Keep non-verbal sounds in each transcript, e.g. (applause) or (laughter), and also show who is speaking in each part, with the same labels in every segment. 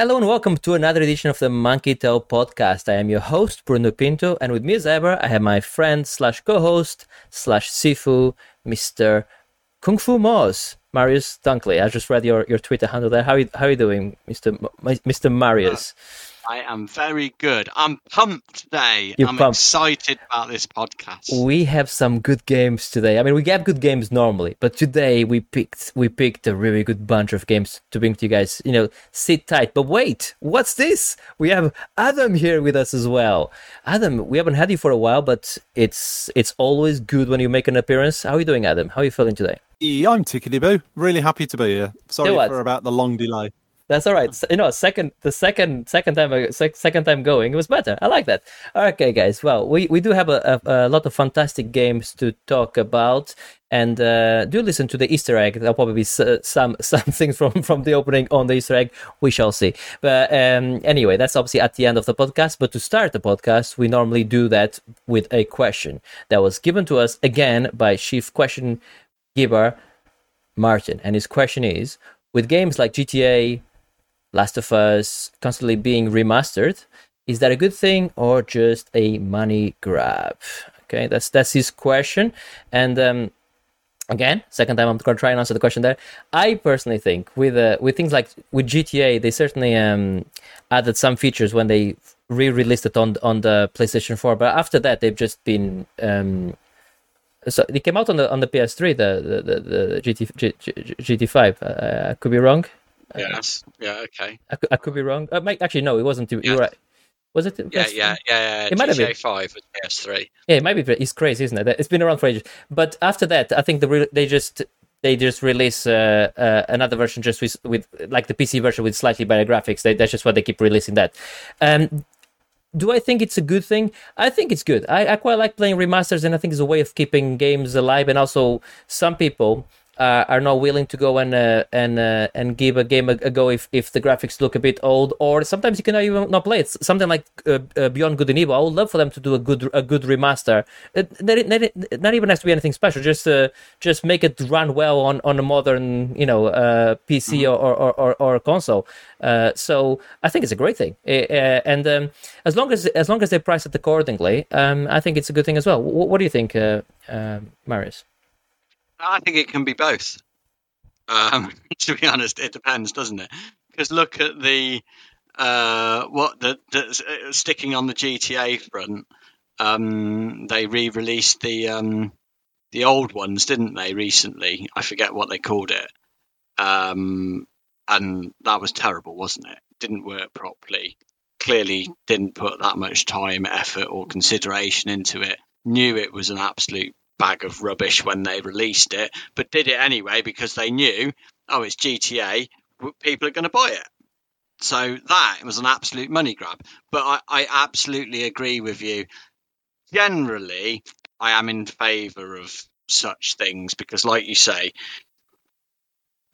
Speaker 1: Hello and welcome to another edition of the Monkey Tail podcast. I am your host, Bruno Pinto, and with me as ever, I have my friend slash co-host slash Sifu, Mr. Kung Fu Moz, Marius Dunkley. I just read your, your Twitter handle there. How are you, how are you doing, Mr. M- Mr. Marius?
Speaker 2: Uh, I am very good. I'm pumped today.
Speaker 1: You're
Speaker 2: I'm
Speaker 1: pumped.
Speaker 2: excited about this podcast.
Speaker 1: We have some good games today. I mean, we have good games normally, but today we picked we picked a really good bunch of games to bring to you guys. You know, sit tight. But wait, what's this? We have Adam here with us as well. Adam, we haven't had you for a while, but it's it's always good when you make an appearance. How are you doing, Adam? How are you feeling today?
Speaker 3: Yeah, I'm tickety boo. Really happy to be here. Sorry
Speaker 1: You know
Speaker 3: for about the long delay.
Speaker 1: That's all right. S- You know, second the second second time uh, second time going, it was better. I like that. Okay, guys. Well, we, we do have a, a, a lot of fantastic games to talk about, and uh, do listen to the Easter egg. There'll probably be some (laughs) some things from from the opening on the Easter egg. We shall see. But um, anyway, that's obviously at the end of the podcast. But to start the podcast, we normally do that with a question that was given to us again by chief question giver Martin, and his question is: With games like GTA, Last of Us constantly being remastered, is that a good thing or just a money grab? Okay, that's that's his question, and um, again, second time I'm gonna try and answer the question there. I personally think with uh, with things like with GTA, they certainly um, added some features when they re-released it on on the PlayStation 4, but after that they've just been um, so they came out on the on the PS3, the the the, the GT G, G, GT5. Uh, I could be wrong.
Speaker 2: Yes. Yeah. Okay.
Speaker 1: I could, I could be wrong. Uh, Mike, actually, no, it wasn't. You
Speaker 2: Yeah.
Speaker 1: were right. Was it?
Speaker 2: Yeah.
Speaker 1: PS3?
Speaker 2: Yeah. Yeah.
Speaker 1: It might have been.
Speaker 2: Five with PS3.
Speaker 1: Yeah, it might be. It's crazy, isn't it? It's been around for ages. But after that, I think the re- they just they just release uh, uh, another version just with with like the PC version with slightly better graphics. They, that's just what they keep releasing that. Um, do I think it's a good thing? I think it's good. I, I quite like playing remasters, and I think it's a way of keeping games alive. And also, some people uh, are not willing to go and uh, and uh, and give a game a, a go if, if the graphics look a bit old, or sometimes you cannot even not play it. Something like uh, uh, Beyond Good and Evil. I would love for them to do a good a good remaster. It, not, not, even has to be anything special. Just uh, just make it run well on, on a modern you know uh, PC or, or, or or console. Uh, so I think it's a great thing, and um, as long as as long as they price it accordingly, um, I think it's a good thing as well. Wh- what do you think, Marius?
Speaker 2: I think it can be both. Um, (laughs) to be honest, it depends, doesn't it? Because look at the uh, what the, the uh, sticking on the GTA front. Um, they re-released the um, the old ones, didn't they? Recently, I forget what they called it, um, and that was terrible, wasn't it? Didn't work properly. Clearly, didn't put that much time, effort, or consideration into it. Knew it was an absolute bag of rubbish when they released it, but did it anyway because they knew, oh, it's GTA, people are going to buy it. So that was an absolute money grab. But I, I absolutely agree with you. Generally, I am in favour of such things because, like you say,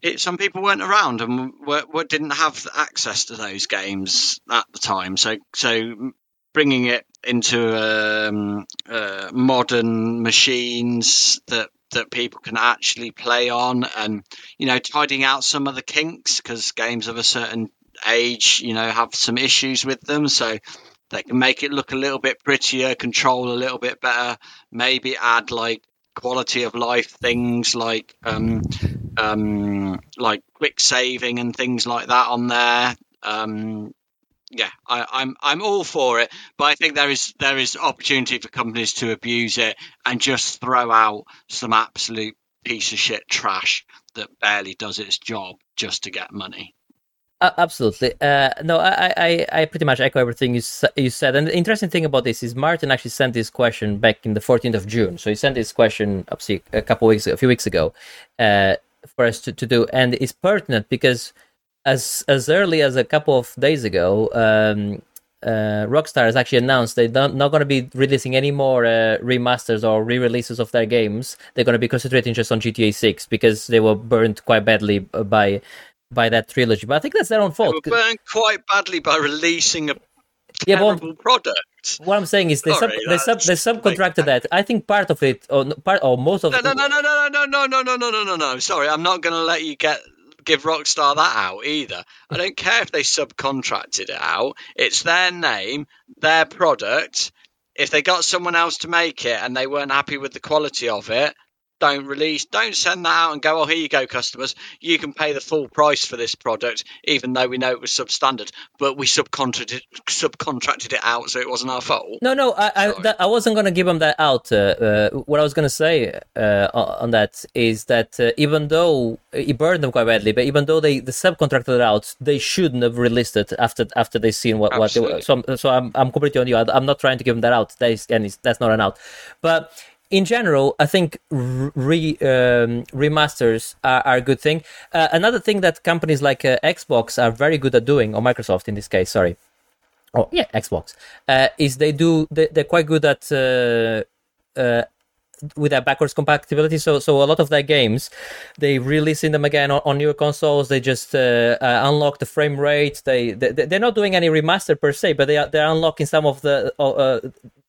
Speaker 2: it, some people weren't around and were, were, didn't have access to those games at the time. So, so bringing it into um, uh, modern machines that that people can actually play on, and you know, tidying out some of the kinks because games of a certain age, you know, have some issues with them. So they can make it look a little bit prettier, control a little bit better, maybe add like quality of life things like um, um, like quick saving and things like that on there. Um, yeah, I, I'm I'm all for it, but I think there is there is opportunity for companies to abuse it and just throw out some absolute piece of shit trash that barely does its job just to get money.
Speaker 1: Uh, absolutely. Uh, no, I, I, I pretty much echo everything you, you said. And the interesting thing about this is Martin actually sent this question back in the 14th of June. So he sent this question a couple weeks, a few weeks ago, uh, for us to, to do, and it's pertinent because as as early as a couple of days ago, um, uh, Rockstar has actually announced they're not, not going to be releasing any more uh, remasters or re-releases of their games. They're going to be concentrating just on GTA 6 because they were burned quite badly by by that trilogy. But I think that's their own
Speaker 2: They
Speaker 1: fault.
Speaker 2: were burned quite badly by releasing a
Speaker 1: Yeah, but-
Speaker 2: terrible product.
Speaker 1: What I'm saying is they sub,
Speaker 2: Sorry,
Speaker 1: they sub,
Speaker 2: that's
Speaker 1: they subcontracted that. I think part of it, or part or most of
Speaker 2: no, no, no, no, no, no, no, no, no, no, no, no. Sorry, I'm not going to let you get give Rockstar that out either. I don't care if they subcontracted it out. It's their name, their product. If they got someone else to make it and they weren't happy with the quality of it, don't release, don't send that out and go, oh, here you go, customers. You can pay the full price for this product, even though we know it was substandard, but we subcontracted, subcontracted it out, so it wasn't our fault.
Speaker 1: No, no, I, I, that, I wasn't going to give them that out. Uh, uh, what I was going to say uh, on that is that uh, even though it burned them quite badly, but even though they, they subcontracted it out, they shouldn't have released it after after they seen what, what they were. So, I'm, so I'm, I'm completely on you. I, am not trying to give them that out. That is, and that's not an out. But in general, I think re, um, remasters are, are, a good thing. Uh, another thing that companies like uh, Xbox are very good at doing, or Microsoft in this case, sorry. Oh yeah, Xbox uh, is they do they, are quite good at uh, uh, with their backwards compatibility. So so a lot of their games, they releasing them again on, on newer consoles. They just uh, uh, unlock the frame rate. They, they they're not doing any remaster per se, but they are they're unlocking some of the uh,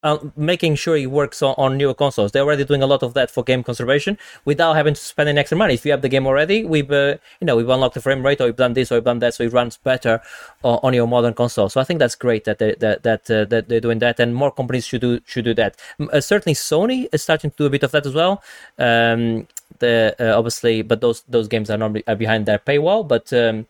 Speaker 1: uh, making sure it works on, on newer consoles. They're already doing a lot of that for game conservation without having to spend any extra money. If you have the game already, we've uh, you know we've unlocked the frame rate, or we've done this, or we've done that, so it runs better on, on your modern console. So I think that's great that they, that that uh, that they're doing that, and more companies should do should do that. Uh, certainly, Sony is starting to do a bit of that as well. Um, the uh, obviously, but those those games are normally are behind their paywall, but. Um,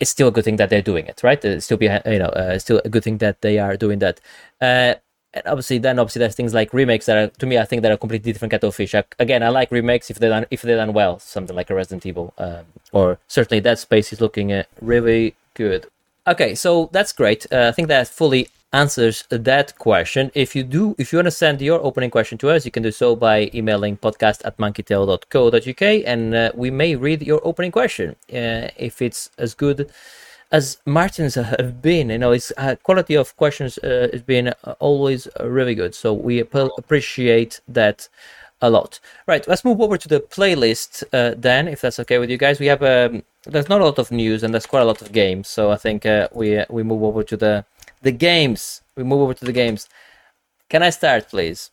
Speaker 1: it's still a good thing that they're doing it, right? It's still behind, you know, uh, still a good thing that they are doing that. Uh, and obviously then obviously there's things like remakes that are to me I think that are completely different kettle fish. I, again, I like remakes if they're done if they're done well, something like a Resident Evil, um, or certainly Dead Space is looking uh, really good. Okay, so that's great. Uh, I think that fully answers that question. If you do, if you want to send your opening question to us, you can do so by emailing podcast at monkeytail.co.uk and uh, we may read your opening question uh, if it's as good as Martin's have been. You know, his uh, quality of questions uh, has been uh, always uh, really good. So we ap- appreciate that a lot. Right, let's move over to the playlist uh, then, if that's okay with you guys. We have um, there's not a lot of news and there's quite a lot of games, so I think uh, we we move over to the the games. We move over to the games. Can I start, please,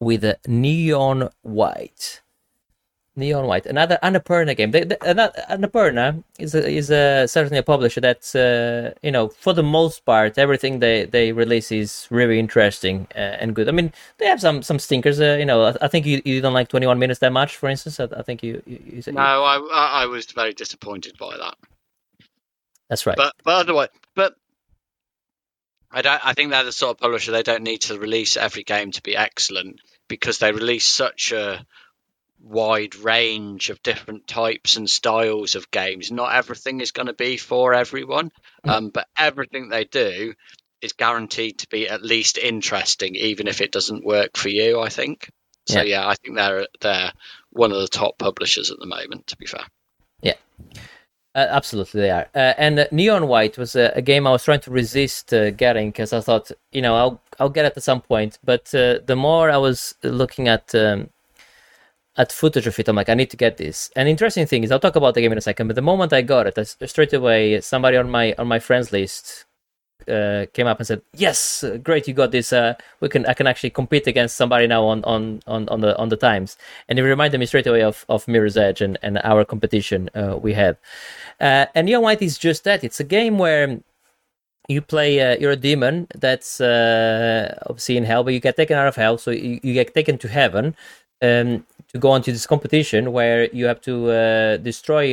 Speaker 1: with Neon White? Neon White, another Annapurna game. They, they, Annapurna is a, is a, certainly a publisher that's uh, you know for the most part everything they, they release is really interesting uh, and good. I mean they have some some stinkers. Uh, you know I, I, think you, you don't like Twenty One Minutes that much, for instance. I, I think you, you, you
Speaker 2: said, no, I I was very disappointed by that.
Speaker 1: That's right.
Speaker 2: But but otherwise, but I don't. I think they're the sort of publisher they don't need to release every game to be excellent because they release such a wide range of different types and styles of games. Not everything is going to be for everyone, mm. um, but everything they do is guaranteed to be at least interesting, even if it doesn't work for you. I think. So yeah, yeah I think they're they're one of the top publishers at the moment. To be fair.
Speaker 1: Yeah. Uh, absolutely, they are. Uh, and uh, Neon White was a, a, game I was trying to resist uh, getting because I thought, you know, I'll I'll get it at some point. But uh, the more I was looking at um, at footage of it, I'm like, I need to get this. And interesting thing is, I'll talk about the game in a second. But the moment I got it, I, straight away, somebody on my on my friends list uh, came up and said, "Yes, great, you got this. Uh, we can I can actually compete against somebody now on on on, on the on the times." And it reminded me straight away of of Mirror's Edge and and our competition uh, we had. Uh, and Neon White is just that. It's a game where you play uh, you're a demon that's uh, obviously in hell but you get taken out of hell so you, you get taken to heaven um, to go into this competition where you have to uh, destroy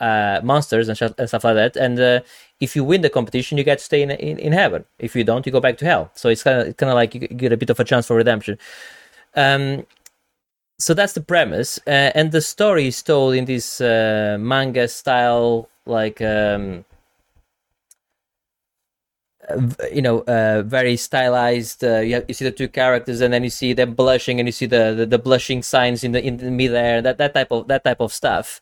Speaker 1: uh, monsters and, sh- and, stuff like that. And uh, if you win the competition, you get to stay in, in, in heaven. If you don't, you go back to hell. So it's kind of kind of like you get a bit of a chance for redemption. Um, so that's the premise, uh, and the story is told in this uh, manga style, like. Um, you know, uh, very stylized. Uh, you, have, you see the two characters, and then you see them blushing, and you see the, the, the blushing signs in the in the midair. That that type of that type of stuff.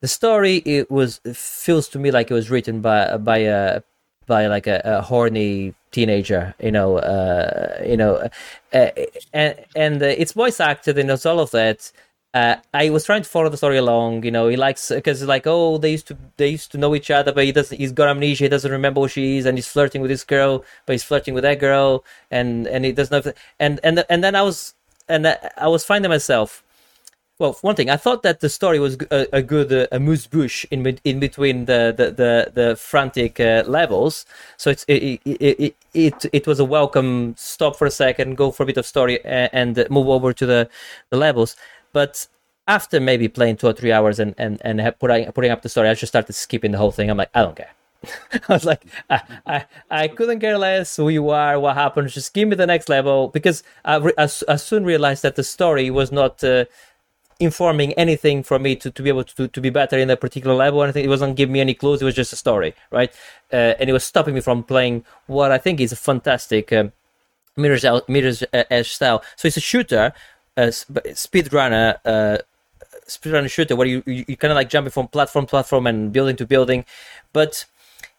Speaker 1: The story it was it feels to me like it was written by by a by like a, a horny teenager, you know, uh, you know, uh, and and uh, it's voice acted and it's all of that uh, I was trying to follow the story along. You know, he likes because it's like oh they used to they used to know each other, but he doesn't. He's got amnesia. He doesn't remember who she is, and he's flirting with this girl, but he's flirting with that girl, and and he doesn't and and and then I was and I was finding myself well, one thing, I thought that the story was a good uh, amuse bouche in in between the the the, the frantic uh, levels. So it's it, it it, it it was a welcome stop for a second, go for a bit of story, and uh, move over to the the levels. But after maybe playing two or three hours and and and putting putting up the story, I just started skipping the whole thing. I'm like, I don't care. (laughs) I was like, I, I, I couldn't care less who you are, what happened. Just give me the next level because I, re- I, I soon realized that the story was not uh, informing anything for me to, to be able to, to be better in a particular level or anything. It wasn't giving me any clues. It was just a story, right? Uh, and it was stopping me from playing what I think is a fantastic um, Mirror's, Mirror's Edge style. So it's a shooter, a sp- speedrunner, uh, speedrunner shooter where you, you, kind of like jumping from platform to platform and building to building. But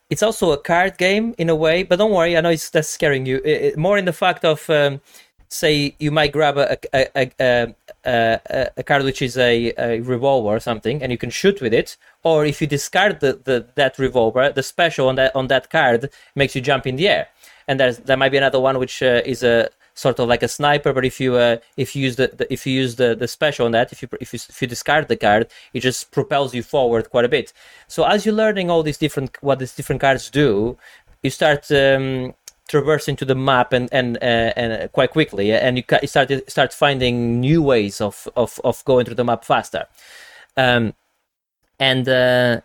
Speaker 1: it's also a card game in a way, but don't worry. I know it's that's scaring you. It, more in the fact of, um, say, you might grab a a, a, a, a, a card which is a, a revolver or something, and you can shoot with it. Or if you discard the, the that revolver, the special on that on that card makes you jump in the air. And there's there might be another one which uh, is a sort of like a sniper, but if you uh, if you use the, the if you use the, the special on that, if you if you if you discard the card, it just propels you forward quite a bit. So as you're learning all these different what these different cards do, you start um, traversing to the map and and uh, and quite quickly, and you, start start finding new ways of of of going through the map faster. Um, and uh,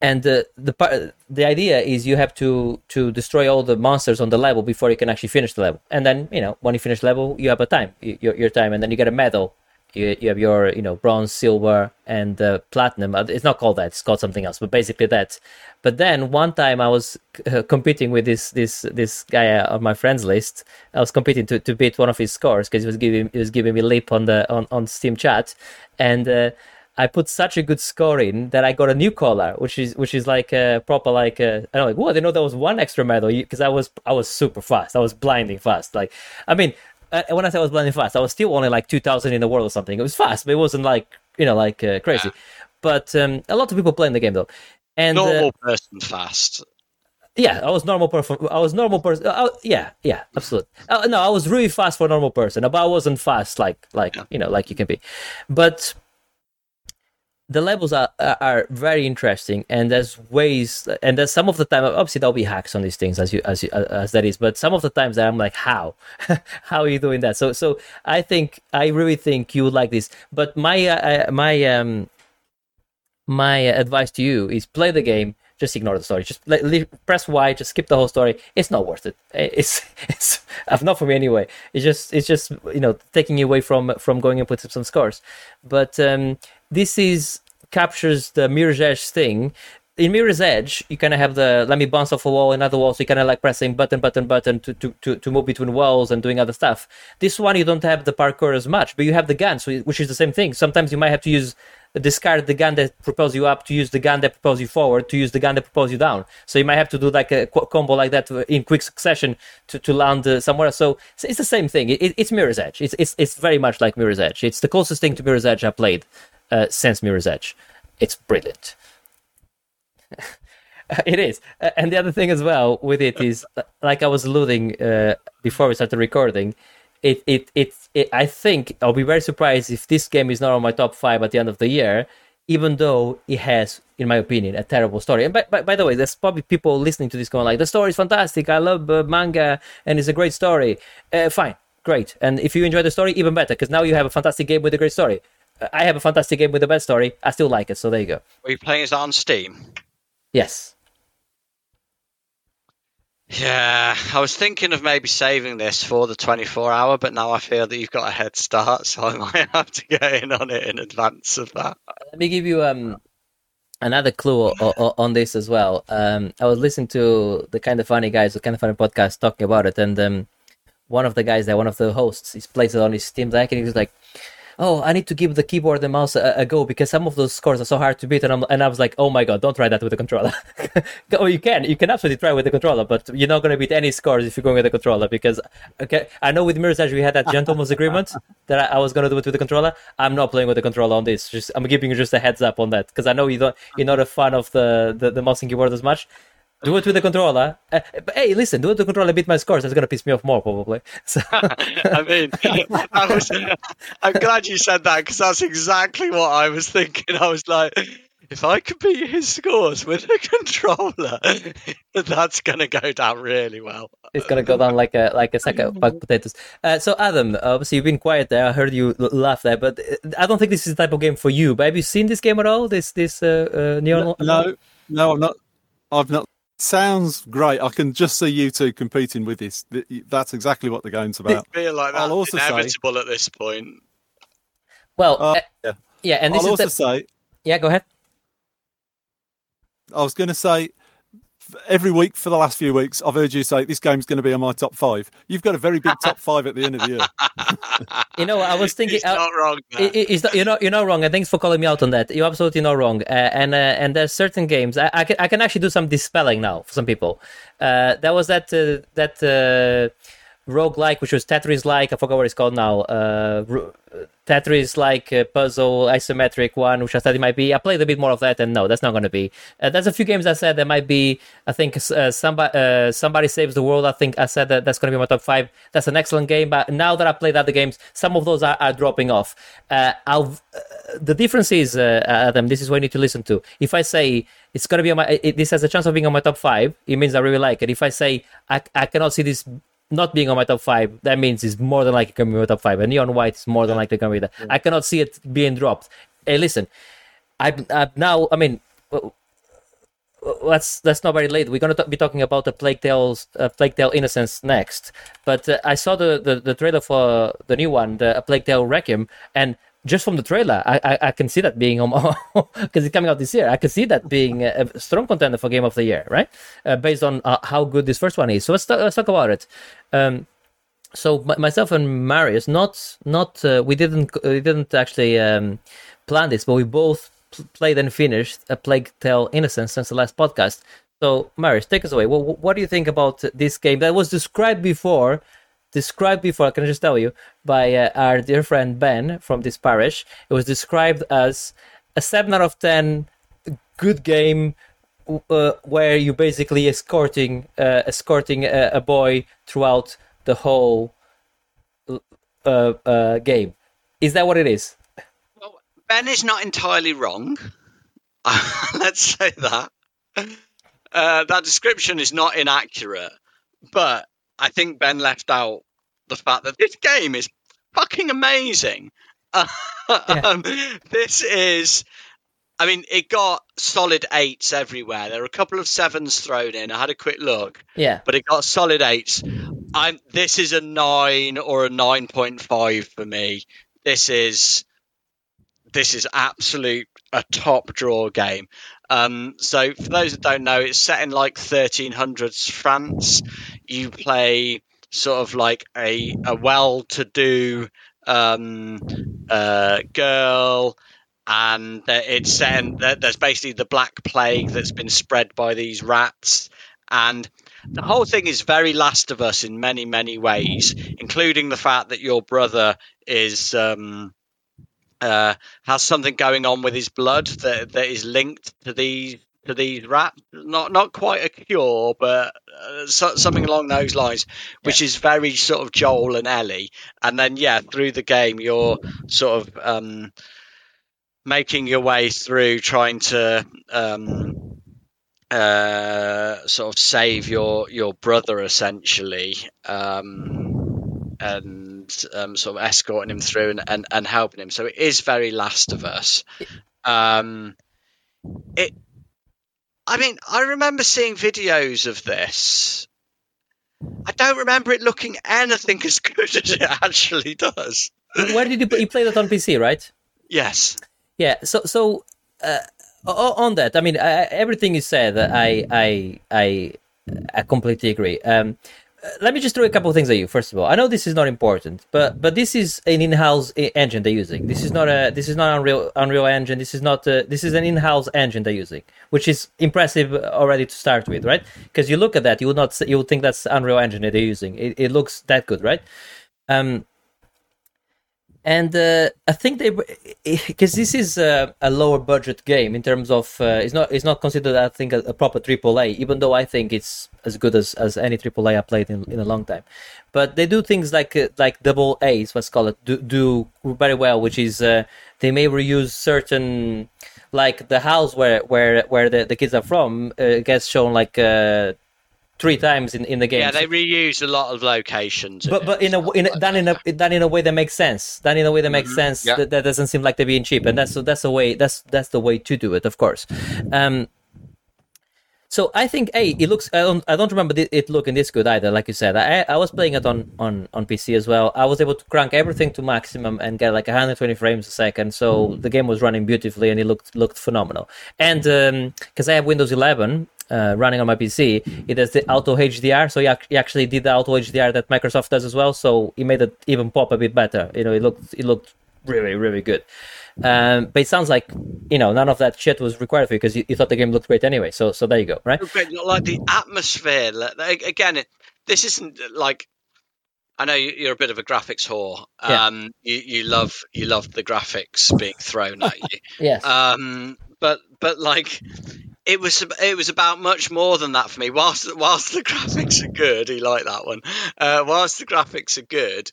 Speaker 1: and the par- the idea is you have to to destroy all the monsters on the level before you can actually finish the level. And then you know when you finish the level you have a time your, your time and then you get a medal. You, you have your you know bronze silver and uh, platinum. Uh, it's not called that it's called something else but basically that. But then one time i was uh, competing with this this this guy uh, on my friends list. I was competing to, to beat one of his scores because he was giving he was giving me lip on the on, on steam chat. And uh, I put such a good score in that I got a new collar, which is which is like a proper like a, I don't know, like whoa, I didn't know there was one extra medal because I was I was super fast. I was blinding fast. Like I mean, uh, when I say I was blinding fast, I was still only like two thousand in the world or something. It was fast, but it wasn't like you know like uh, crazy. But um, a lot of people playing the game though, and uh,
Speaker 2: Normal person fast.
Speaker 1: yeah, I was normal person. I was normal person. Uh, yeah, yeah, absolutely. Uh, no, I was really fast for a normal person, but I wasn't fast like like
Speaker 2: Yeah.
Speaker 1: you know like you can be. But the levels are are very interesting, and there's ways, and there's some of the time. Obviously, there'll be hacks on these things as you as you, as that is, but some of the times I'm like, how, (laughs) how are you doing that? So so I think I really think you would like this. But my uh, uh, my um my advice to you is play the game just ignore the story just le- leave, press y just skip the whole story it's not worth it it's (laughs) it's uh, (laughs) not for me anyway it's just it's just you know taking you away from from going and putting some scores but um this is captures the mirror's edge thing in Mirror's Edge, you kind of have the let me bounce off a wall, another wall, so you kind of like pressing button, button, button to, to, to, to move between walls and doing other stuff. This one, you don't have the parkour as much, but you have the gun, so which is the same thing. Sometimes you might have to use discard the gun that propels you up to use the gun that propels you forward to use the gun that propels you down. So you might have to do like a qu- combo like that in quick succession to, to land uh, somewhere. So it's, it's the same thing. It, it's Mirror's Edge. It's, it's it's very much like Mirror's Edge. It's the closest thing to Mirror's Edge I played uh, since Mirror's Edge. It's brilliant. (laughs) it is. And the other thing as well with it is like i was alluding uh, before we started recording it, it it it i think i'll be very surprised if this game is not on my top five at the end of the year even though it has in my opinion a terrible story. And by, by, by the way there's probably people listening to this going like the story is fantastic. I love uh, manga and it's a great story. Uh, fine. Great. And if you enjoy the story even better because now you have a fantastic game with a great story i have a fantastic game with a bad story i still like it so there you go
Speaker 2: Are you playing it on Steam?
Speaker 1: yes
Speaker 2: Yeah, I was thinking of maybe saving this for the 24 hour, but now I feel that you've got a head start, (laughs) so I might have to get in on it in advance of that.
Speaker 1: let me give you um another clue o- o- on this as well. Um, I was listening to the kind of funny guys, the kind of funny podcast talking about it, and um, one of the guys there, one of the hosts, he plays it on his Steam Deck, and he was like, "Oh, I need to give the keyboard and mouse a, a go because some of those scores are so hard to beat." And, I'm, and I was like, "Oh my god, don't try that with the controller." (laughs) oh, you can, you can absolutely try with the controller, but you're not going to beat any scores if you're going with the controller because okay, I know with Mirror's Edge we had that gentleman's agreement (laughs) that I, I was going to do it with the controller. I'm not playing with the controller on this. Just I'm giving you just a heads up on that because I know you don't, you're not a fan of the the, the mouse and keyboard as much. Do it with the controller. Uh, but hey, listen, do it with the controller. Beat my scores. That's gonna piss me off more probably. (laughs) So (laughs)
Speaker 2: I mean, I was, I'm glad you said that because that's exactly what I was thinking. I was like, if I could beat his scores with a controller, (laughs) that's going to go down really well.
Speaker 1: it's gonna go down like a like a sack of baked potatoes. Uh, so Adam, obviously you've been quiet there. I heard you l- laugh there, but uh, I don't think this is the type of game for you. But have you seen this game at all? This this uh, uh, Neon?
Speaker 3: No, no, I'm not. I've not. Sounds great. I can just see you two competing with this. That's exactly what the game's about.
Speaker 2: I feel like
Speaker 3: I'll
Speaker 2: that's
Speaker 3: also say-
Speaker 2: inevitable at this point.
Speaker 1: Well,
Speaker 3: Uh,
Speaker 1: uh,
Speaker 3: yeah.
Speaker 1: yeah, and this
Speaker 3: I'll
Speaker 1: is
Speaker 3: also
Speaker 1: the,
Speaker 3: say,
Speaker 1: yeah. Go ahead.
Speaker 3: I was going to say, f- every week for the last few weeks, I've heard you say this game's going to be on my top five. You've got a very big top five at the end of the year.
Speaker 1: You know, I was thinking.
Speaker 2: He's
Speaker 1: uh,
Speaker 2: not wrong. there.
Speaker 1: I- I- Is that, you're not you're not wrong, and thanks for calling me out on that. You're absolutely not wrong. Uh, and uh, and there's certain games I, I can I can actually do some dispelling now for some people. Uh, there was that uh, that uh, roguelike which was Tetris like I forgot what it's called now. Uh, Tetris like uh, puzzle isometric one, which I thought it might be. I played a bit more of that, and no, that's not going to be. Uh, there's a few games I said there might be. I think uh, somebody uh, somebody saves the world. I think I said that that's going to be my top five. That's an excellent game, but now that I played other games, some of those are, are dropping off. Uh, uh, the difference is, Adam, this is what you need to listen to. If I say it's going to be on my, it, this has a chance of being on my top five, it means I really like it. If I say I, I cannot see this not being on my top five, that means it's more than likely going to be my top five. And Neon White is more than likely going to be there. I cannot see it being dropped. Hey, listen, I've, I've now, I mean, that's let's not very late. We're going to be talking about the Plague Tales, uh, Plague Tale Innocence next. But uh, I saw the, the, the trailer for the new one, the Plague Tale Requiem, and just from the trailer, I, I, I can see that being (laughs) because it's coming out this year. I can see that being a, a strong contender for Game of the Year, right? Uh, based on uh, how good this first one is. So let's talk, let's talk about it. Um, so my, myself and Marius, not not uh, we didn't we didn't actually um, plan this, but we both pl- played and finished a Plague Tale Innocence since the last podcast. So Marius, take us away. What, what do you think about this game that was described before? Described before, I can just tell you, by uh, our dear friend Ben from this parish. It was described as a seven out of ten good game uh, where you're basically escorting uh, escorting a, a boy throughout the whole uh, uh, game. Is that what it is?
Speaker 2: Well, Ben is not entirely wrong. (laughs) Let's say that. Uh, that description is not inaccurate, but I think Ben left out the fact that this game is fucking amazing. (laughs) um, this is, I mean, it got solid eights everywhere. There were a couple of sevens thrown in. I had a quick look,
Speaker 1: Yeah.
Speaker 2: but it got solid eights. I'm. This is a nine or a nine point five for me. This is this is absolute a top draw game. Um, so for those that don't know, it's set in like 1300s France. You play sort of like a a well-to-do um, uh, girl, and it's set there's basically the black plague that's been spread by these rats, and the whole thing is very Last of Us in many many ways, including the fact that your brother is. Um, uh, has something going on with his blood that, that is linked to these to these rats. Not not quite a cure, but uh, so, something along those lines, which is very sort of Joel and Ellie. And then yeah, through the game, you're sort of um, making your way through, trying to. Um, uh, sort of save your your brother essentially, um, and um, sort of escorting him through and, and, and helping him. So it is very Last of Us. Um, it. I mean, I remember seeing videos of this. I don't remember it looking anything (laughs) as good as it actually does.
Speaker 1: Where did you play? You played it on PC, right?
Speaker 2: Yes.
Speaker 1: Yeah. So so uh, on that, I mean, I, everything you said, I I I I completely agree. Um, let me just throw a couple of things at you. First of all, I know this is not important, but but this is an in-house engine they're using. This is not a this is not Unreal Unreal Engine. This is not a, this is an in-house engine they're using, which is impressive already to start with, right? Because you look at that, you would not you would think that's Unreal Engine they're using. It, it looks that good, right? Um, and uh, I think they because this is a, a, lower budget game in terms of uh, it's not it's not considered I think a, a, proper AAA even though I think it's as good as, as any AAA I played in, in a long time. But they do things like uh, like double A's what's called it do, do very well which is uh, they may reuse certain like the house where where where the, the kids are from uh, gets shown like uh, three times in, in the game.
Speaker 2: Yeah, they reuse a lot of locations.
Speaker 1: But but in a, in a, done in a done in a way that makes sense. Done in a way that makes mm-hmm. sense. Yeah. That, that doesn't seem like they're being cheap, and that's so that's the way that's that's the way to do it, of course. Um, so I think, hey, it looks. I don't. I don't remember it looking this good either. Like you said, I I was playing it on on on PC as well. I was able to crank everything to maximum and get like 120 frames a second. So the game was running beautifully and it looked looked phenomenal. And because um, I have Windows 11, uh, running on my PC, it has the auto HDR. So he, actually did the auto HDR that Microsoft does as well. So he made it even pop a bit better. You know, it looked it looked really really good. Um, but it sounds like you know none of that shit was required for you because you, you, thought the game looked great anyway. So so there you go, right?
Speaker 2: Like the atmosphere. Again, this isn't like I know you're a bit of a graphics whore. Um, yeah. you, you love you love the graphics being thrown at you. (laughs)
Speaker 1: yes.
Speaker 2: Um, but but like it was it was about much more than that for me. Whilst whilst the graphics are good, he liked that one. Uh, whilst the graphics are good,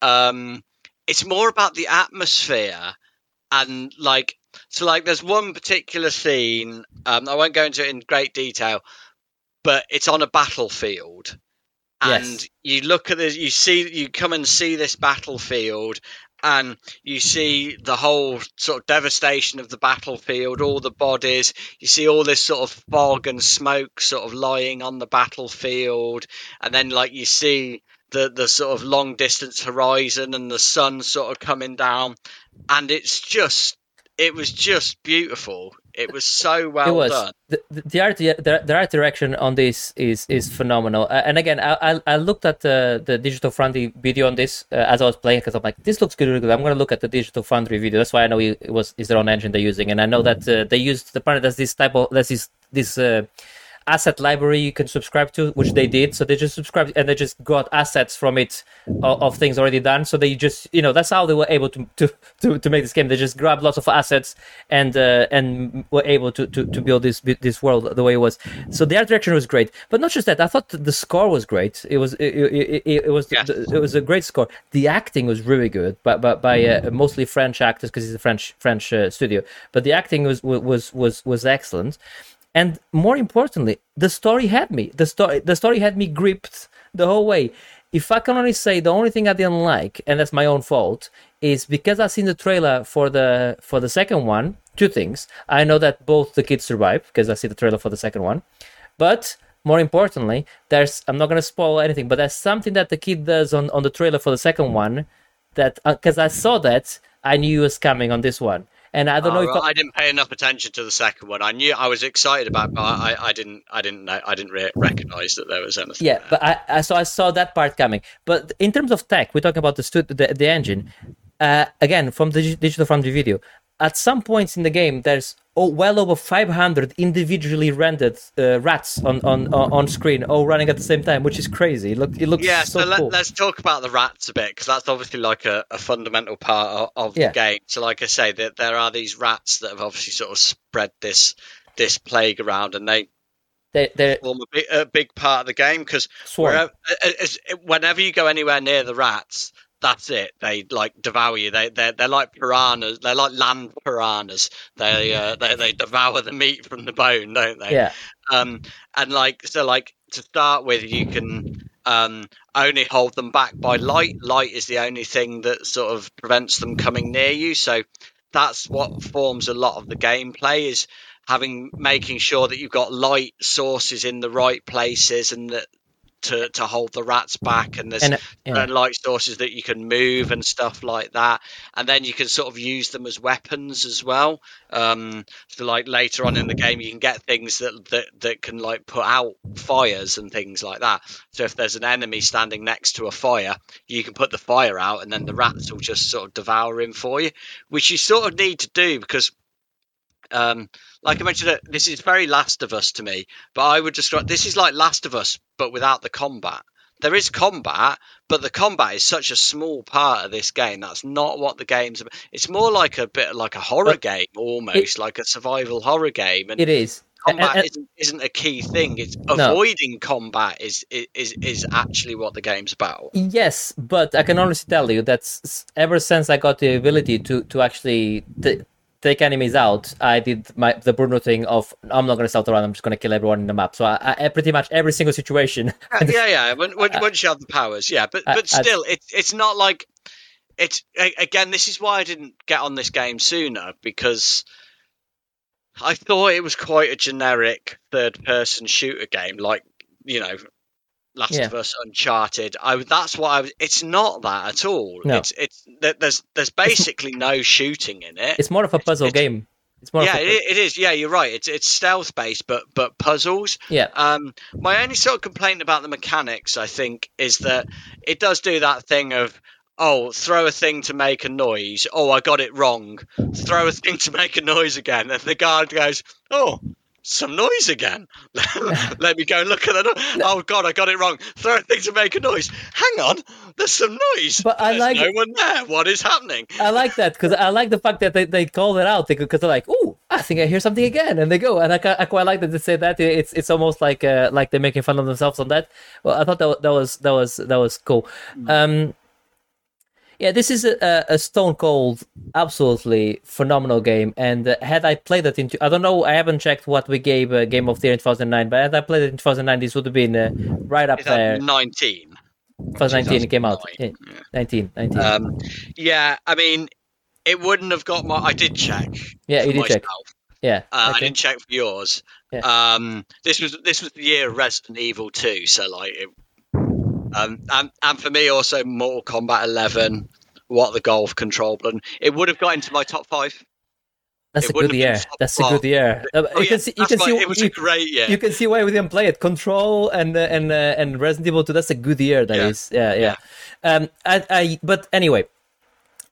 Speaker 2: um, it's more about the atmosphere and like so like there's one particular scene um, i won't go into it in great detail but it's on a battlefield and yes. you look at this you see you come and see this battlefield and you see the whole sort of devastation of the battlefield, all the bodies. You see all this sort of fog and smoke sort of lying on the battlefield, and then like you see the the sort of long distance horizon and the sun sort of coming down, and it's just it was just beautiful. It was so well it was. done.
Speaker 1: The, the, art, the, the, art direction on this is is phenomenal. Uh, and again, I, I, I looked at uh, the Digital Foundry video on this uh, as I was playing because I'm like, this looks good, really good. I'm going to look at the Digital Foundry video. That's why I know it was is their own engine they're using, and I know that uh, they used the part that's this type of that's this this uh, asset library you can subscribe to, which they did. So they just subscribed and they just got assets from it of, of, things already done. So they just, you know, that's how they were able to to, to, to make this game. They just grabbed lots of assets and uh, and were able to, to, to build this this world the way it was. So the art direction was great, but not just that. I thought the score was great. It was it, it, it, it was yes. it was a great score. The acting was really good, but but by uh, mostly French actors because it's a French French uh, studio. But the acting was was was was excellent and more importantly the story had me. The story the story had me gripped the whole way. If i can only say the only thing i didn't like and that's my own fault is because i've seen the trailer for the for the second one two things. I know that both the kids survive because i see the trailer for the second one. But more importantly there's i'm not going to spoil anything but there's something that the kid does on on the trailer for the second one that because uh, i saw that i knew it was coming on this one and I don't know if
Speaker 2: I, I, didn't pay enough attention to the second one. I knew I was excited about, but I, I didn't, I didn't, know, I didn't re- recognize that there was anything.
Speaker 1: Yeah,
Speaker 2: there.
Speaker 1: but I, I, so I saw that part coming. But in terms of tech, we're talking about the the, the engine. Uh, again, from the digital foundry video, at some points in the game, there's oh, well over 500 individually rendered uh, rats on, on on screen, all running at the same time, which is crazy. It, look, it looks yeah. So, so
Speaker 2: let,
Speaker 1: cool.
Speaker 2: us talk about the rats a bit because that's obviously like a, a fundamental part of, of yeah. the game. So, like I say, there, there are these rats that have obviously sort of spread this this plague around, and they
Speaker 1: they they
Speaker 2: form a big, a big part of the game because whenever you go anywhere near the rats, that's it. They like devour you. They they're, they're like piranhas. They're like land piranhas. They uh, they they devour the meat from the bone, don't they?
Speaker 1: Yeah.
Speaker 2: Um, and like so, like to start with, you can um only hold them back by light. Light is the only thing that sort of prevents them coming near you. So that's what forms a lot of the gameplay is having making sure that you've got light sources in the right places and that to, to hold the rats back and there's and, yeah. light sources that you can move and stuff like that. And then you can sort of use them as weapons as well. Um, so like later on in the game you can get things that, that that can like put out fires and things like that. So if there's an enemy standing next to a fire you can put the fire out and then the rats will just sort of devour him for you which you sort of need to do because um, like I mentioned, uh, this is very Last of Us to me, but I would describe this is like Last of Us, but without the combat. there is combat, but the combat is such a small part of this game. That's not what the game's about. It's more like a bit like a horror
Speaker 1: But
Speaker 2: game, almost like a survival horror game. And
Speaker 1: It is.
Speaker 2: Combat
Speaker 1: and-
Speaker 2: isn't, isn't a key thing. It's avoiding combat is, is is actually what the game's about.
Speaker 1: Yes, but I can honestly tell you that ever since I got the ability to to actually t- take enemies out, I did my the Bruno thing of I'm not gonna stealth around. I'm just gonna kill everyone in the map. So I, I pretty much every single situation. (laughs)
Speaker 2: Uh, yeah, yeah. When, when, uh, once you have the powers, yeah. But but
Speaker 1: I-
Speaker 2: still, it's it's not like it's again. This is why I didn't get on this game sooner because I thought it was quite a generic third-person shooter game, like you know. Last
Speaker 1: Yeah.
Speaker 2: of Us, Uncharted. I that's what I was. It's not that at all.
Speaker 1: No.
Speaker 2: It's it's there's there's basically no shooting in it.
Speaker 1: it's more of a puzzle
Speaker 2: it's-
Speaker 1: game. It's more
Speaker 2: yeah,
Speaker 1: of a,
Speaker 2: it, it is. Yeah, you're right. It's it's stealth based, but but puzzles.
Speaker 1: yeah.
Speaker 2: Um, my only sort of complaint about the mechanics, I think, is that it does do that thing of oh, throw a thing to make a noise. Oh, I got it wrong. Throw a thing to make a noise again, and the guard goes, oh. Some noise again. (laughs) Let me go and look at the. No- oh God, I got it wrong. Throw a thing to make a noise. Hang on, there's some noise.
Speaker 1: But I
Speaker 2: There's
Speaker 1: like-
Speaker 2: no one there. What is happening?
Speaker 1: I like that because I like the fact that they, they call it out because they're like, "Oh, I think I hear something again," and they go, and I, I quite like that they say that. It's it's almost like uh, like they're making fun of themselves on that. Well, I thought that that was that was that was cool. Um, yeah, this is a, a Stone Cold, absolutely phenomenal game. And uh, had I played it into, I don't know, I haven't checked what we gave uh, Game of the Year in 2009, but had I played it in 2009, this would have been uh, right up
Speaker 2: that
Speaker 1: there.
Speaker 2: 19?
Speaker 1: 2019 it came out.
Speaker 2: 2009,
Speaker 1: Yeah, 19, 19.
Speaker 2: Um, yeah, I mean, it wouldn't have got my. I did check.
Speaker 1: yeah, you did check. Yeah.
Speaker 2: Uh, I didn't check for yours.
Speaker 1: Yeah.
Speaker 2: Um, this was this was the year of Resident Evil 2, so like, it, um, and and for me also Mortal Kombat 11, what the golf control and It would have got into my top five.
Speaker 1: That's
Speaker 2: It
Speaker 1: a good year. That's a good year. Uh,
Speaker 2: Oh,
Speaker 1: you
Speaker 2: yeah,
Speaker 1: can see. You
Speaker 2: that's
Speaker 1: can
Speaker 2: why it was
Speaker 1: you,
Speaker 2: a great year.
Speaker 1: you can see why we didn't play it. Control and uh, and uh, and Resident Evil 2. That's a good year. That
Speaker 2: Yeah.
Speaker 1: is. Yeah, yeah. Um, I, I. But anyway,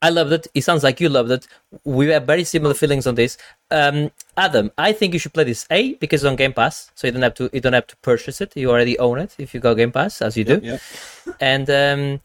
Speaker 1: I loved it. It sounds like you loved it. We have very similar feelings on this. Um, Adam, I think you should play this A because it's on Game Pass, so you don't have to. You don't have to purchase it. You already own it if you go Game Pass, as you do.
Speaker 3: Yeah.
Speaker 1: and um,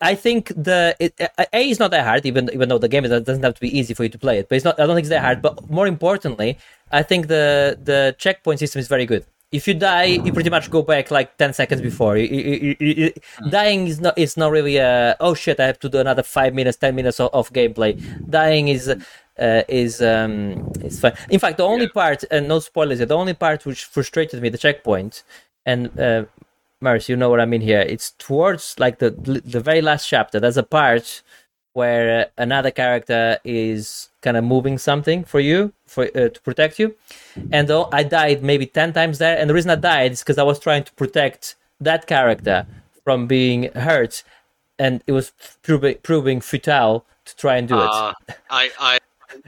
Speaker 1: I think the it, uh, A is not that hard, even even though the game is, doesn't have to be easy for you to play it. But it's not. I don't think it's that hard. But more importantly, I think the the checkpoint system is very good. If you die, you pretty much go back like ten seconds before. You, you, you, you, Dying is not is not really a oh shit I have to do another five minutes, ten minutes of, of gameplay. Dying is uh, is um is fine. In fact, the only part and no spoilers. The only part which frustrated me the checkpoint and uh, Marius, you know what I mean here. It's towards like the the very last chapter. There's a part where uh, another character is kind of moving something for you for uh, to protect you, and though I died maybe ten times there. And the reason I died is because I was trying to protect that character from being hurt, and it was proving proving futile to try and do it.
Speaker 2: Uh, I, I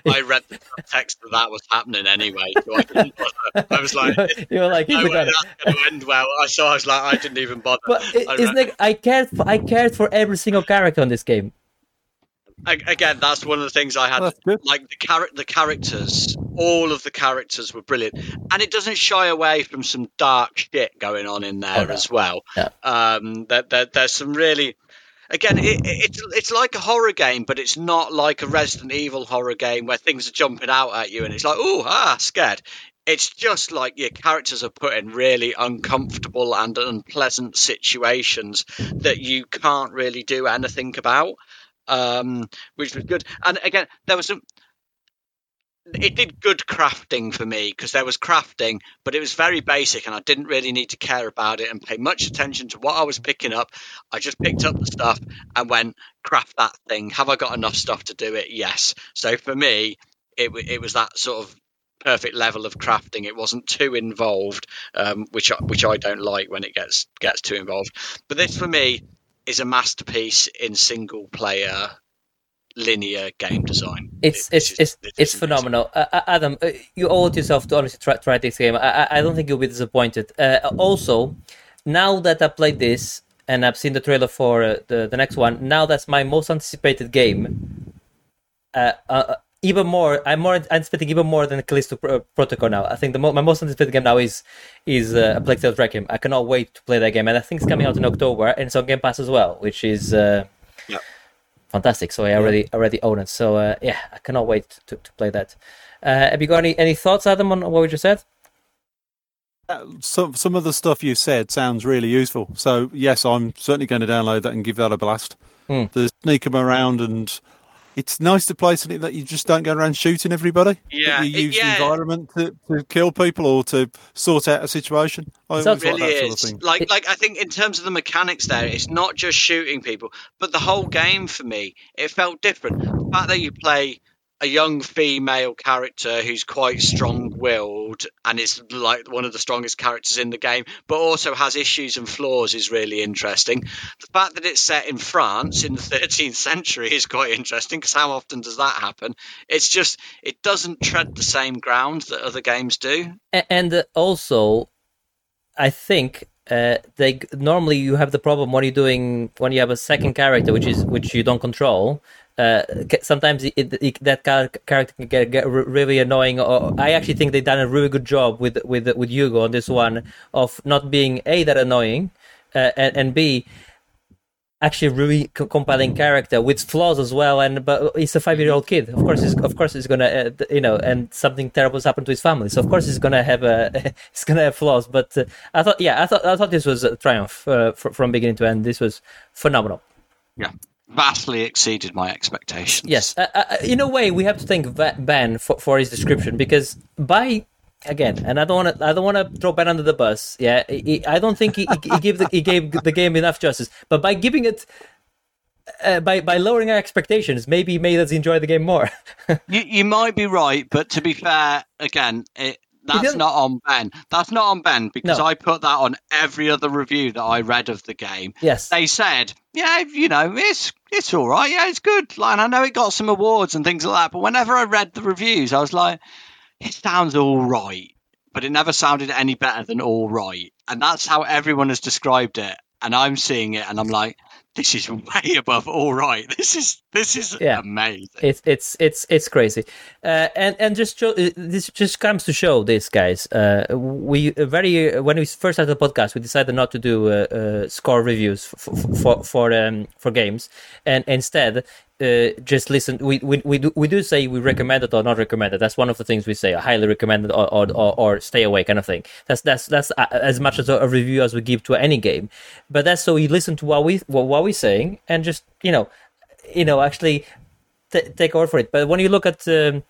Speaker 2: I read the text that that was happening anyway, so I didn't bother. I was like, (laughs)
Speaker 1: you were like,
Speaker 2: no way
Speaker 1: it.
Speaker 2: that's going to end well. I saw. I was like, I didn't even bother.
Speaker 1: But
Speaker 2: I
Speaker 1: i- isn't
Speaker 2: read-
Speaker 1: it? I cared. For, I cared for every single character on this game.
Speaker 2: A- again, that's one of the things I had.
Speaker 3: Well, that's
Speaker 2: like the char- the characters, all of the characters were brilliant, and it doesn't shy away from some dark shit going on in there
Speaker 1: Oh,
Speaker 2: as well.
Speaker 1: Yeah.
Speaker 2: Um, there, there, there's some really. Again, it, it- it's it's like a horror game, but it's not like a Resident Evil horror game where things are jumping out at you and it's like, oh, ah, scared. It's just like your characters are put in really uncomfortable and unpleasant situations that you can't really do anything about, um, which was good. And again, there was some. It did good crafting for me because there was crafting, but it was very basic, and I didn't really need to care about it and pay much attention to what I was picking up. I just picked up the stuff and went craft that thing. Have I got enough stuff to do it? Yes. So for me, it it was that sort of perfect level of crafting. It wasn't too involved, um, which I, which I don't like when it gets gets too involved. But this for me is a masterpiece in single player linear game design.
Speaker 1: It's
Speaker 2: This
Speaker 1: it's
Speaker 2: is-
Speaker 1: it's it's phenomenal. Uh, uh, Adam, uh, you owe it yourself to honestly try, try this game. I, I I don't think you'll be disappointed. Uh, also, now that I played this and I've seen the trailer for uh, the the next one, now that's my most anticipated game. Even more. I'm more anticipating even more than Callisto Pro- Protocol now. I think the mo- my most anticipated game now is is uh, Plague Tale Requiem. I cannot wait to play that game, and I think it's coming out in October, and it's on Game Pass as well, which is uh,
Speaker 2: Yeah.
Speaker 1: fantastic. So I already already own it. So uh, yeah, I cannot wait to, to play that. Uh, have you got any, any thoughts, Adam, on what we just said?
Speaker 3: Uh, Some some of the stuff you said sounds really useful. So yes, I'm certainly going to download that and give that a blast.
Speaker 1: Hmm.
Speaker 3: The sneak 'em around and it's nice to play something that you just don't go around shooting everybody.
Speaker 2: Yeah,
Speaker 3: That you use
Speaker 2: yeah.
Speaker 3: the environment to, to kill people or to sort out a situation. I
Speaker 1: Sounds
Speaker 3: always like
Speaker 2: really
Speaker 3: that sort of thing.
Speaker 2: Like, like I think in terms of the mechanics there, it's not just shooting people, but the whole game for me, it felt different. The fact that you play a young female character who's quite strong-willed and is like one of the strongest characters in the game, but also has issues and flaws, is really interesting. The fact that it's set in France in the (laughs) 13th century is quite interesting because how often does that happen? It's just it doesn't tread the same ground that other games do.
Speaker 1: And uh, also i think uh, they normally you have the problem when you're doing when you have a second character which is which you don't control uh, sometimes it, it, that char- character can get, get really annoying. Or I actually think they've done a really good job with with with Hugo on this one of not being a that annoying, uh, and, and b actually really co- compelling character with flaws as well and but he's a five year old kid. Of course he's of course he's gonna uh, you know and something terrible has happened to his family so of course he's gonna have a (laughs) he's gonna have flaws but uh, i thought yeah i thought i thought this was a triumph uh, fr- from beginning to end. This was phenomenal.
Speaker 2: Yeah, vastly exceeded my expectations.
Speaker 1: Yes, uh, uh, in a way, we have to thank Ben for, for his description because by again, and I don't want to, I don't want to throw Ben under the bus. Yeah, he, I don't think he, he, he gave the, he gave the game enough justice, but by giving it. Uh, by by lowering our expectations, maybe made us enjoy the game more. (laughs)
Speaker 2: You, you might be right, but to be fair, again, it, that's not on Ben. That's not on Ben because
Speaker 1: No.
Speaker 2: I put that on every other review that I read of the game.
Speaker 1: yes,
Speaker 2: They said, yeah, you know, it's it's all right. Yeah, it's good. Like, and I know it got some awards and things like that. But whenever I read the reviews, I was like, it sounds all right, but it never sounded any better than all right. And that's how everyone has described it. And I'm seeing it, and I'm like, this is way above all right. This is this is
Speaker 1: Yeah.
Speaker 2: amazing.
Speaker 1: it's it's it's it's crazy, uh, and and just show, uh, this just comes to show this, guys. Uh, we uh, very when we first started the podcast, we decided not to do uh, uh, score reviews for for for, um, for games, and instead. Uh, just listen. We, we we do we do say we recommend it or not recommend it. That's one of the things we say. I highly recommend it or or, or, or stay away kind of thing. That's that's that's as much as a, a review as we give to any game. But that's so you listen to what we what, what we're saying and just you know you know actually t- take over for it. But when you look at um,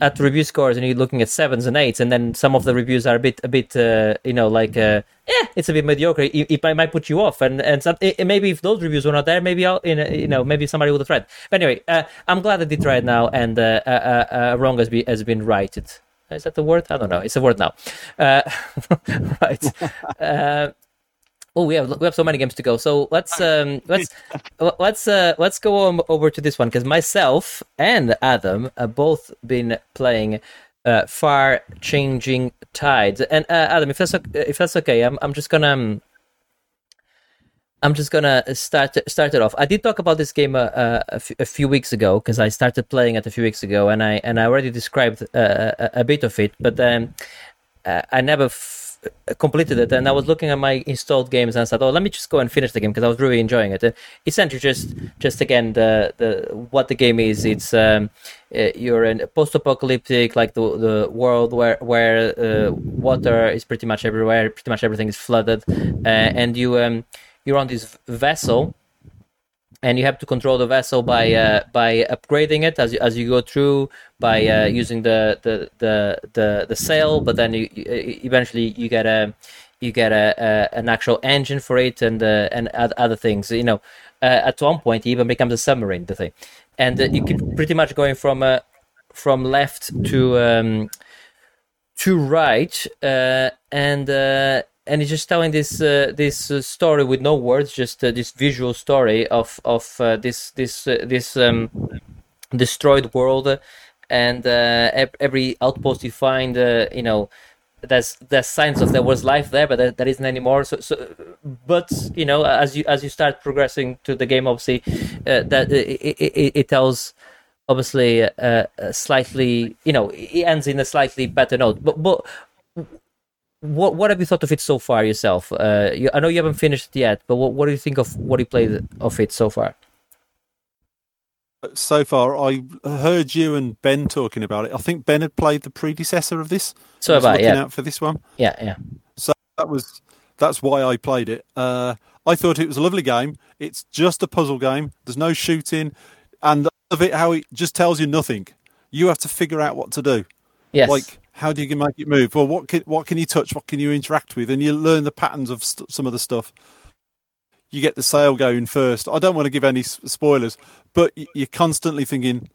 Speaker 1: at review scores and you're looking at sevens and eights, and then some of the reviews are a bit a bit uh, you know like uh, yeah, it's a bit mediocre. It, it might, put you off, and and some, it, maybe if those reviews were not there, maybe I'll you know, you know maybe somebody would have tried. But anyway, uh, I'm glad I did try it now, and uh, uh, uh, wrong has been has been righted. Is that the word? I don't know. It's a word now. Uh, (laughs) right. Oh, we have we have so many games to go. So let's um let's (laughs) let's uh let's go on over to this one because myself and Adam have both been playing uh Far Changing Tides. And uh, Adam, if that's o- if that's okay, I'm I'm just gonna. Um, I'm just gonna start start it off. I did talk about this game uh, uh, a, f- a few weeks ago because I started playing it a few weeks ago, and I and I already described uh, a, a bit of it, but um, uh, I never f- completed it. And I was looking at my installed games, and I said, "Oh, let me just go and finish the game because I was really enjoying it." Uh, essentially, just just again the the what the game is. It's um, uh, you're in a post-apocalyptic like the the world where where uh, water is pretty much everywhere, pretty much everything is flooded, uh, and you um you're on this vessel and you have to control the vessel by uh, by upgrading it as you, as you go through by uh, using the, the the the the sail but then you, you eventually you get a you get a, a an actual engine for it and uh, and other things you know. Uh, at one point it even becomes a submarine the thing. And uh, you keep pretty much going from uh, from left to um, to right and and it's just telling this uh, this uh, story with no words just uh, this visual story of of uh, this this uh, this um, destroyed world and uh, every outpost you find you know there's there's signs of there was life there but there, there isn't anymore so, so but you know as you as you start progressing to the game obviously that it, it, it, tells obviously uh, slightly, you know, it ends in a slightly better note. But but what what have you thought of it so far yourself? Uh, you, I know you haven't finished it yet, but what what do you think of what you played of it so far?
Speaker 3: So far, I heard you and Ben talking about it. I think Ben had played the predecessor of this.
Speaker 1: So about
Speaker 3: looking
Speaker 1: yeah,
Speaker 3: out for this one.
Speaker 1: yeah, yeah,
Speaker 3: So that was that's why I played it. Uh, I thought it was a lovely game. It's just a puzzle game. There's no shooting, and of it how it just tells you nothing. You have to figure out what to do.
Speaker 1: yes,
Speaker 3: Like how do you make it move? Well, what can what can you touch? What can you interact with? And you learn the patterns of st- some of the stuff. You get the sail going first. I don't want to give any spoilers, but you're constantly thinking,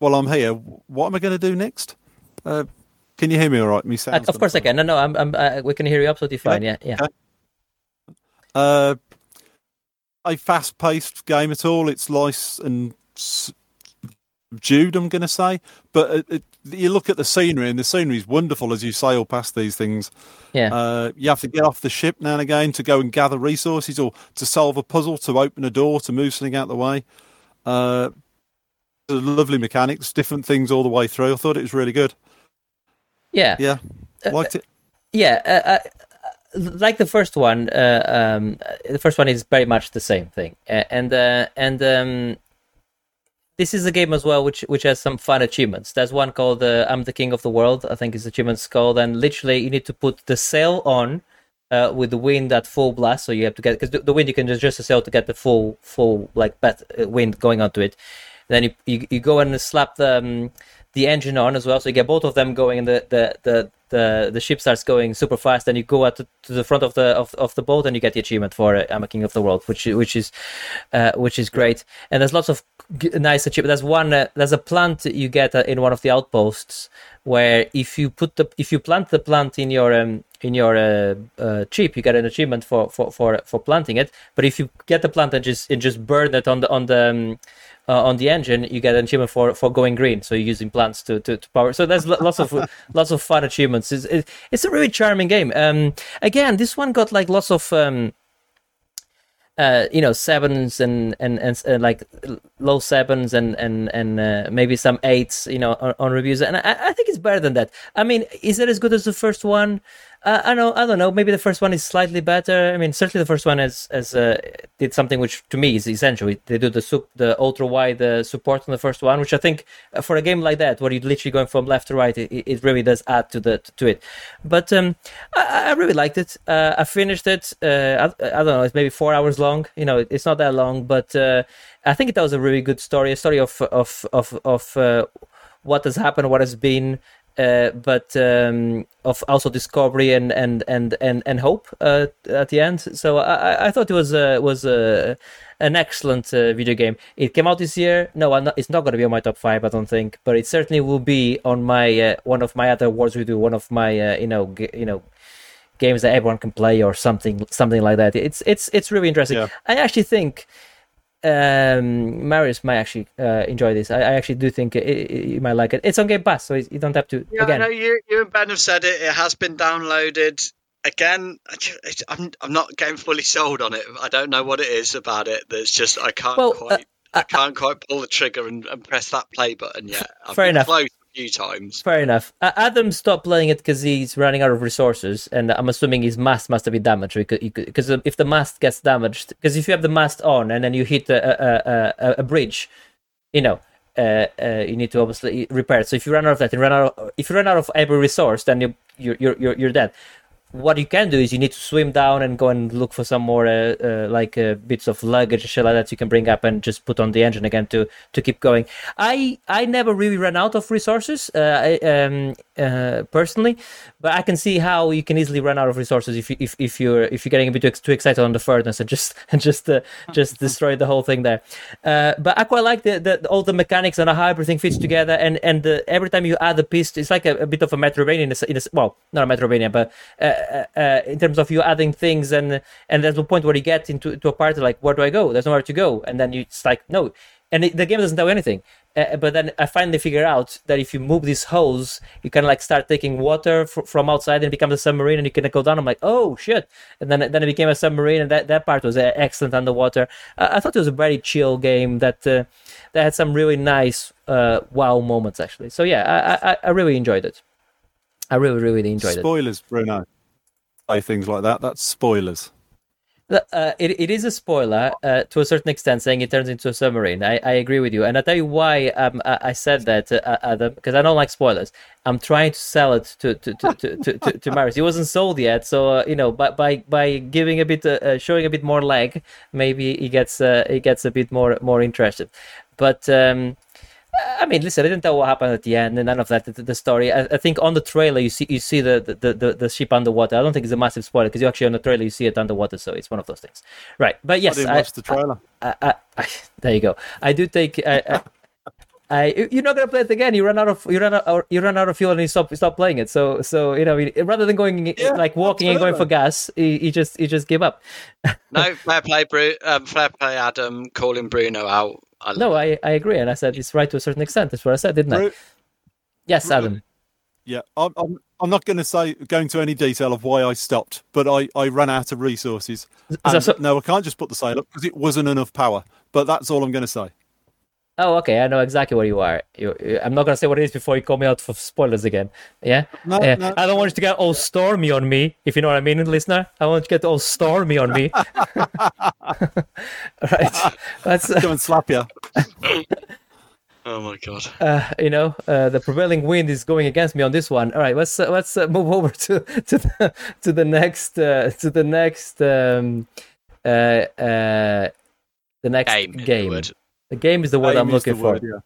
Speaker 3: "Well, I'm here. What am I going to do next?" Uh, can you hear me all right? Me
Speaker 1: Uh, of course I can. No, no, I'm, I'm uh, we can hear you absolutely fine. Yeah, yeah.
Speaker 3: Uh, a fast-paced game at all. It's nice and subdued, I'm going to say. But it, it, you look at the scenery, and the scenery is wonderful as you sail past these things.
Speaker 1: yeah.
Speaker 3: Uh, you have to get off the ship now and again to go and gather resources, or to solve a puzzle, to open a door, to move something out the way. Uh, lovely mechanics, different things all the way through. I thought it was really good.
Speaker 1: yeah.
Speaker 3: Yeah, liked it.
Speaker 1: yeah uh, uh, like the first one uh, um, the first one is very much the same thing uh, and uh, and um, this is a game as well which which has some fun achievements there's one called uh, i'm the king of the world i think is achievement's called and literally you need to put the sail on uh, with the wind at full blast so you have to get because the, the wind you can just adjust the sail to get the full full like bat, uh, wind going onto it then you, you, you go and slap the um, the engine on as well, so you get both of them going, and the the the the, the ship starts going super fast. And you go out to, to the front of the of, of the boat, and you get the achievement for uh, I'm a king of the world, which which is uh, which is great. And there's lots of nice achievement. There's one uh, there's a plant you get uh, in one of the outposts where if you put the if you plant the plant in your um, in your uh, uh, chip, you get an achievement for, for, for, for planting it. But if you get the plant and just and just burn it on the on the um, uh, on the engine, you get an achievement for, for going green. So you're using plants to, to, to power. So there's lots of (laughs) lots of fun achievements. It's, it's a really charming game. Um, again, this one got like lots of um, uh, you know sevens and and and uh, like low sevens and and and uh, maybe some eights you know on, on reviews. And I, I think it's better than that. I mean is it as good as the first one uh, i know i don't know. Maybe the first one is slightly better. I mean certainly the first one has has uh, did something which to me is essential. They do the sup- the ultra wide uh, support on the first one which i think uh, for a game like that where you're literally going from left to right it, it really does add to the to it. But um i, I really liked it. Uh, i finished it uh, I, I don't know it's maybe four hours long. You know it's not that long but i think it was a really good story a story of of of of what has happened what has been uh, but um, of also discovery and and and and, and hope uh, at the end. So I, I- I thought it was uh, was uh, an excellent uh, video game. It came out this year. No, not, it's not going to be on my top five, I don't think, but it certainly will be on my uh, one of my other awards we do. One of my uh, you know g- you know games that everyone can play or something something like that. It's it's it's really interesting.
Speaker 3: Yeah.
Speaker 1: I actually think um, Marius might actually uh, enjoy this. I, I actually do think you might like it. It's on Game Pass, so you don't have to.
Speaker 2: Yeah,
Speaker 1: again,
Speaker 2: I know you, you and Ben have said it. It has been downloaded. Again, I'm I'm not getting fully sold on it. I don't know what it is about it. That's just I can't
Speaker 1: Well,
Speaker 2: quite
Speaker 1: uh,
Speaker 2: I can't quite pull the trigger and, and press that play button yet. I've
Speaker 1: Fair enough.
Speaker 2: close few times.
Speaker 1: Fair enough. Uh, Adam stopped playing it because he's running out of resources, and I'm assuming his mast must have been damaged. Because if the mast gets damaged, because if you have the mast on and then you hit a a, a, a bridge, you know, uh, uh, you need to obviously repair it. So if you run out of that and run out, of, if you run out of every resource, then you you're you're, you're dead. What you can do is you need to swim down and go and look for some more uh, uh, like uh, bits of luggage shit like that you can bring up and just put on the engine again to to keep going. I I never really ran out of resources uh, I, um, uh, personally, but I can see how you can easily run out of resources if you, if if you're if you're getting a bit too, too excited on the furnace and just (laughs) and just uh, just destroy the whole thing there. But I quite like the, the all the mechanics and how everything fits together and and every time you add a piece, it's like a, a bit of a Metroidvania in a, in a well not a Metroidvania, but uh, uh, in terms of you adding things and and there's a point where you get into to a part like where do I go? There's nowhere to go, and then you, it's like no. and it, the game doesn't tell you anything. Uh, but then I finally figure out that if you move these holes, you can like start taking water from outside and it becomes a submarine, and you can go down. I'm like, oh shit! And then then it became a submarine, and that, that part was uh, excellent underwater. Uh, I thought it was a very chill game that uh, that had some really nice uh, wow moments actually. So yeah, I, I I really enjoyed it. I really really enjoyed it.
Speaker 3: Spoilers, Bruno. Say things like that. That's spoilers.
Speaker 1: Uh, it, it is a spoiler uh, to a certain extent, saying it turns into a submarine. I, I agree with you, and I'll tell you why um, I, I said that, uh, Adam, because I don't like spoilers. I'm trying to sell it to to to to, to, to, Marius. He wasn't sold yet, so uh, you know, by by by giving a bit, uh, uh, showing a bit more leg, maybe he gets uh, he gets a bit more more interested. But um, I mean, listen, I didn't tell what happened at the end, and none of that. The, the story. I, I, think on the trailer you see you see the, the, the, the ship underwater. I don't think it's a massive spoiler because you actually on the trailer you see it underwater, so it's one of those things, right? But yes,
Speaker 3: I didn't watch the trailer.
Speaker 1: I, there you go. I do take. I, I, you're not gonna play it again. You run out of you run out you run out of fuel and you stop you stop playing it. So so you know rather than going yeah, like walking and going for gas, you, you just you just give up.
Speaker 2: no fair play, Bru- um, fair play, Adam. Calling Bruno out
Speaker 1: I no, I, I agree, and I said it's right to a certain extent. That's what I said, didn't I? yes, Adam.
Speaker 3: Yeah, I'm, I'm, I'm not going to say go into any detail of why I stopped, but I, I ran out of resources. And, so, no, I can't just put the sail up because it wasn't enough power. But that's all I'm going to say.
Speaker 1: Oh, okay. I know exactly where you are. You, you, I'm not gonna say what it is before you call me out for spoilers again. Yeah.
Speaker 3: No,
Speaker 1: yeah.
Speaker 3: No,
Speaker 1: I don't want you to get all stormy on me, if you know what I mean, listener. I want you to get all stormy on me. (laughs) (laughs) right. Let's
Speaker 3: uh, come and slap you. (laughs)
Speaker 2: oh my god.
Speaker 1: Uh, you know, uh, the prevailing wind is going against me on this one. All right. Let's uh, let's uh, move over to to the to the next uh, to the next um, uh, uh, the next
Speaker 2: game.
Speaker 1: game. The game is the word game I'm looking for. Word, yeah.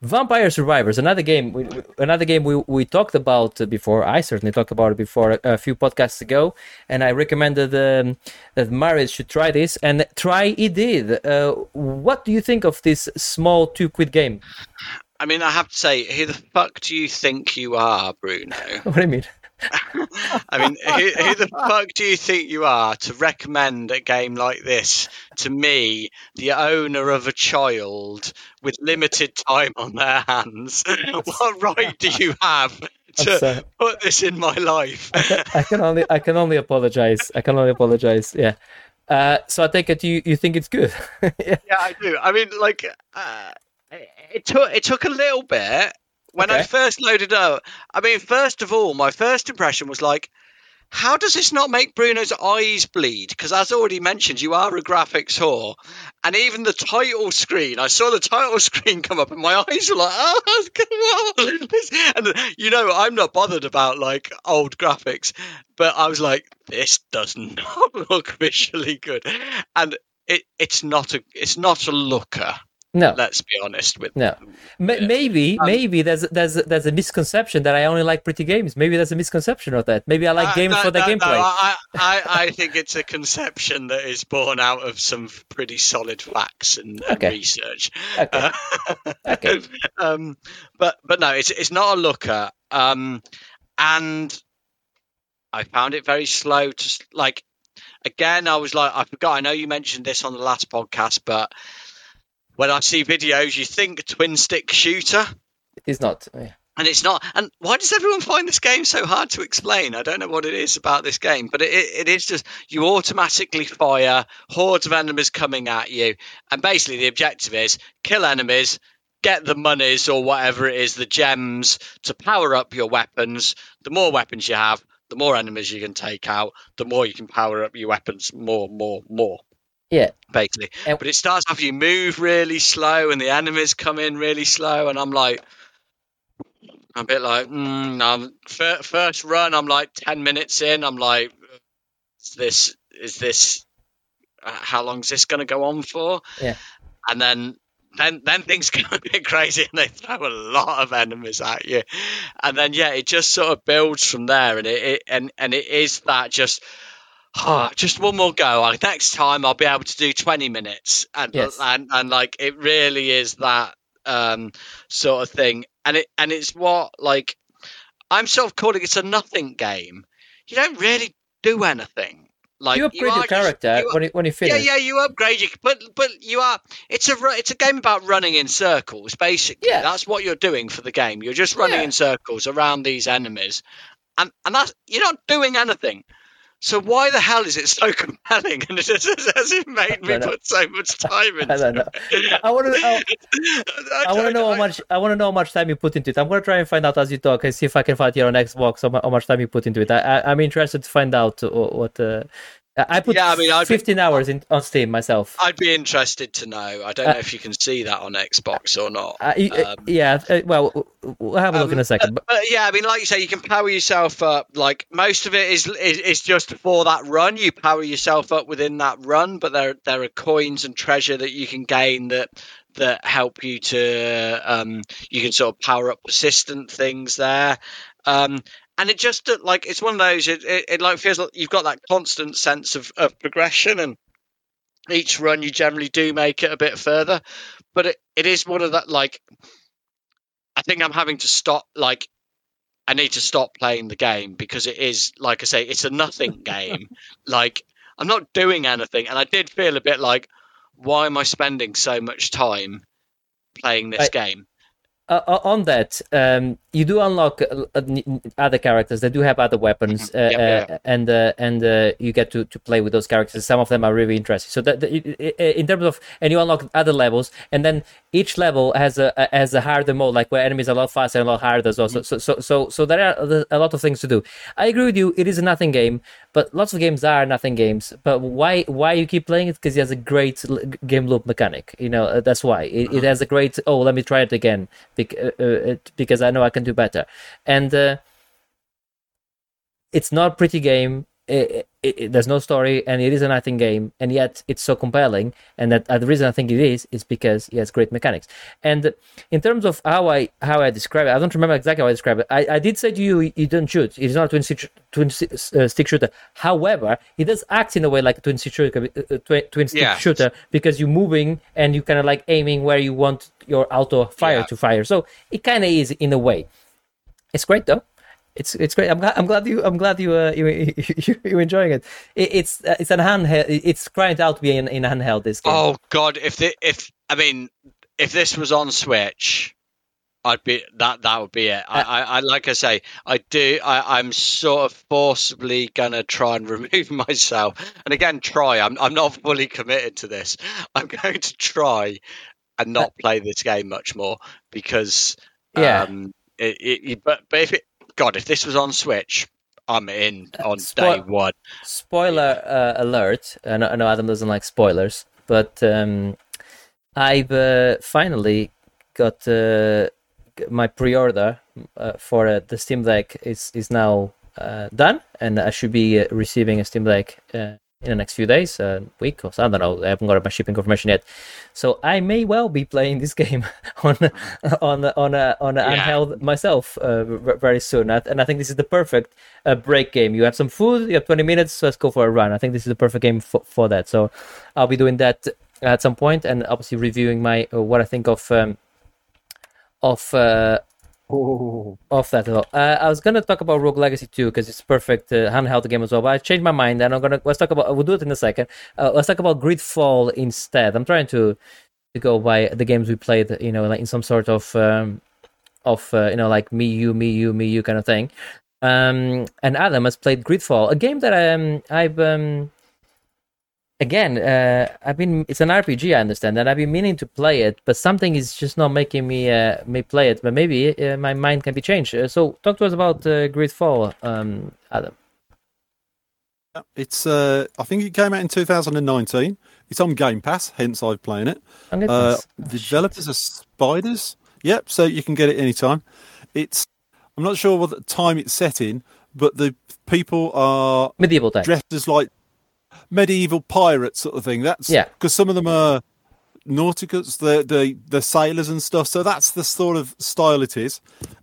Speaker 1: Vampire Survivors, another game, we, another game we, we talked about before. I certainly talked about it before a, a few podcasts ago, and I recommended um, that Marius should try this, and try he did. Uh, what do you think of this small two quid game?
Speaker 2: I mean, I have to say, who the fuck do you think you are, Bruno? (laughs)
Speaker 1: what do you mean? (laughs)
Speaker 2: I mean, who, who, the fuck do you think you are to recommend a game like this to me, the owner of a child with limited time on their hands? (laughs) what right do you have to put this in my life?
Speaker 1: I, can, I can only, I can only apologize. I can only apologize. Yeah. Uh, so I take it you, you think it's good. (laughs)
Speaker 2: yeah. yeah, I do. I mean, like, uh, it took it took a little bit when okay. I first loaded up, I mean, first of all, my first impression was like, how does this not make Bruno's eyes bleed? Because as already mentioned, you are a graphics whore, and even the title screen, I saw the title (laughs) screen come up, and my eyes were like, "Oh, (laughs) come on!" And you know, I'm not bothered about like old graphics, but I was like, "This does (laughs) not look visually good," and it, it's not a it's not a looker.
Speaker 1: No,
Speaker 2: let's be honest with
Speaker 1: no. M- yeah. Maybe, um, maybe there's there's there's a misconception that I only like pretty games. Maybe there's a misconception of that. Maybe I like uh, games no, for the no, gameplay. No,
Speaker 2: I, I, I think it's a conception that is born out of some pretty solid facts and, and research.
Speaker 1: Okay. Uh, (laughs) okay.
Speaker 2: um, but but no, it's it's not a looker. Um, and I found it very slow to like. Again, I was like, I forgot. I know you mentioned this on the last podcast, but when I see videos, you think twin stick shooter.
Speaker 1: It's not. Yeah.
Speaker 2: And it's not. And why does everyone find this game so hard to explain? I don't know what it is about this game, but it, it is just you automatically fire hordes of enemies coming at you, and basically the objective is kill enemies, get the monies or whatever it is, the gems to power up your weapons. The more weapons you have, the more enemies you can take out, the more you can power up your weapons more, more, more.
Speaker 1: Yeah.
Speaker 2: Basically. And, but it starts off you move really slow and the enemies come in really slow and I'm like I'm a bit like mm, I'm, first run I'm like 10 minutes in I'm like is this is this uh, how long is this going to go on for?
Speaker 1: Yeah.
Speaker 2: And then then then things (laughs) get a bit crazy and they throw a lot of enemies at you and then yeah it just sort of builds from there and it, it and and it is that just oh, just one more go. next time I'll be able to do 20 minutes. And, yes. and, and like, it really is that um, sort of thing. And it, and it's what, like, I'm sort of calling it a nothing game. You don't really do anything. Like
Speaker 1: you upgrade
Speaker 2: are
Speaker 1: your
Speaker 2: just-
Speaker 1: character
Speaker 2: you are-
Speaker 1: when you, when you
Speaker 2: yeah,
Speaker 1: finish.
Speaker 2: yeah, you upgrade you, but but you are. It's a it's a game about running in circles. Basically,
Speaker 1: Yeah.
Speaker 2: that's what you're doing for the game. You're just running
Speaker 1: Yeah.
Speaker 2: in circles around these enemies, and and that's you're not doing anything. So why the hell is it so (laughs) compelling? And it has, has it made me
Speaker 1: know.
Speaker 2: put so much (laughs) time into
Speaker 1: I don't know.
Speaker 2: it?
Speaker 1: I want to. (laughs) I, I want to know how much. I want to know how much time you put into it. I'm gonna try and find out as you talk and see if I can find here on Xbox how, much time you put into it. I, I'm interested to find out uh, what. Uh, I put
Speaker 2: Yeah, I mean, I'd be-
Speaker 1: 15 hours in on Steam myself.
Speaker 2: I'd be interested to know. I don't
Speaker 1: Uh,
Speaker 2: know if you can see that on Xbox or not.
Speaker 1: Uh, uh,
Speaker 2: Um,
Speaker 1: yeah. Uh, well, we'll have a look
Speaker 2: Um,
Speaker 1: in a second. But
Speaker 2: But yeah, I mean, like you say, you can power yourself up. Like most of it is is, is just for that run. You power yourself up within that run, but there there are coins and treasure that you can gain that that help you to um, you can sort of power up persistent things there. Um, and it just uh, like it's one of those. It, it, it like feels like you've got that constant sense of, of progression, and each run you generally do make it a bit further. But it, it is one of that like I think I'm having to stop like I need to stop playing the game because it is like I say, it's a nothing (laughs) game. like I'm not doing anything, and I did feel a bit like, why am I spending so much time playing this
Speaker 1: I-
Speaker 2: game?
Speaker 1: Uh, uh, on that, um, you do unlock uh, uh, other characters that do have other weapons, uh,
Speaker 2: Mhm. Yep, yeah,
Speaker 1: uh, and uh, and uh, you get to, to play with those characters. Some of them are really interesting. So that, that- i- i- in terms of, and you unlock other levels, and then each level has a has a harder mode, like where enemies are a lot faster and a lot harder as well. So so so so, so there are a lot of things to do. I agree with you. It is a nothing game, but lots of games are nothing games. But why why you keep playing it? Because it has a great l- game loop mechanic. You know uh, that's why it, it has a great. Oh, let me try it again uh, uh, it- because I know I can do better. And uh, it's not a pretty game. It, it, it- there's no story, and it is a nothing game, and yet it's so compelling. And that uh, the reason I think it is is because it has great mechanics. And in terms of how I how I describe it, I don't remember exactly how I describe it. I, I did say to you, you don't shoot. It is not a twin stick, twin uh, stick shooter. However, it does act in a way like a twin stick shooter, uh, uh, twin, twin stick
Speaker 2: Yeah.
Speaker 1: shooter because you're moving and you kind of like aiming where you want your auto fire
Speaker 2: Yeah.
Speaker 1: to fire. So it kind of is in a way. It's great though. It's it's great. I'm glad. I'm glad you. I'm glad you. Uh, you, (laughs) you you're enjoying it. it it's uh, it's an handheld. It's crying out to be in, in handheld. This game.
Speaker 2: Oh God, if the, if I mean, if this was on Switch, I'd be that that would be it. I, I, I like I say, I do. I, I'm sort of forcibly gonna try and (laughs) remove myself. And again, try. I'm I'm not fully committed to this. (laughs) I'm going to try and not play this game much more because
Speaker 1: Yeah.
Speaker 2: Um, it, it- but but if it God, if this was on Switch, I'm in on
Speaker 1: Spo-
Speaker 2: day one.
Speaker 1: Spoiler uh, alert! I know, I know Adam doesn't like spoilers, but um, I've uh, finally got uh, my pre-order uh, for uh, the Steam Deck is is now uh, done, and I should be uh, receiving a Steam Deck uh, in the next few days, a week or so. I don't know. I haven't got my shipping confirmation yet, so I may well be playing this (laughs) game on on on a on a
Speaker 2: Yeah.
Speaker 1: handheld myself uh, very soon. And I think this is the perfect uh, break game. You have some food, you have 20 minutes, so let's go for a run. I think this is the perfect game for, for that. So I'll be doing that at some point, and obviously reviewing my uh, what I think of um, of uh, of that as well. Uh, I was gonna talk about Rogue Legacy 2 because it's perfect uh, handheld game as well. But I changed my mind, and I'm gonna let's talk about. We'll do it in a second. Uh, let's talk about Greedfall instead. I'm trying to to go by the games we played. You know, like in some sort of um, of uh, you know like me you me you me you kind of thing. Um, and Adam has played Greedfall, a game that I um, I've um, again uh, I've been. It's an RPG, I understand, and I've been meaning to play it, but something is just not making me uh, me play it. But maybe uh, my mind can be changed. Uh, so talk to us about uh, Greedfall, um, Adam.
Speaker 3: It's uh, I think it came out in 2019. It's on Game Pass, hence I'm playing it. Uh,
Speaker 1: this.
Speaker 3: the developers are Spiders. Yep, so you can get it anytime. It's I'm not sure what time it's set in, but the people are
Speaker 1: medieval time.
Speaker 3: dressed as like medieval pirates sort of thing. That's
Speaker 1: Yeah.
Speaker 3: because some of them are nauticals, the the the sailors and stuff. So that's the sort of style it is,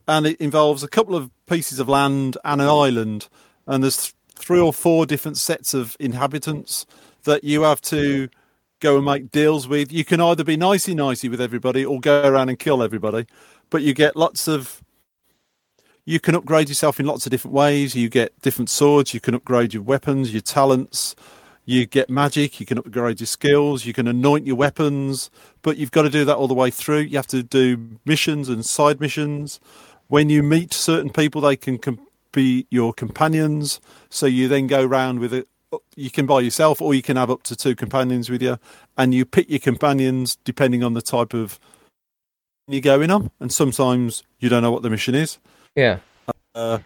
Speaker 3: and it involves a couple of pieces of land and an island, and there's th- three or four different sets of inhabitants that you have to go and make deals with. You can either be nicey nicey with everybody or go around and kill everybody, but you get lots of you can upgrade yourself in lots of different ways. You get different swords. You can upgrade your weapons, your talents. You get magic. You can upgrade your skills. You can anoint your weapons. But you've got to do that all the way through. You have to do missions and side missions. When you meet certain people, they can com- be your companions. So you then go round with it. You can by yourself, or you can have up to two companions with you, and you pick your companions depending on the type of you're going on. And sometimes you don't know what the mission is.
Speaker 1: Yeah.
Speaker 3: Uh,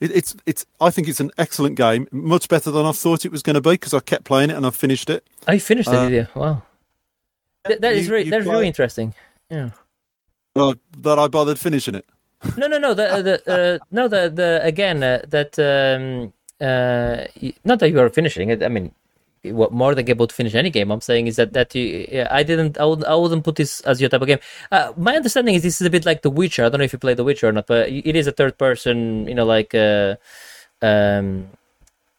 Speaker 3: it, it's it's. I think it's an excellent game, much better than I thought it was going to be because I kept playing it and I finished it.
Speaker 1: I Oh, finished it,
Speaker 3: Uh,
Speaker 1: did you? Wow. Th- that is
Speaker 3: you-
Speaker 1: really that's
Speaker 3: play-
Speaker 1: really interesting. Yeah.
Speaker 3: Well, that I bothered finishing it.
Speaker 1: No, no, no. The the uh, no the the again uh, that um uh not that you are finishing it. I mean, what more than able to finish any game. I'm saying is that that you yeah, I didn't I would I wouldn't put this as your type of game. Uh, my understanding is this is a bit like The Witcher. I don't know if you play The Witcher or not, but it is a third person. You know, like uh um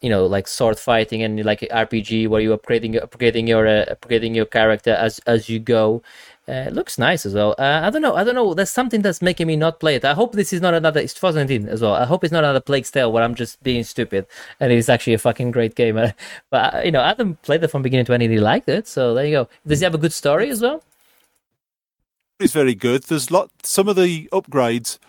Speaker 1: you know like sword fighting and like RPG where you upgrading upgrading your uh, upgrading your character as as you go. Uh, it looks nice as well. Uh, I don't know. I don't know. There's something that's making me not play it. I hope this is not another. It's 2019 as well. I hope it's not another Plague Tale where I'm just being stupid and it's actually a fucking great game. (laughs) but uh, you know, I haven't played it from beginning to end. and liked it. So there you go. Does he have a good story as well?
Speaker 3: It's very good. There's lot. Some of the upgrades.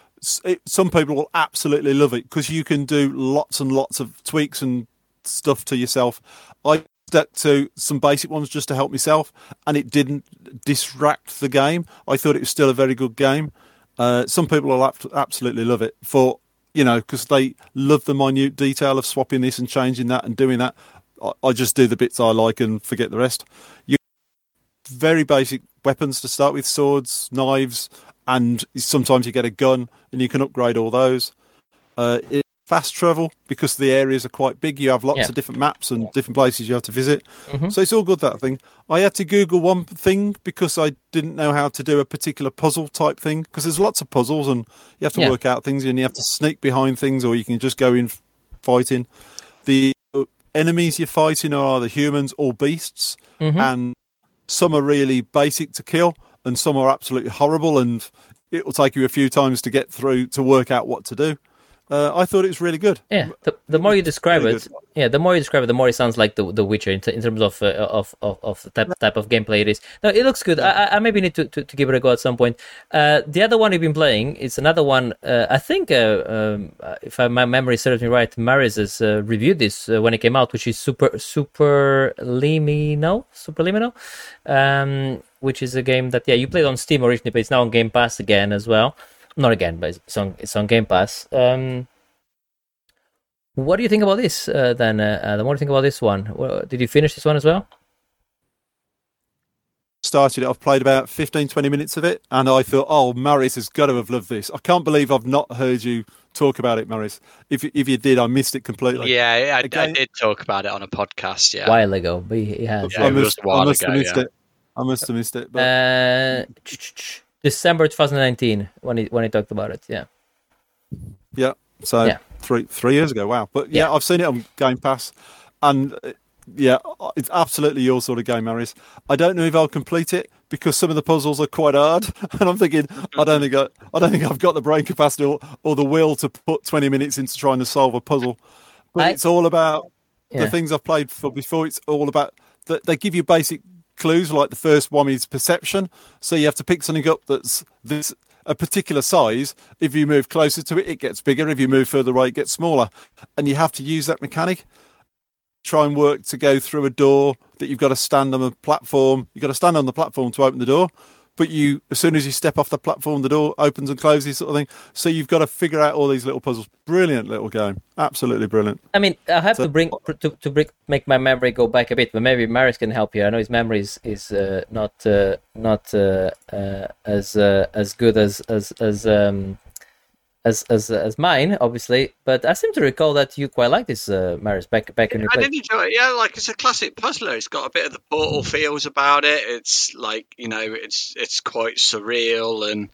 Speaker 3: It, some people will absolutely love it because you can do lots and lots of tweaks and stuff to yourself. I stuck to some basic ones just to help myself, and it didn't distract the game. I thought it was still a very good game. Uh, some people will ab- absolutely love it for you know because they love the minute detail of swapping this and changing that and doing that. I, I just do the bits I like and forget the rest. You very basic weapons to start with swords, knives, and sometimes you get a gun and you can upgrade all those. Uh, it, fast travel because the areas are quite big. You have lots
Speaker 1: Yeah.
Speaker 3: of different maps and different places you have to visit.
Speaker 1: Mhm.
Speaker 3: So it's all good that thing. I had to Google one thing because I didn't know how to do a particular puzzle type thing because there's lots of puzzles and you have to
Speaker 1: Yeah.
Speaker 3: work out things and you have to sneak behind things or you can just go in fighting. The uh, enemies you're fighting are either humans or beasts
Speaker 1: Mhm.
Speaker 3: and some are really basic to kill and some are absolutely horrible and it will take you a few times to get through to work out what to do. Uh, I thought it was really good.
Speaker 1: Yeah, the, the more you describe
Speaker 3: Really
Speaker 1: it, yeah, the more you describe it, the more it sounds like the the Witcher in, t- in terms of, uh, of of of the type type of gameplay it is. No, it looks good. I, I- maybe need to, to, to give it a go at some point. Uh, the other one you've been playing is another one. Uh, I think, uh, um, if I, my memory serves me right, Marius has uh, reviewed this uh, when it came out, which is super Superliminal, super liminal, um, which is a game that yeah you played on Steam originally, but it's now on Game Pass again as well. Not again, but it's on it's on Game Pass. Um, what do you think about this uh, then? Uh, Adam? what do you think about this one? Did you finish this one as well?
Speaker 3: started it. I've played about 15, 20 minutes of it, and I thought, oh, Marius has got to have loved this. I can't believe I've not heard you talk about it, Marius. If if you did, I missed it completely.
Speaker 2: Yeah, I, I did talk about it on a podcast. yeah.
Speaker 1: A while ago, but he, he has.
Speaker 2: Yeah,
Speaker 3: I must,
Speaker 2: a while
Speaker 3: I must
Speaker 2: ago,
Speaker 3: have missed
Speaker 2: yeah.
Speaker 3: it. I must have missed it. But
Speaker 1: Uh, December 2019 when he when he talked about it. Yeah.
Speaker 3: yeah, so
Speaker 1: yeah.
Speaker 3: three three years ago. Wow. But yeah,
Speaker 1: Yeah.
Speaker 3: I've seen it on Game Pass, and uh, yeah, it's absolutely your sort of game, Marius. I don't know if I'll complete it because some of the puzzles are quite hard, (laughs) and I'm thinking I don't think I, I don't think I've got the brain capacity or, or the will to put 20 minutes into trying to solve a puzzle. But
Speaker 1: I-
Speaker 3: it's all about
Speaker 1: Yeah.
Speaker 3: the things I've played for before. It's all about that they give you basic clues. Like the first one is perception, so you have to pick something up that's this a particular size. If you move closer to it, it gets bigger. If you move further away, it gets smaller, and you have to use that mechanic. Try and work to go through a door that you've got to stand on a platform. You've got to stand on the platform to open the door, but you as soon as you step off the platform, the door opens and closes, sort of thing. So you've got to figure out all these little puzzles. Brilliant little game, absolutely brilliant.
Speaker 1: I mean, I have
Speaker 3: So-
Speaker 1: to bring to to bring, make my memory go back a bit, but maybe Marius can help you. I know his memory is is uh, not uh, not uh, uh, as uh, as good as as as um as as as mine, obviously. But I seem to recall that you quite like this, uh, Marius, back back in your
Speaker 2: I
Speaker 1: play.
Speaker 2: did enjoy it. Yeah, like it's a classic puzzler. It's got a bit of the Portal feels about it. It's like you know, it's it's quite surreal and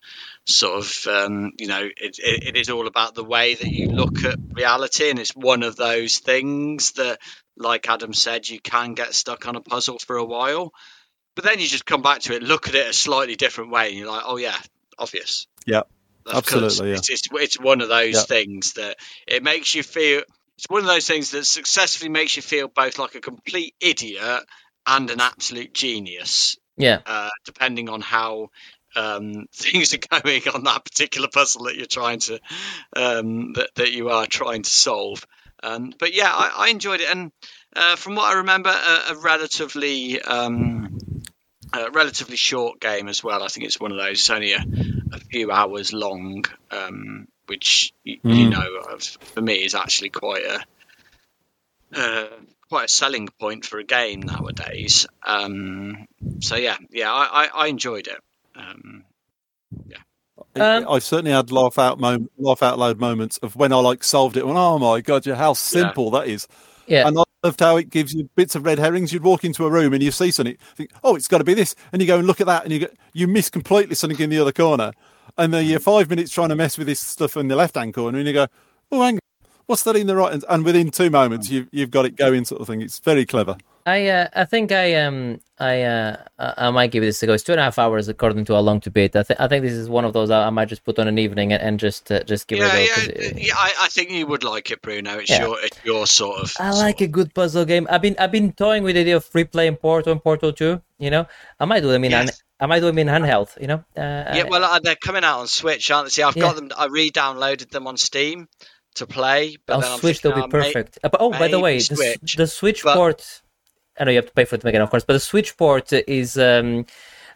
Speaker 2: sort of um, you know, it, it it is all about the way that you look at reality, and it's one of those things that, like Adam said, you can get stuck on a puzzle for a while, but then you just come back to it, look at it a slightly different way, and you're like, oh yeah, obvious. Because
Speaker 3: Absolutely, yeah.
Speaker 2: It's, it's, it's one of those
Speaker 3: Yeah.
Speaker 2: things that it makes you feel. It's one of those things that successfully makes you feel both like a complete idiot and an absolute genius,
Speaker 1: Yeah.
Speaker 2: uh, depending on how um, (laughs) things are going on that particular puzzle that you're trying to um, that that you are trying to solve. Um, but yeah, I, I enjoyed it, and uh, from what I remember, a, a relatively um, a relatively short game as well. I think it's one of those. It's only a, a few hours long, um, which y- you
Speaker 3: Mm.
Speaker 2: know uh, for me is actually quite a uh, quite a selling point for a game nowadays. Um, so yeah, yeah, I, I, I enjoyed it. Um,
Speaker 1: Um,
Speaker 3: I certainly had laugh out mom- laugh out loud moments of when I like solved it. And, oh my god, yeah, how simple that is!
Speaker 1: Yeah.
Speaker 3: And I loved how it gives you bits of red herrings. You'd walk into a room and you see something, think, oh, it's got to be this, and you go and look at that, and you get you miss completely something in the other corner, and then you're five minutes trying to mess with this stuff in the left hand corner, and you go, oh, hang on, what's that in the right? hand? And within two moments, mm. you've you've got it going, sort of thing. It's very clever.
Speaker 1: I uh, I think I um I uh I might give this a go. It's two and a half hours according to how long to beat. I think I think this is one of those I, I might just put on an evening and, and just uh, just give
Speaker 2: yeah,
Speaker 1: it a go.
Speaker 2: yeah,
Speaker 1: it-
Speaker 2: yeah. I, I think you would like it, Bruno. It's
Speaker 1: Yeah.
Speaker 2: your it's your sort of.
Speaker 1: I like a good puzzle game. I've been I've been toying with the idea of replaying Portal and Portal 2, You know, I might do them in
Speaker 2: Yes.
Speaker 1: hand, I might do them in handheld. You know, uh,
Speaker 2: Yeah, well, uh, they're coming out on Switch, aren't they? See, I've
Speaker 1: Yeah.
Speaker 2: got them. I re-downloaded them on Steam to play. But
Speaker 1: on Switch they'll be perfect. Uh, but, oh, by the way, the,
Speaker 2: Switch,
Speaker 1: the Switch
Speaker 2: but-
Speaker 1: port. I know you have to pay for it again, of course, but the Switch port is, um,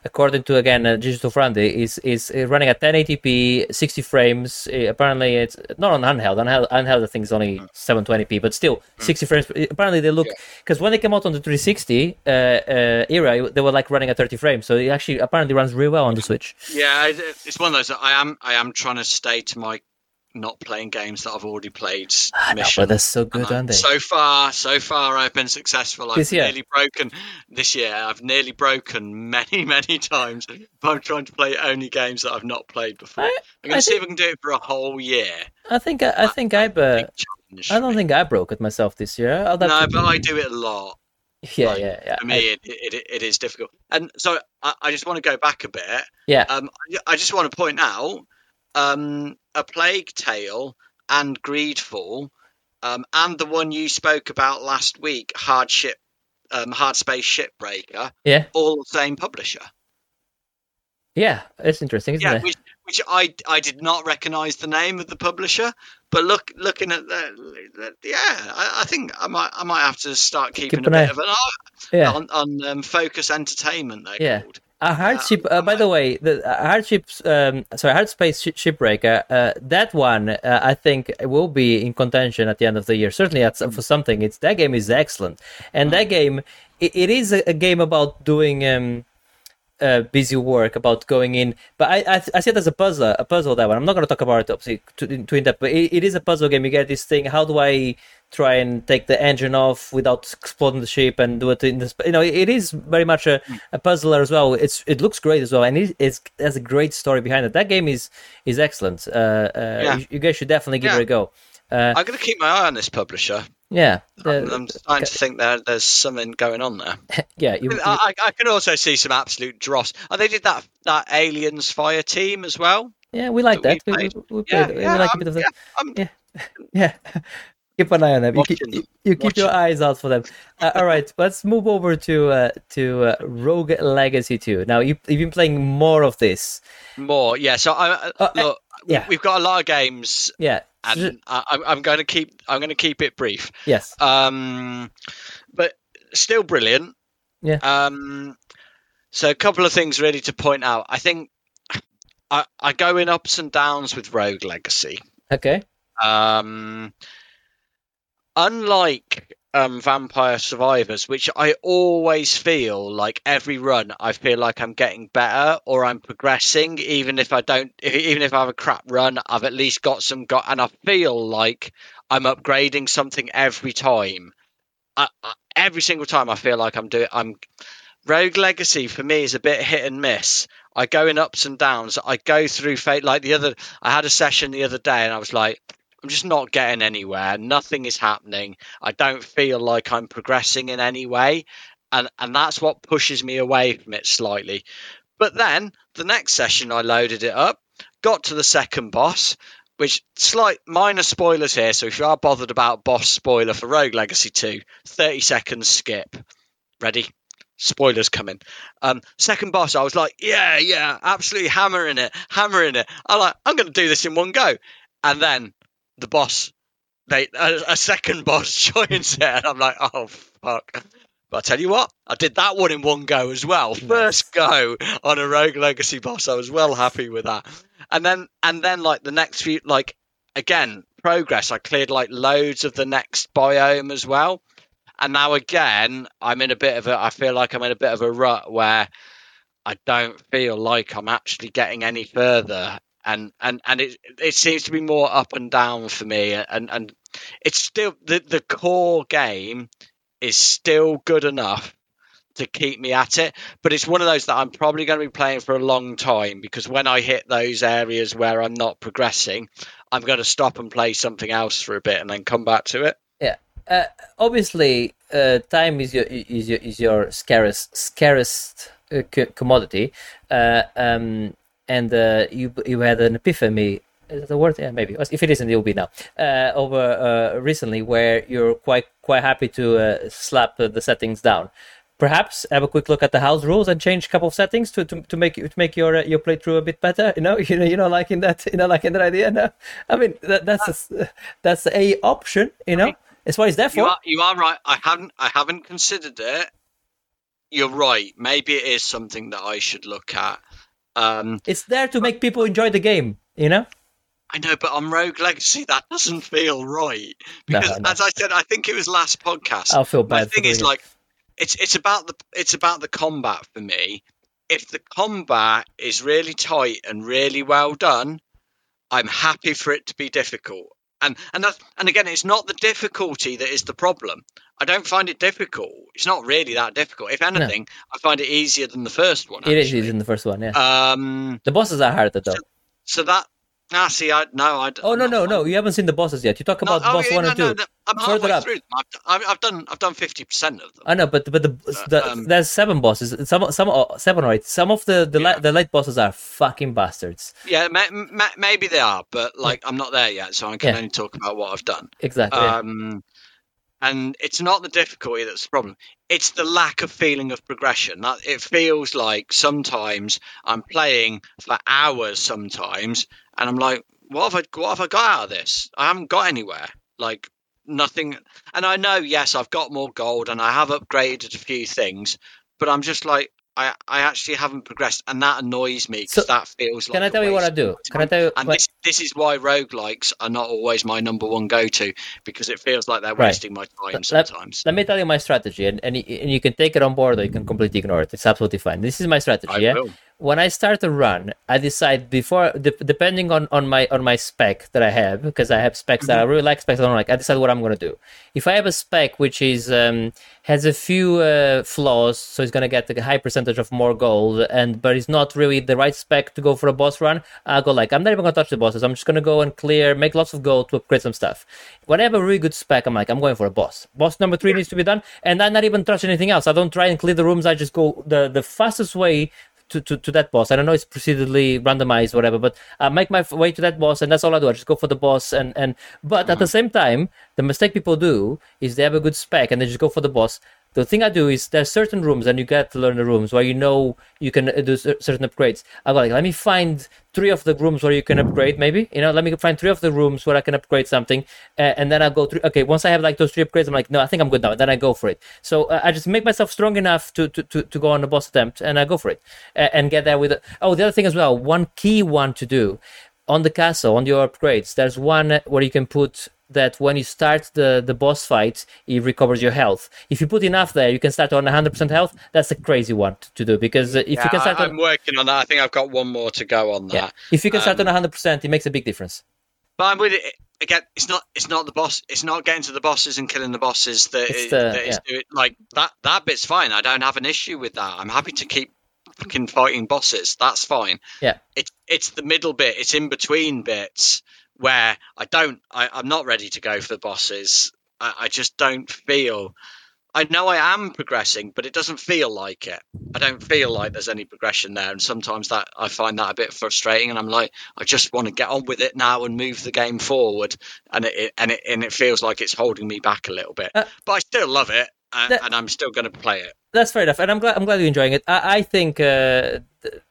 Speaker 1: according to again uh, Digital Foundry, is is uh, running at 1080p, 60 frames. Uh, apparently, it's not on handheld. Handheld, handheld I think is only 720p, but still 60 frames. Apparently, they look
Speaker 2: Hmm. Yeah.
Speaker 1: because when they came out on the 360 uh, uh, era, they were like running at 30 frames. So it actually apparently runs really well on the Switch.
Speaker 2: Yeah, it's one of those. I am. I am trying to stay to my not playing games that I've already played. (sighs)
Speaker 1: I know, but they're so good, aren't they?
Speaker 2: So far, so far, I've been successful. I've
Speaker 1: This year?
Speaker 2: nearly broken this year. I've nearly broken (laughs) many, many times. But I'm trying to play only games that I've not played before.
Speaker 1: I-
Speaker 2: I'm going to see if I can do it for a whole year.
Speaker 1: I think I, I think I, uh, I don't think I broke it myself this year.
Speaker 2: No, but I do it a lot. (laughs)
Speaker 1: yeah,
Speaker 2: like,
Speaker 1: yeah, yeah.
Speaker 2: For me, it, it, it is difficult. And so I, I just want to go back a bit.
Speaker 1: Yeah.
Speaker 2: Um, I- I just want to point out um, a Plague Tale and Greedfall, um, and the one you spoke about last week, Hardship, um, Hard Space Shipbreaker,
Speaker 1: yeah,
Speaker 2: all the same publisher.
Speaker 1: yeah. It's interesting, isn't
Speaker 2: Yeah,
Speaker 1: it?
Speaker 2: which, which I I did not recognise the name of the publisher, but look looking at the, the yeah, I, I think I might I might have to start keeping
Speaker 1: Keep
Speaker 2: a bit
Speaker 1: eye-
Speaker 2: of an eye
Speaker 1: yeah.
Speaker 2: on on um, Focus Entertainment. They're
Speaker 1: Yeah.
Speaker 2: called.
Speaker 1: A hardship. Uh, by the way, the uh, hardships. Um, sorry, hard space sh- shipbreaker. Uh, that one, uh, I think, will be in contention at the end of the year. Certainly, at, for something, it's that game is excellent, and that game, it, it is a, a game about doing. Um, uh, busy work about going in, but I, I I see it as a puzzle, a puzzle that one. I'm not going to talk about it obviously too, too in depth, but it, it is a puzzle game. You get this thing. How do I try and take the engine off without exploding the ship and do it in this? You know, it is very much a, a puzzler as well. It's it looks great as well, and it, it's it has a great story behind it. That game is is excellent. Uh, uh,
Speaker 2: Yeah.
Speaker 1: you, you guys should definitely give
Speaker 2: Yeah.
Speaker 1: it a go. Uh,
Speaker 2: I'm going to keep my eye on this publisher.
Speaker 1: yeah,
Speaker 2: I'm,
Speaker 1: the-
Speaker 2: I'm starting to think that there's something going on there. (laughs)
Speaker 1: yeah. You, you-
Speaker 2: I, I can also see some absolute dross. Oh, they did that that Aliens Fire Team as well.
Speaker 1: yeah, we like
Speaker 2: that
Speaker 1: that.
Speaker 2: we
Speaker 1: We, we, we,
Speaker 2: Yeah,
Speaker 1: played
Speaker 2: yeah,
Speaker 1: we like a bit of that.
Speaker 2: yeah,
Speaker 1: Yeah. (laughs) Keep an eye on them. You keep, you keep your eyes out for them. Uh, all right, let's move over to uh, to uh, Rogue Legacy 2. Now, you, you've been playing more of this.
Speaker 2: More, yeah. So I
Speaker 1: Uh,
Speaker 2: look,
Speaker 1: yeah.
Speaker 2: we've got a lot of games,
Speaker 1: Yeah.
Speaker 2: and I, I'm- I'm going to keep I'm going to keep it brief.
Speaker 1: Yes.
Speaker 2: Um, but still brilliant.
Speaker 1: Yeah.
Speaker 2: Um, so a couple of things really to point out. I think I, I go in ups and downs with Rogue Legacy.
Speaker 1: Okay.
Speaker 2: Um, unlike um, Vampire Survivors, which I always feel like every run, I feel like I'm getting better or I'm progressing, even if I don't, even if I have a crap run, I've at least got some got, and I feel like I'm upgrading something every time. I, I, every single time, I feel like I'm doing. I'm Rogue Legacy for me is a bit hit and miss. I go in ups and downs. I go through fate like the other. I had a session the other day, and I was like, I'm just not getting anywhere. Nothing is happening. I don't feel like I'm progressing in any way, and and that's what pushes me away from it slightly. But then the next session, I loaded it up, got to the second boss, which slight minor spoilers here. So if you are bothered about boss spoiler for Rogue Legacy 2, 30 seconds skip. Ready? Spoilers coming. Um, second boss, I was like, yeah, yeah, absolutely hammering it, hammering it. I'm like, I'm going to do this in one go. And then the boss, they a, a second boss (laughs) joins it, and I'm like, oh fuck. But I tell you what, I did that one in one go as well. First go on a Rogue Legacy boss. I was well happy with that. And then and then like the next few like again, progress. I cleared like loads of the next biome as well. And now again, I'm in a bit of a I feel like I'm in a bit of a rut where I don't feel like I'm actually getting any further. And and and it it seems to be more up and down for me and and it's still the the core game is still good enough to keep me at it. But it's one of those that I'm probably going to be playing for a long time because when I hit those areas where I'm not progressing, I'm going to stop and play something else for a bit and then come back to it.
Speaker 1: Yeah. Uh, obviously, uh, time is your is your is your scarce scarcest uh, commodity, uh, um, and uh, you you had an epiphany is that the word? Yeah, maybe. If it isn't, it will be now. Uh, over uh, recently, where you're quite quite happy to uh, slap the settings down. Perhaps have a quick look at the house rules and change a couple of settings to, to, to make to make your uh, your playthrough a bit better. You know, (laughs) you know, you know, like in that, you know, like in that idea. No, I mean that, that's a, that's a option. You know, it's what it's there for.
Speaker 2: You are, you are right. I haven't I haven't considered it. You're right. Maybe it is something that I should look at. Um,
Speaker 1: it's there to make people enjoy the game. You know.
Speaker 2: I know, but on Rogue Legacy, that doesn't feel right because, no, no. as I said, I think it was last podcast.
Speaker 1: I'll feel bad.
Speaker 2: The thing is, like, it's it's about the it's about the combat for me. If the combat is really tight and really well done, I'm happy for it to be difficult. And and that's, and again, it's not the difficulty that is the problem. I don't find it difficult. It's not really that difficult. If anything, no. I find it easier than the first one.
Speaker 1: Actually. It is easier than the first one. Yeah. Um, the bosses are harder though.
Speaker 2: So, so that Ah, see, I no, I.
Speaker 1: Oh no, no, no! You haven't seen the bosses yet. You talk about no, oh, boss yeah, one no, and two. No,
Speaker 2: I'm halfway up. through them. I've, I've, done, I've done fifty percent of them.
Speaker 1: I know, but but the, the um, there's seven bosses. Some some uh, seven or eight. Some of the the, yeah. late, the late bosses are fucking bastards.
Speaker 2: Yeah, may, may, maybe they are, but like I'm not there yet, so I can yeah. only talk about what I've done.
Speaker 1: Exactly.
Speaker 2: Um, and it's not the difficulty that's the problem it's the lack of feeling of progression it feels like sometimes i'm playing for hours sometimes and i'm like what have I what have I got out of this? I haven't got anywhere. Like nothing. And I know, yes, I've got more gold and I have upgraded a few things, but I'm just like, I, I actually haven't progressed, and that annoys me because so, that feels like.
Speaker 1: Can I tell you what I do? Can I tell you?
Speaker 2: And what... this, this is why roguelikes are not always my number one go to because it feels like they're wasting right. my time sometimes.
Speaker 1: Let, let, me tell you my strategy, and, and, and you can take it on board or you can completely ignore it. It's absolutely fine. This is my strategy. I yeah. Will when I start a run, I decide before, de- depending on, on my on my spec that I have, because I have specs mm-hmm. that I really like, specs I don't like. I decide what I'm gonna do. If I have a spec which is um, has a few uh, flaws, so it's gonna get a high percentage of more gold, and but it's not really the right spec to go for a boss run, I'll go like I'm not even gonna touch the bosses. I'm just gonna go and clear, make lots of gold to upgrade some stuff. When I have a really good spec, I'm like I'm going for a boss. Boss number three needs to be done, and I not even touch anything else. I don't try and clear the rooms. I just go the the fastest way to, to, to that boss. I don't know it's procedurally randomized, whatever, but I make my way to that boss, and that's all I do. I just go for the boss, and and but mm-hmm. at the mm-hmm. same time, the mistake people do is they have a good spec and they just go for the boss the thing I do is there's certain rooms, and you get to learn the rooms where you know you can uh, do certain upgrades. I go like, let me find three of the rooms where you can upgrade, maybe. You know, let me find three of the rooms where I can upgrade something, uh, and then I go through. Okay, once I have like those three upgrades, I'm like, no, I think I'm good now. Then I go for it. So uh, I just make myself strong enough to, to, to, to go on a boss attempt, and I go for it, uh, and get there with. It. Oh, the other thing as well, one key one to do on the castle on your upgrades. There's one where you can put that when you start the, the boss fight, it recovers your health. If you put enough there, you can start on 100% health. That's a crazy one to do because if
Speaker 2: yeah,
Speaker 1: you can start,
Speaker 2: I'm on, working on that. I think I've got one more to go on that. Yeah.
Speaker 1: If you can start um, on 100%, it makes a big difference.
Speaker 2: But I'm with it again. It's not. It's not the boss. It's not getting to the bosses and killing the bosses that, is, the, that is yeah. like that. That bit's fine. I don't have an issue with that. I'm happy to keep fucking fighting bosses. That's fine.
Speaker 1: Yeah.
Speaker 2: It's it's the middle bit. It's in between bits where I don't, I, am not ready to go for the bosses. I, I, just don't feel. I know I am progressing, but it doesn't feel like it. I don't feel like there's any progression there, and sometimes that I find that a bit frustrating. And I'm like, I just want to get on with it now and move the game forward, and it, and it and it feels like it's holding me back a little bit.
Speaker 1: Uh,
Speaker 2: but I still love it, and,
Speaker 1: that-
Speaker 2: and I'm still going to play it.
Speaker 1: That's fair enough, and I'm glad I'm glad you're enjoying it. I, I think uh, th-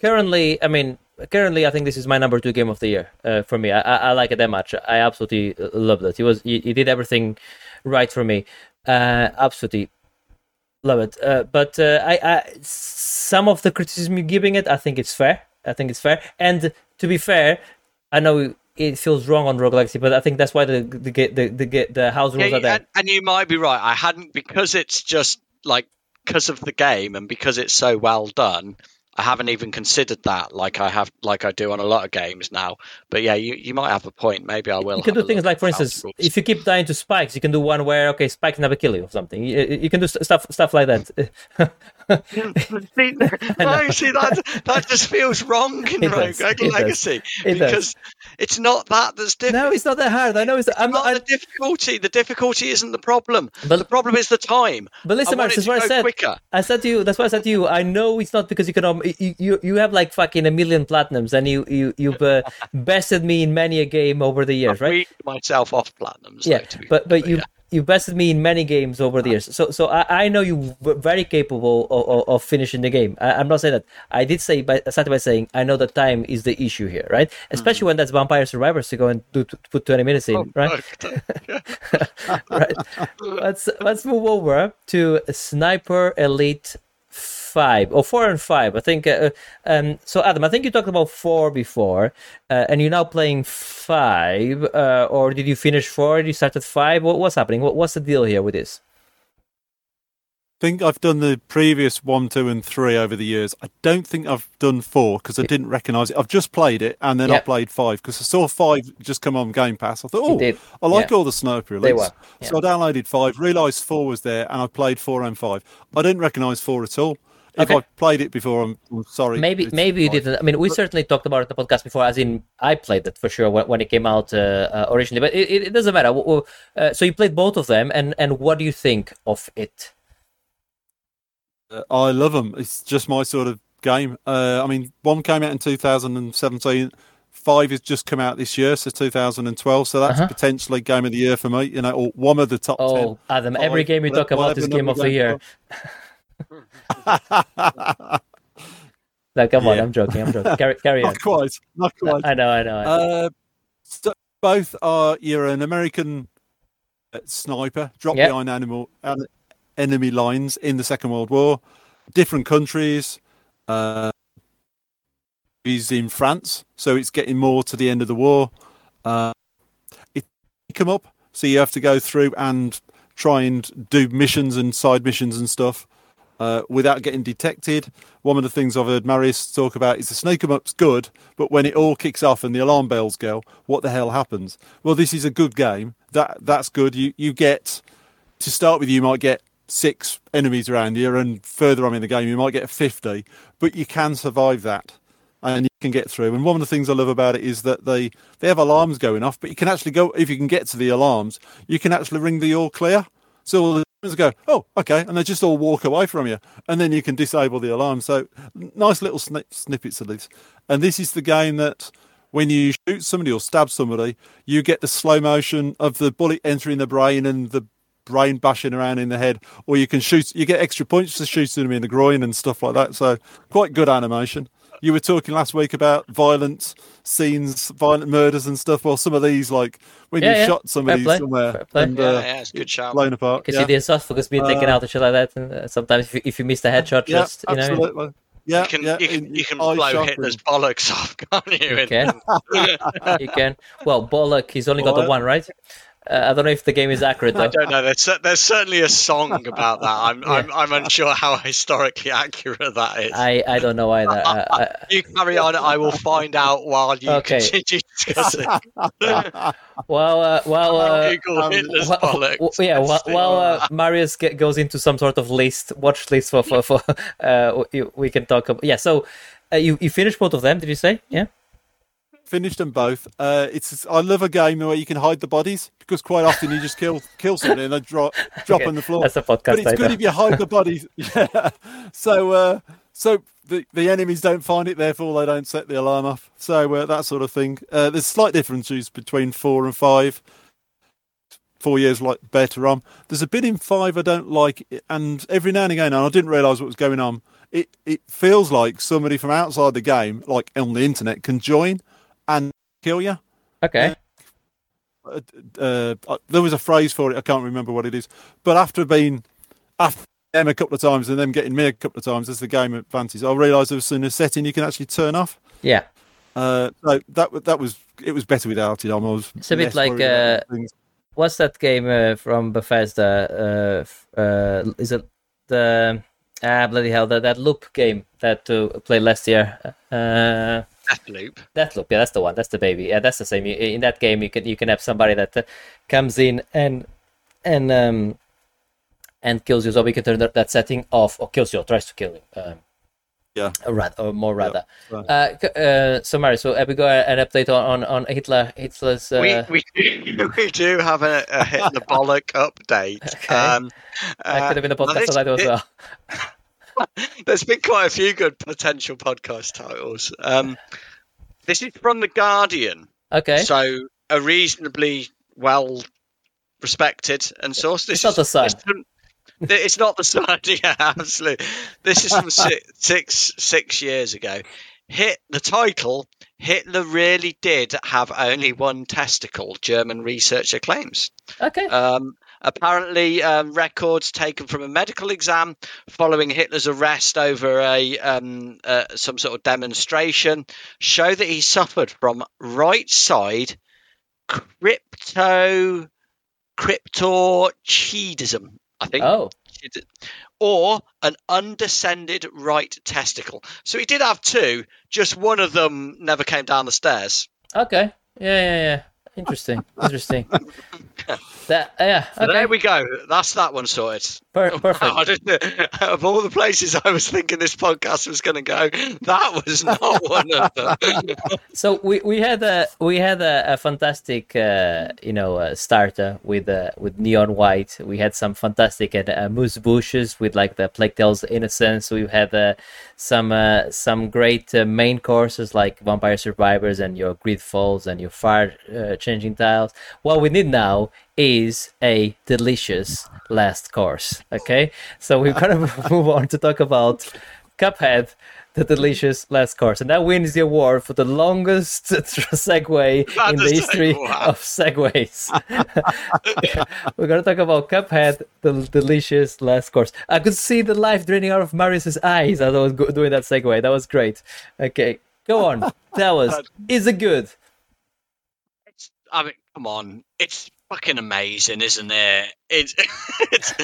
Speaker 1: currently, I mean, currently, I think this is my number two game of the year uh, for me. I, I, I like it that much. I absolutely loved it. He was he, he did everything right for me. Uh, absolutely love it. Uh, but uh, I, I some of the criticism you're giving it, I think it's fair. I think it's fair. And to be fair, I know it feels wrong on Rogue Legacy, but I think that's why the the the the, the, the house rules
Speaker 2: Yeah,
Speaker 1: are there.
Speaker 2: and, and you might be right. I hadn't because it's just like because of the game and because it's so well done. I haven't even considered that like I have like I do on a lot of games now. But yeah, you, you might have a point. Maybe I will.
Speaker 1: You can do things like, for instance, if you keep dying to spikes, you can do one where okay, spikes never kill you or something. You, you can do stuff stuff like that. (laughs) (laughs)
Speaker 2: see, no, see that that just feels wrong in (laughs)
Speaker 1: It
Speaker 2: Rogue
Speaker 1: does.
Speaker 2: Legacy
Speaker 1: It does.
Speaker 2: because it's not that that's difficult.
Speaker 1: no, it's not that hard. I know it's. I'm
Speaker 2: not
Speaker 1: not.
Speaker 2: the difficulty. The difficulty isn't the problem.
Speaker 1: But-
Speaker 2: the problem is the time.
Speaker 1: but listen,
Speaker 2: I
Speaker 1: Max, that's what I said.
Speaker 2: quicker.
Speaker 1: I said to you. That's what I said to you. I know it's not because you can. Um, you, you you have like fucking a million platinums, and you you you've uh, (laughs) bested me in many a game over the years, right?
Speaker 2: Read myself off platinums.
Speaker 1: yeah
Speaker 2: though, to be
Speaker 1: but but you
Speaker 2: yeah.
Speaker 1: You bested me in many games over the ah. years. So so i, I know you were very capable of, of, of finishing the game. I, i'm not saying that. I did say by I started by saying i know that time is the issue here right? Hmm. Especially when that's vampire survivors to go and do to put 20 minutes in
Speaker 2: Oh,
Speaker 1: right? (laughs) (laughs) Right. Let's let's move over to sniper elite five or four and five i think uh, um so adam i think you talked about four before uh, and you're now playing five uh, or did you finish four and you started five what, what's happening what, what's the deal here with this I
Speaker 3: think I've done the previous one, two, and three over the years. I don't think I've done four because I didn't recognise it. I've just played it and then I played five because I saw five just come on Game Pass. I thought, oh. I like
Speaker 1: Yeah.
Speaker 3: all the
Speaker 1: They were, yeah.
Speaker 3: So I downloaded five, realised four was there, and I played four and five. I didn't recognise four at all. If
Speaker 1: Okay.
Speaker 3: I've played it before, I'm, I'm sorry.
Speaker 1: maybe
Speaker 3: It's
Speaker 1: maybe you didn't i mean we certainly talked about it in the podcast before as in i played it for sure when, when it came out uh, uh, originally but it, it, doesn't matter uh, so you played both of them and and what do you think of it
Speaker 3: Uh, I love them. It's just my sort of game. Uh, I mean, one came out in 2017. Five has just come out this year, so 2012. So that's
Speaker 1: Uh-huh.
Speaker 3: potentially game of the year for me. You know, or one of the top
Speaker 1: oh
Speaker 3: ten.
Speaker 1: adam every game you talk about is game of the year (laughs) no come on
Speaker 3: Yeah.
Speaker 1: i'm joking i'm joking carry, carry (laughs) on
Speaker 3: not quite. Not quite.
Speaker 1: i know i know, I know.
Speaker 3: Uh, so both are you're an American uh, sniper, drop
Speaker 1: Yep.
Speaker 3: behind animal an- enemy lines in the Second World War. Different countries. Uh, he's in France, so it's getting more to the end of the war. Uh, it come up, so you have to go through and try and do missions and side missions and stuff uh, without getting detected. One of the things I've heard Marius talk about is the sneak 'em up's good, but when it all kicks off and the alarm bells go, what the hell happens? Well, this is a good game. That that's good. You you get to start with. You might get six enemies around you, and further on in the game, you might get fifty, but you can survive that. And you can get through. And one of the things I love about it is that they, they have alarms going off, but you can actually go if you can get to the alarms, you can actually ring the all clear. So go, oh, okay, and they just all walk away from you, and then you can disable the alarm. So nice little sni- snippets of this. And this is the game that when you shoot somebody or stab somebody, you get the slow motion of the bullet entering the brain and the brain bashing around in the head, or you can shoot. You get extra points for shooting them in the groin and stuff like that. So quite good animation. You were talking last week about violent scenes, violent murders and stuff. Well, some of these, like when
Speaker 1: Yeah,
Speaker 3: you
Speaker 1: yeah.
Speaker 3: shot somebody somewhere and
Speaker 2: Yeah,
Speaker 3: uh,
Speaker 2: yeah, it's a good shot.
Speaker 3: blown apart.
Speaker 1: Because
Speaker 3: yeah.
Speaker 1: see the esophagus being taken
Speaker 3: Uh,
Speaker 1: out and shit like that. And uh, sometimes if you, if you miss the headshot,
Speaker 3: yeah,
Speaker 1: just you know,
Speaker 3: absolutely. Yeah,
Speaker 2: You can
Speaker 3: yeah,
Speaker 2: you can,
Speaker 3: in-
Speaker 2: you can blow
Speaker 3: sharp
Speaker 2: Hitler's
Speaker 3: and-
Speaker 2: bollocks (laughs) off, can't you?
Speaker 1: You can. (laughs) you can. Well, Bollock, he's only got the one, right? Uh, I don't know if the game is accurate Though.
Speaker 2: I don't know. There's, there's certainly a song (laughs) about that. I'm, I'm, I'm unsure how historically accurate that is.
Speaker 1: I, I don't know either. Uh, (laughs) I,
Speaker 2: you carry on. I will find out while you
Speaker 1: Okay.
Speaker 2: continue discussing. (laughs)
Speaker 1: well, uh, well, uh,
Speaker 2: Google
Speaker 3: um,
Speaker 1: Well,
Speaker 2: bollocks.
Speaker 1: well, yeah, while, uh, Marius ge- goes into some sort of list, watch list for for, for uh, we, we can talk about. Yeah, so uh, you you finished both of them? Did you say? Yeah.
Speaker 3: Finished them both. Uh, it's I love a game where you can hide the bodies because quite often you just kill kill somebody and they drop (laughs) drop
Speaker 1: Okay,
Speaker 3: on the floor.
Speaker 1: That's a podcast
Speaker 3: but it's good if you hide the bodies. (laughs) Yeah. So uh, so the the enemies don't find it, therefore they don't set the alarm off. So uh, that sort of thing. Uh, there's slight differences between four and five. Four years like better on. There's a bit in five I don't like, and every now and again, and I didn't realise what was going on. It it feels like somebody from outside the game, like on the internet, can join and kill you.
Speaker 1: Okay.
Speaker 3: Uh, uh, uh, there was a phrase for it. I can't remember what it is. But after being after them a couple of times and them getting me a couple of times as the game advances, I realised there was a setting you can actually turn off.
Speaker 1: Yeah.
Speaker 3: Uh, so that that was it was better without it. I was.
Speaker 1: It's a bit like, uh. What's that game uh, from Bethesda? Uh, uh, is it the ah bloody hell that that loop game that to play last year? Uh,
Speaker 2: Deathloop.
Speaker 1: Deathloop, yeah, that's the one. That's the baby. Yeah, that's the same. You- In that game, you can you can have somebody that uh, comes in and and um and kills you. So we can turn that, that setting off, or kills you, or tries to kill you. Um,
Speaker 3: Yeah.
Speaker 1: or rather, or more rather.
Speaker 3: right.
Speaker 1: Uh, uh, so Mary, so have we got an update on on, on Hitler? Hitler's. Uh,
Speaker 2: we, we, do, (laughs) we do have a, a hit the (laughs) bollock update.
Speaker 1: Okay.
Speaker 2: Um,
Speaker 1: that
Speaker 2: uh,
Speaker 1: could have been a
Speaker 2: now
Speaker 1: podcast
Speaker 2: this-
Speaker 1: title as well. (laughs)
Speaker 2: There's been quite a few good potential podcast titles. Um, this is from The Guardian,
Speaker 1: Okay,
Speaker 2: so a reasonably well respected and sourced. This
Speaker 1: It's not The Sun.
Speaker 2: It's, not the sun. Yeah, absolutely. This is from six, (laughs) six six years ago. Hit the title. Hitler really did have only one testicle. German researcher claims.
Speaker 1: okay,
Speaker 2: Um, apparently, um, records taken from a medical exam following Hitler's arrest over a um, uh, some sort of demonstration show that he (laughs) suffered from right side crypto cryptorchidism. I think
Speaker 1: oh,
Speaker 2: or an undescended right testicle. So he did have two, just one of them never came down the stairs.
Speaker 1: okay, yeah, yeah, yeah. Interesting, interesting. that yeah, okay,
Speaker 2: there we go. That's that one sorted.
Speaker 1: per- (laughs) perfect.
Speaker 2: Of all the places I was thinking this podcast was going to go, that was not one of them. (laughs)
Speaker 1: So we, we had a we had a, a fantastic uh, you know uh, starter with uh, with neon white. We had some fantastic uh, amuse-bouches with like the Plague Tales Innocence. We had uh, some uh, some great uh, main courses like Vampire Survivors and your Greedfalls and your Fire uh, Changing Tiles. What we need now is a delicious last course. Okay, so we're gonna (laughs) move on to talk about Cuphead the delicious last course, and that wins the award for the longest (laughs) segue (laughs) in the history
Speaker 2: wow.
Speaker 1: of segues. We're gonna talk about Cuphead, the delicious last course. I could see the life draining out of Marius's eyes as I was doing that segue. That was great. Okay, go on. Tell us, is it good?
Speaker 2: I mean, come on. It's fucking amazing, isn't it? It's, (laughs) it's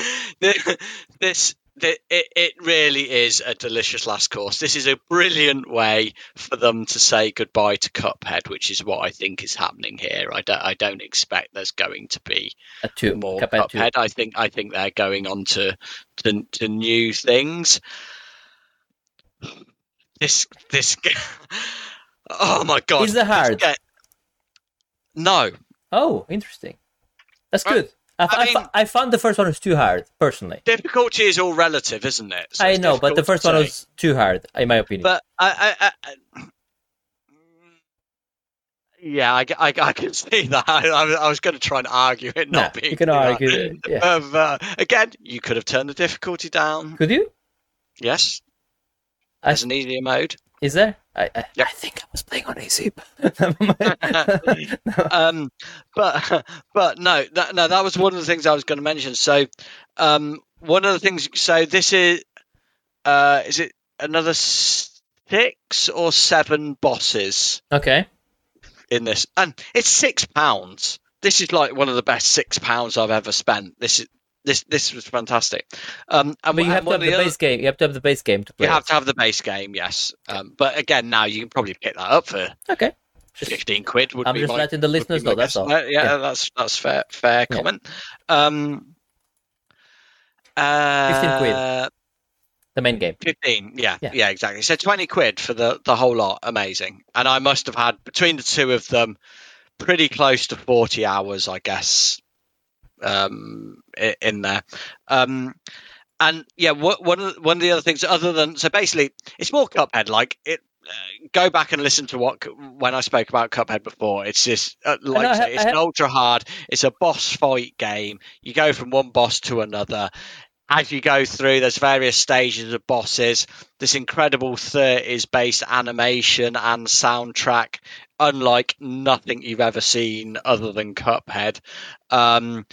Speaker 2: th- this. th- It, it really is a delicious last course. This is a brilliant way for them to say goodbye to Cuphead, which is what I think is happening here. I don't, I don't expect there's going to be
Speaker 1: A two.
Speaker 2: more
Speaker 1: Cuphead.
Speaker 2: Cuphead. I think I think they're going on to to, to new things. This this (laughs) oh my god!
Speaker 1: Is hard?
Speaker 2: This No,
Speaker 1: Oh, interesting. That's good. I,
Speaker 2: I
Speaker 1: I,
Speaker 2: mean-
Speaker 1: I found the first one was too hard, personally.
Speaker 2: difficulty is all relative, isn't it? So
Speaker 1: I know, but the first one was too hard, in my opinion.
Speaker 2: But I, I, yeah, I, I, I can (laughs) see that. I, I was going to try and argue it
Speaker 1: Nah,
Speaker 2: not being.
Speaker 1: you can argue it, yeah.
Speaker 2: Um, uh, again, you could have turned the difficulty down.
Speaker 1: Could you?
Speaker 2: Yes,
Speaker 1: I-
Speaker 2: there's an easier mode.
Speaker 1: Is there? I I,
Speaker 2: Yeah.
Speaker 1: I think I was playing on. Never (laughs) (laughs)
Speaker 2: um, but but no, that, no, that was one of the things I was going to mention. So, um, one of the things. So this is, uh, is it another six or seven bosses
Speaker 1: okay.
Speaker 2: in this? And it's six pounds. This is like one of the best six pounds I've ever spent. This is this this was fantastic. Um, and,
Speaker 1: But you have to have the
Speaker 2: the other-
Speaker 1: base game. You have to have the base game to play.
Speaker 2: You have to have the base game, yes. Um, but again, now you can probably pick that up for
Speaker 1: Okay.
Speaker 2: Fifteen quid. Would
Speaker 1: I'm
Speaker 2: be
Speaker 1: just
Speaker 2: my
Speaker 1: letting the listeners know. That's all.
Speaker 2: Uh, yeah,
Speaker 1: Yeah.
Speaker 2: that's that's fair fair
Speaker 1: Yeah.
Speaker 2: comment. Um, uh,
Speaker 1: 15 quid. the main game.
Speaker 2: 15 yeah,
Speaker 1: Yeah.
Speaker 2: yeah exactly so 20 quid for the the whole lot amazing and i must have had between the two of them pretty close to 40 hours i guess um in there um and yeah one of the, one of the other things other than so basically it's more cuphead like it uh, go back and listen to what when I spoke about Cuphead before. It's just uh, like I
Speaker 1: I
Speaker 2: say, it's
Speaker 1: I
Speaker 2: an ultra hard. It's a boss fight game. You go from one boss to another as you go through, there's various stages of bosses. This incredible 30s based animation and soundtrack, unlike nothing you've ever seen other than Cuphead. Um,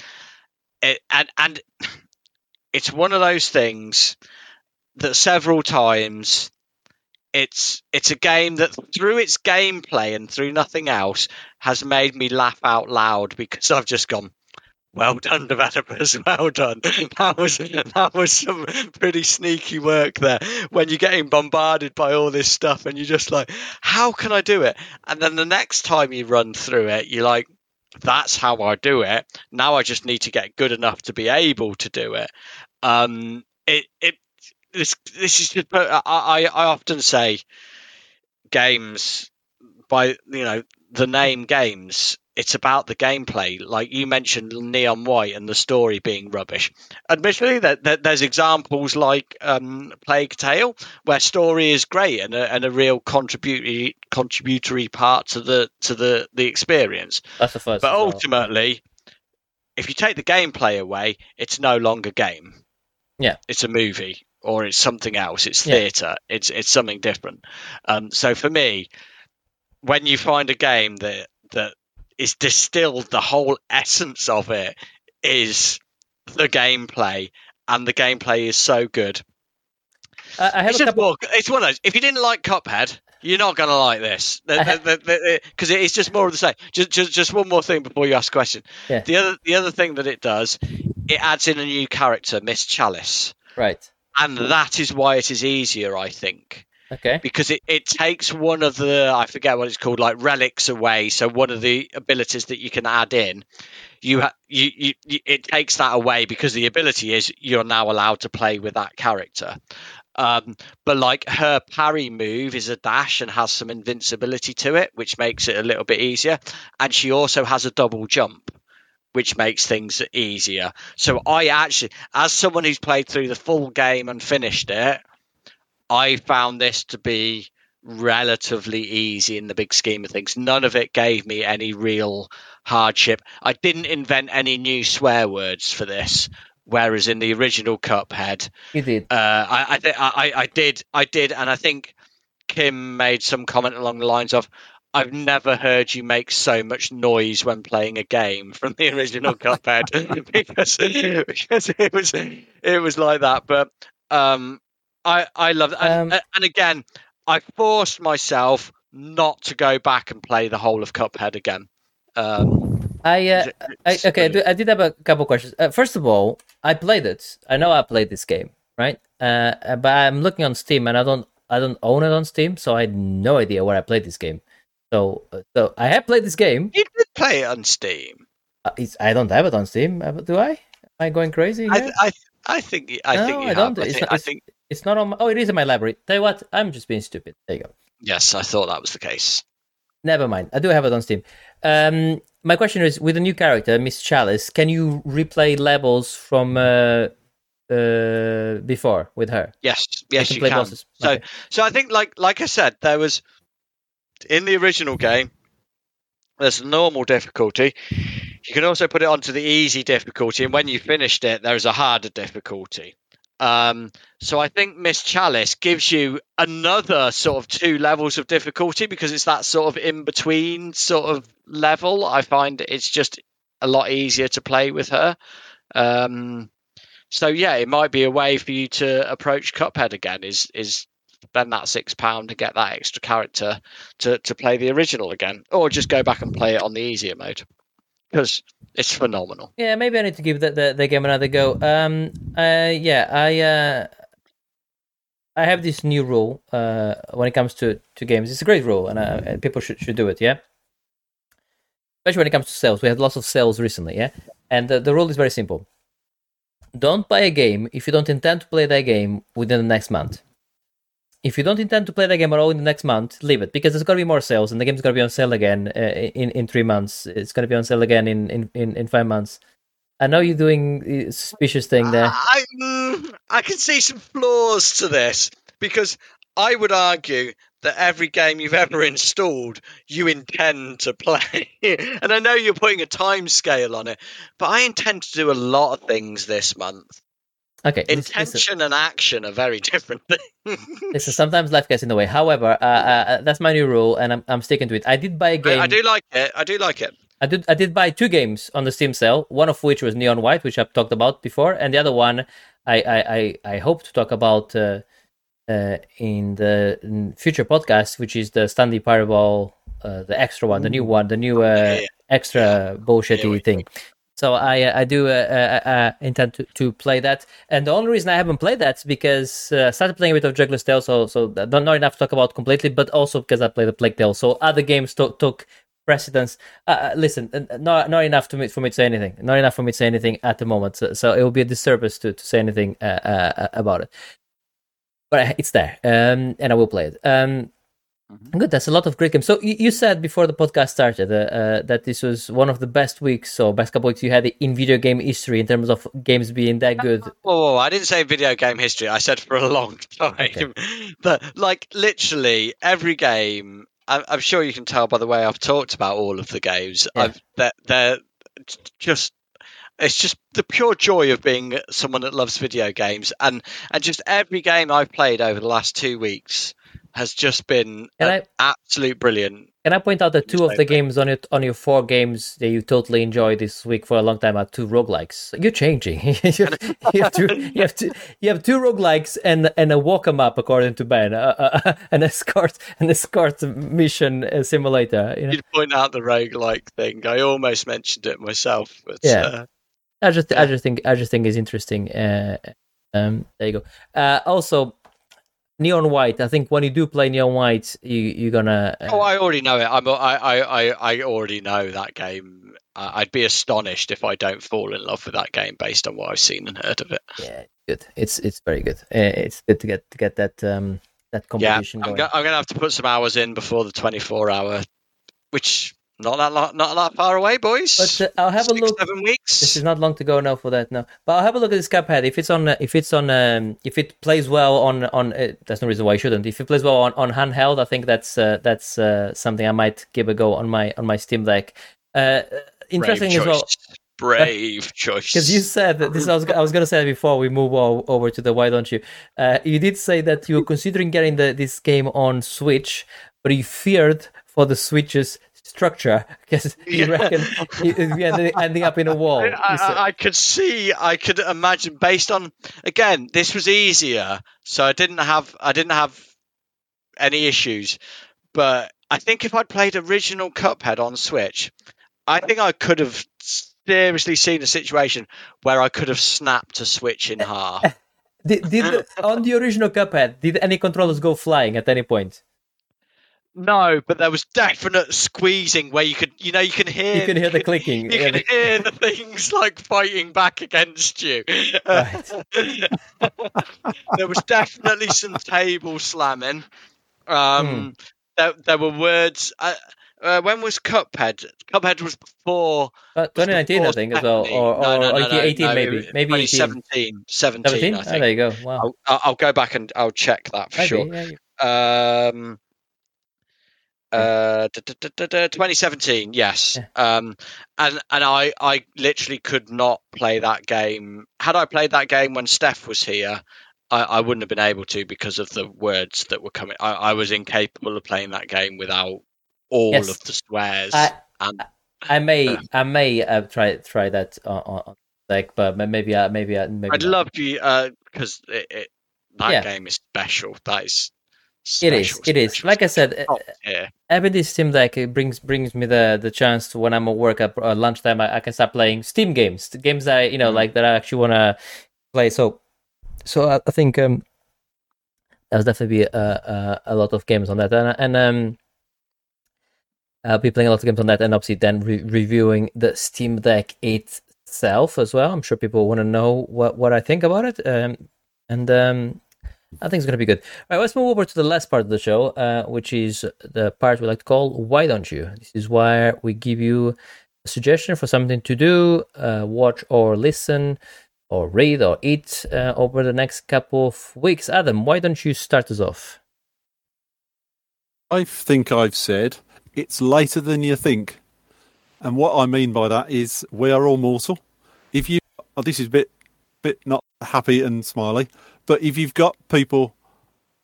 Speaker 2: it, and, and (clears throat) it's one of those things that several times it's it's a game that through its gameplay and through nothing else has made me laugh out loud because (laughs) I've just gone well done, developers. (laughs) Well done. That was that was some pretty sneaky work there. When you're getting bombarded by all this stuff, and you're just like, "How can I do it?" And then the next time you run through it, you're like, "That's how I do it." Now I just need to get good enough to be able to do it. Um, it it this this is just, I I I often say games by you know the name games it's about the gameplay like you mentioned neon white and the story being rubbish admittedly that, there's examples like um, plague tale where story is great and a, and a real contributory contributory part to the to the the experience
Speaker 1: That's the first.
Speaker 2: but
Speaker 1: as well.
Speaker 2: ultimately if you take the gameplay away it's no longer game
Speaker 1: Yeah.
Speaker 2: it's a movie or it's something else it's
Speaker 1: Yeah.
Speaker 2: theater it's it's something different um, so for me when you find a game that that is distilled the whole essence of it is the gameplay and the gameplay is so good
Speaker 1: I, I have
Speaker 2: it's
Speaker 1: a couple.
Speaker 2: more, it's one of those if you didn't like cuphead you're not going to like this because it's just more of the same just, just just one more thing before you ask a question
Speaker 1: Yeah.
Speaker 2: the other the other thing that it does it adds in a new character miss chalice
Speaker 1: Right.
Speaker 2: and that is why it is easier i think
Speaker 1: Okay.
Speaker 2: because it, it takes one of the I forget what it's called like relics away. So one of the abilities that you can add in, you ha- you, you, you it takes that away because the ability is you're now allowed to play with that character. Um, but like her parry move is a dash and has some invincibility to it, which makes it a little bit easier. And she also has a double jump, which makes things easier. So I actually, as someone who's played through the full game and finished it, I found this to be relatively easy in the big scheme of things. None of it gave me any real hardship. I didn't invent any new swear words for this, whereas in the original Cuphead,
Speaker 1: You did.
Speaker 2: uh, I I, I I did I did, and I think Kim made some comment along the lines of. I've never heard you make so much noise when playing a game (laughs) from the original Cuphead (laughs) because (laughs) because it was it was like that. But um, I I love and,
Speaker 1: Um,
Speaker 2: and again I forced myself not to go back and play the whole of Cuphead again. Um,
Speaker 1: I, uh, I okay. I, do, I did have a couple questions. Uh, first of all, I played it. I know I played this game, right? Uh, uh, but I'm looking on Steam, and I don't, I don't own it on Steam, so I had no idea where I played this game. So, uh, so I have played this game.
Speaker 2: You did play it on Steam.
Speaker 1: Uh, it's, I don't have it on Steam, uh, do I? Am I going crazy?
Speaker 2: I,
Speaker 1: here?
Speaker 2: I I think you- I
Speaker 1: No,
Speaker 2: think you
Speaker 1: I
Speaker 2: have.
Speaker 1: don't.
Speaker 2: I think,
Speaker 1: not-
Speaker 2: I think
Speaker 1: It's not on. My, oh, it is in my library. Tell you what, I'm just being stupid. There you go.
Speaker 2: yes, I thought that was the case.
Speaker 1: Never mind. I do have it on Steam. Um, my question is, with a new character, Miss Chalice, can you replay levels from uh, uh, before with her?
Speaker 2: Yes, yes,
Speaker 1: can
Speaker 2: you can.
Speaker 1: bosses.
Speaker 2: So
Speaker 1: Okay.
Speaker 2: so I think like like I said, there was in the original game. There's normal difficulty. You can also put it onto the easy difficulty, and when you finished it, there's a harder difficulty. Um, so I think Miss Chalice gives you another sort of two levels of difficulty because it's that sort of in between sort of level. I find it's just a lot easier to play with her. Um, so yeah, it might be a way for you to approach Cuphead again. Is is spend that six pound to get that extra character to to play the original again, or just go back and play it on the easier mode because it's phenomenal.
Speaker 1: Yeah, maybe I need to give the, the, the game another go. Um, uh, yeah, I uh, I have this new rule uh, when it comes to, to games. It's a great rule, and uh, people should should do it. Yeah, especially when it comes to sales. We had lots of sales recently. Yeah, and the, the rule is very simple. don't buy a game if you don't intend to play that game within the next month. If you don't intend to play that game at all in the next month, leave it because there's gonna be more sales and the game's gonna be on sale again uh, in in three months. It's gonna be on sale again in in in, five months. I know you're doing a suspicious thing there.
Speaker 2: I, mm, I can see some flaws to this because I would argue that every game you've ever installed, you intend to play. (laughs) and I know you're putting a time scale on it, but I intend to do a lot of things this month.
Speaker 1: Okay,
Speaker 2: Intention and action are very different things. (laughs)
Speaker 1: Listen, sometimes life gets in the way. However, uh, uh, that's my new rule, and I'm, I'm sticking to it. I did buy a game.
Speaker 2: I do like it. I do like it.
Speaker 1: I did I did buy two games on the Steam sale. One of which was Neon White, which I've talked about before, and the other one I I I, I hope to talk about uh, uh, in the in future podcast, which is the Stanley Parable, uh, the extra one, the new one, the new uh,
Speaker 2: Yeah, yeah.
Speaker 1: extra
Speaker 2: Yeah,
Speaker 1: bullshitty
Speaker 2: we
Speaker 1: thing. So I uh, I do uh, uh, uh, intend to, to play that, and the only reason I haven't played that is because I started playing a bit of Juggler's Tale, so so not not enough to talk about completely, but also because I played the Plague Tale, so other games to- took precedence. Uh, listen, not not enough to me for me to say anything. Not enough for me to say anything at the moment. So, so it will be a disservice to, to say anything uh, uh, about it. But it's there, um, and I will play it. Um, Good. That's a lot of great games. So you, you said before the podcast started uh, uh, that this was one of the best weeks or best couple weeks you had in video game history in terms of games being that good.
Speaker 2: Whoa, whoa, whoa, I didn't say video game history. I said for a long time.
Speaker 1: Okay. (laughs)
Speaker 2: But like literally every game, I'm, I'm sure you can tell by the way I've talked about all of the games.
Speaker 1: Yeah.
Speaker 2: I've they're, they're just. It's just the pure joy of being someone that loves video games, and and just every game I've played over the last two weeks has just been an absolute brilliant.
Speaker 1: Can I point out that two of the games on your on your four games that you totally enjoy this week for a long time are two roguelikes? You're changing. (laughs) you, you have two, you have two, you have two roguelikes and and a walk 'em up according to Ben, uh, uh, an escort an escort mission uh, simulator. You know?
Speaker 2: You'd point out the roguelike thing. I almost mentioned it myself, but
Speaker 1: Yeah.
Speaker 2: uh,
Speaker 1: I just I just think I just think is interesting. Uh, um, there you go. Uh, also, Neon White. I think when you do play Neon White, you you're gonna. Uh,
Speaker 2: Oh, I already know it. I'm, I, I, I, I already know that game. I'd be astonished if I don't fall in love with that game based on what I've seen and heard of it.
Speaker 1: yeah, good. It's it's very good. It's good to get to get that um that
Speaker 2: Yeah,
Speaker 1: competition
Speaker 2: I'm,
Speaker 1: going.
Speaker 2: go- I'm going to have to put some hours in before the 24 hour, which not that lot, not that far away, boys.
Speaker 1: But uh, I'll have a look.
Speaker 2: seven weeks.
Speaker 1: This is not long to go now for that now. But I'll have a look at this Cuphead. If it's on, uh, if it's on, um, if it plays well on on, uh, there's no reason why it shouldn't. If it plays well on, on handheld, I think that's uh, that's uh, something I might give a go on my on my Steam Deck. Uh, interesting
Speaker 2: Brave
Speaker 1: as well.
Speaker 2: Brave choice.
Speaker 1: because you said that this. I was I was gonna say before we move o- over to the why don't you? Uh, you did say that you were considering getting the, this game on Switch, but you feared for the Switch's structure because (laughs) you
Speaker 2: Yeah.
Speaker 1: reckon you'd ending, up in a wall.
Speaker 2: I, I, I could see, I could imagine. Based on again, this was easier, so I didn't have, I didn't have any issues. But I think if I'd played original Cuphead on Switch, I think I could have seriously seen a situation where I could have snapped a Switch in half. (laughs)
Speaker 1: Did, did on the original Cuphead, did any controllers go flying at any point?
Speaker 2: No, but there was definite squeezing where you could, you know, you can hear,
Speaker 1: You can hear the (laughs) clicking.
Speaker 2: You
Speaker 1: yeah,
Speaker 2: can hear the things like fighting back against you.
Speaker 1: Right. (laughs)
Speaker 2: there was definitely some table slamming.
Speaker 1: Hmm.
Speaker 2: Um, there, there were words. Uh, uh, when was Cuphead? Cuphead was before.
Speaker 1: Uh, 2019, I
Speaker 2: before
Speaker 1: think, as well, or, or,
Speaker 2: No, no, no, no,
Speaker 1: 18
Speaker 2: no,
Speaker 1: maybe, maybe 18.
Speaker 2: 2017. 17,
Speaker 1: 17?
Speaker 2: I
Speaker 1: Oh,
Speaker 2: think.
Speaker 1: there you go. Wow.
Speaker 2: I'll, I'll I'll go back and I'll check that for
Speaker 1: Maybe,
Speaker 2: sure.
Speaker 1: yeah, yeah.
Speaker 2: Um, uh, da- da- da- da- da, 2017, yes. Um, and and I I literally could not play that game. Had I played that game when Steph was here, I, I wouldn't have been able to because of the words that were coming. I, I was incapable of playing that game without all
Speaker 1: Yes.
Speaker 2: of the swears.
Speaker 1: I,
Speaker 2: and
Speaker 1: I may,
Speaker 2: Yeah.
Speaker 1: I may uh, try try that on, on deck, but maybe, I, maybe, I, maybe.
Speaker 2: I'd
Speaker 1: not.
Speaker 2: love you because it, it, that
Speaker 1: Yeah.
Speaker 2: game is special. That is.
Speaker 1: It is. It is. Like I said,
Speaker 2: Oh, yeah.
Speaker 1: having Steam Deck it brings brings me the the chance to when I'm at work at uh, lunchtime, I, I can start playing Steam games, the games that I, you know,
Speaker 2: Mhm.
Speaker 1: like that I actually want to play. So, so I, I think um, there's definitely be a, a, a lot of games on that, and and um, I'll be playing a lot of games on that, and obviously then re- reviewing the Steam Deck itself. itself as well. I'm sure people want to know what what I think about it, um, and um, I think it's going to be good. All right, let's move over to the last part of the show, uh, which is the part we like to call "Why Don't You." This is where we give you a suggestion for something to do, uh, watch or listen, or read or eat uh, over the next couple of weeks. Adam, why don't you start us off?
Speaker 3: I think I've said it's later than you think. And what I mean by that is we are all mortal. If you, oh, this is a bit, bit not happy and smiley, but if you've got people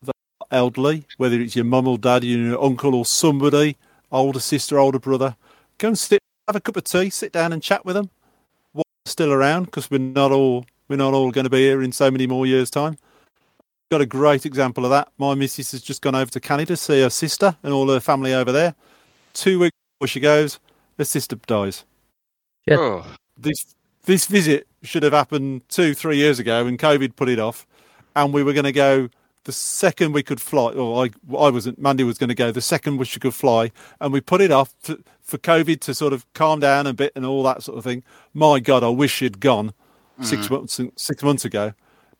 Speaker 3: that are elderly, whether it's your mum or dad, your uncle or somebody, older sister, older brother, go and sit, have a cup of tea, sit down and chat with them. While they're still around, because we're not all we're not all going to be here in so many more years' time. Got a great example of that. My missus has just gone over to Canada to see her sister and all her family over there. Two weeks before she goes, her sister dies.
Speaker 1: Yeah.
Speaker 4: Oh,
Speaker 3: This this visit should have happened two, three years ago, and COVID put it off. And we were going to go the second we could fly. Or I, I wasn't. Mandy was going to go the second we she could fly, and we put it off for, for COVID to sort of calm down a bit and all that sort of thing. My God, I wish she'd gone six months six months ago.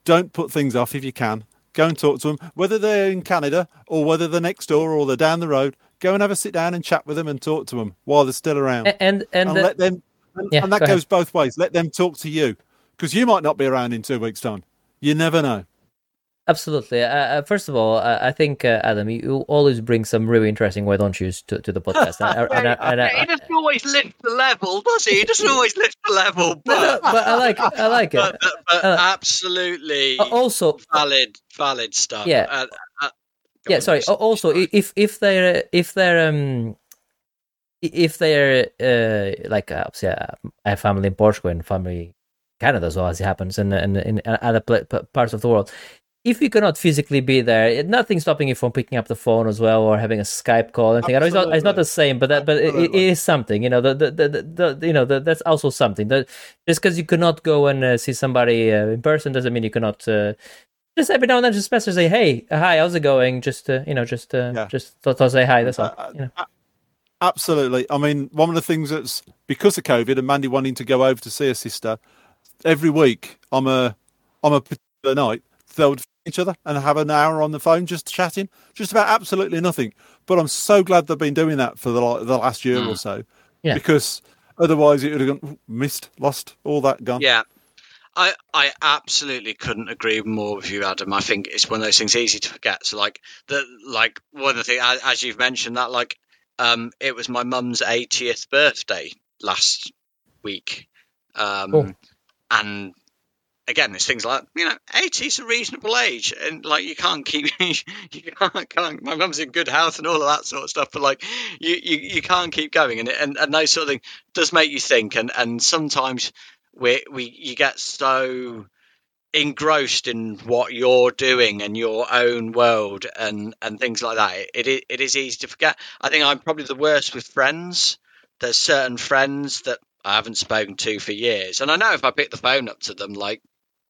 Speaker 3: Don't put things off if you can. Go and talk to them, whether they're in Canada or whether they're next door or they're down the road. Go and have a sit down and chat with them and talk to them while they're still around
Speaker 1: And and,
Speaker 3: and
Speaker 1: uh,
Speaker 3: let them and,
Speaker 1: yeah,
Speaker 3: and that
Speaker 1: go ahead.
Speaker 3: goes both ways let them talk to you because you might not be around in two weeks time you never know
Speaker 1: Absolutely. Uh, uh, first of all, uh, I think uh, Adam, you, you always bring some really interesting why don't yous to, to the podcast. And I- and I- and (laughs)
Speaker 2: he doesn't always lift the level, does he? He doesn't always lift the level,
Speaker 1: No, no,
Speaker 2: but,
Speaker 1: but I like I like it. (laughs)
Speaker 2: but, but, but
Speaker 1: Uh,
Speaker 2: absolutely
Speaker 1: Uh, also,
Speaker 2: valid, valid stuff.
Speaker 1: Yeah.
Speaker 2: Uh, uh,
Speaker 1: yeah.
Speaker 2: on,
Speaker 1: Sorry. Also, if if they're if they're um if they're uh like uh, obviously uh, I have family in Portugal and family Canada as well as it happens and and in other pa- parts of the world. If you cannot physically be there, it- nothing stopping you from picking up the phone as well or having a Skype call. And thing. I know it's not, it's not the same, but that but it, it is something. You know, the the, the, the, you know the, that's also something. That just because you cannot go and uh, see somebody uh, in person doesn't mean you cannot. Uh, just every now and then, just message say, "Hey, hi, how's it going?" Just uh, you know, just uh,
Speaker 3: Yeah.
Speaker 1: just thought I'll say hi. That's all.
Speaker 3: Uh,
Speaker 1: You know.
Speaker 3: absolutely i mean one of the things that's because of covid and mandy wanting to go over to see her sister every week on a on a particular night they would phone each other and have an hour on the phone just chatting just about absolutely nothing but i'm so glad they've been doing that for the, the last year or so
Speaker 1: Yeah.
Speaker 3: because otherwise it would have gone missed lost all that gone
Speaker 2: Yeah. I, I absolutely couldn't agree more with you, Adam. I think it's one of those things easy to forget. So like the like one of the things as, as you've mentioned that like um it was my mum's 80th birthday last week. Um
Speaker 1: Cool.
Speaker 2: and again there's things like you know 80 is a reasonable age and like you can't keep (laughs) you can't, can't my mum's in good health and all of that sort of stuff but like you you, you can't keep going and, and and those sort of things does make you think and and sometimes we we you get so engrossed in what you're doing and your own world and and things like that it, it it is easy to forget. I think i'm probably the worst with friends. There's certain friends that i haven't spoken to for years and i know if i pick the phone up to them like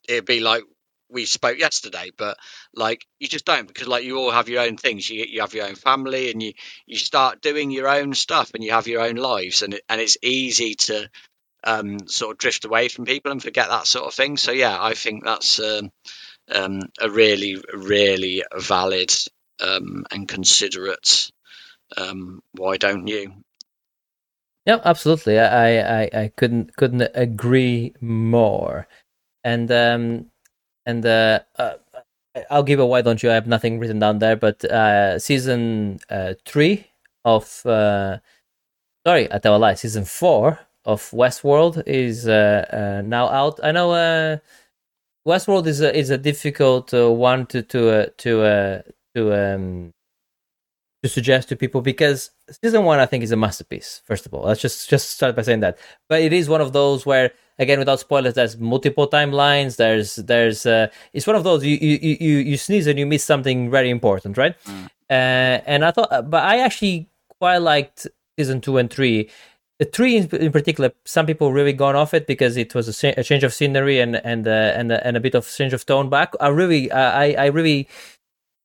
Speaker 2: it'd be like we spoke yesterday but like you just don't because like you all have your own things you you have your own family and you you start doing your own stuff and you have your own lives and it, and it's easy to um, sort of drift away from people and forget that sort of thing. So yeah, I think that's um, um, a really, really valid um, and considerate. Um, why don't you?
Speaker 1: Yeah, absolutely. I, I, I couldn't couldn't agree more. And um and uh, uh I'll give a why don't you? I have nothing written down there, but uh season uh three of uh sorry, I tell a lie, season four of Westworld is uh, uh now out. I know uh Westworld is a is a difficult uh, one to to uh, to uh to um to suggest to people because season one I think is a masterpiece. First of all, let's just just start by saying that. But it is one of those where, again, without spoilers, there's multiple timelines. There's there's uh, it's one of those you you you you sneeze and you miss something very important, right? Uh, and I thought, but I actually quite liked season two and three. The three in, in particular, some people really gone off it because it was a, a change of scenery and and uh, and uh, and a bit of change of tone back. I really, I I really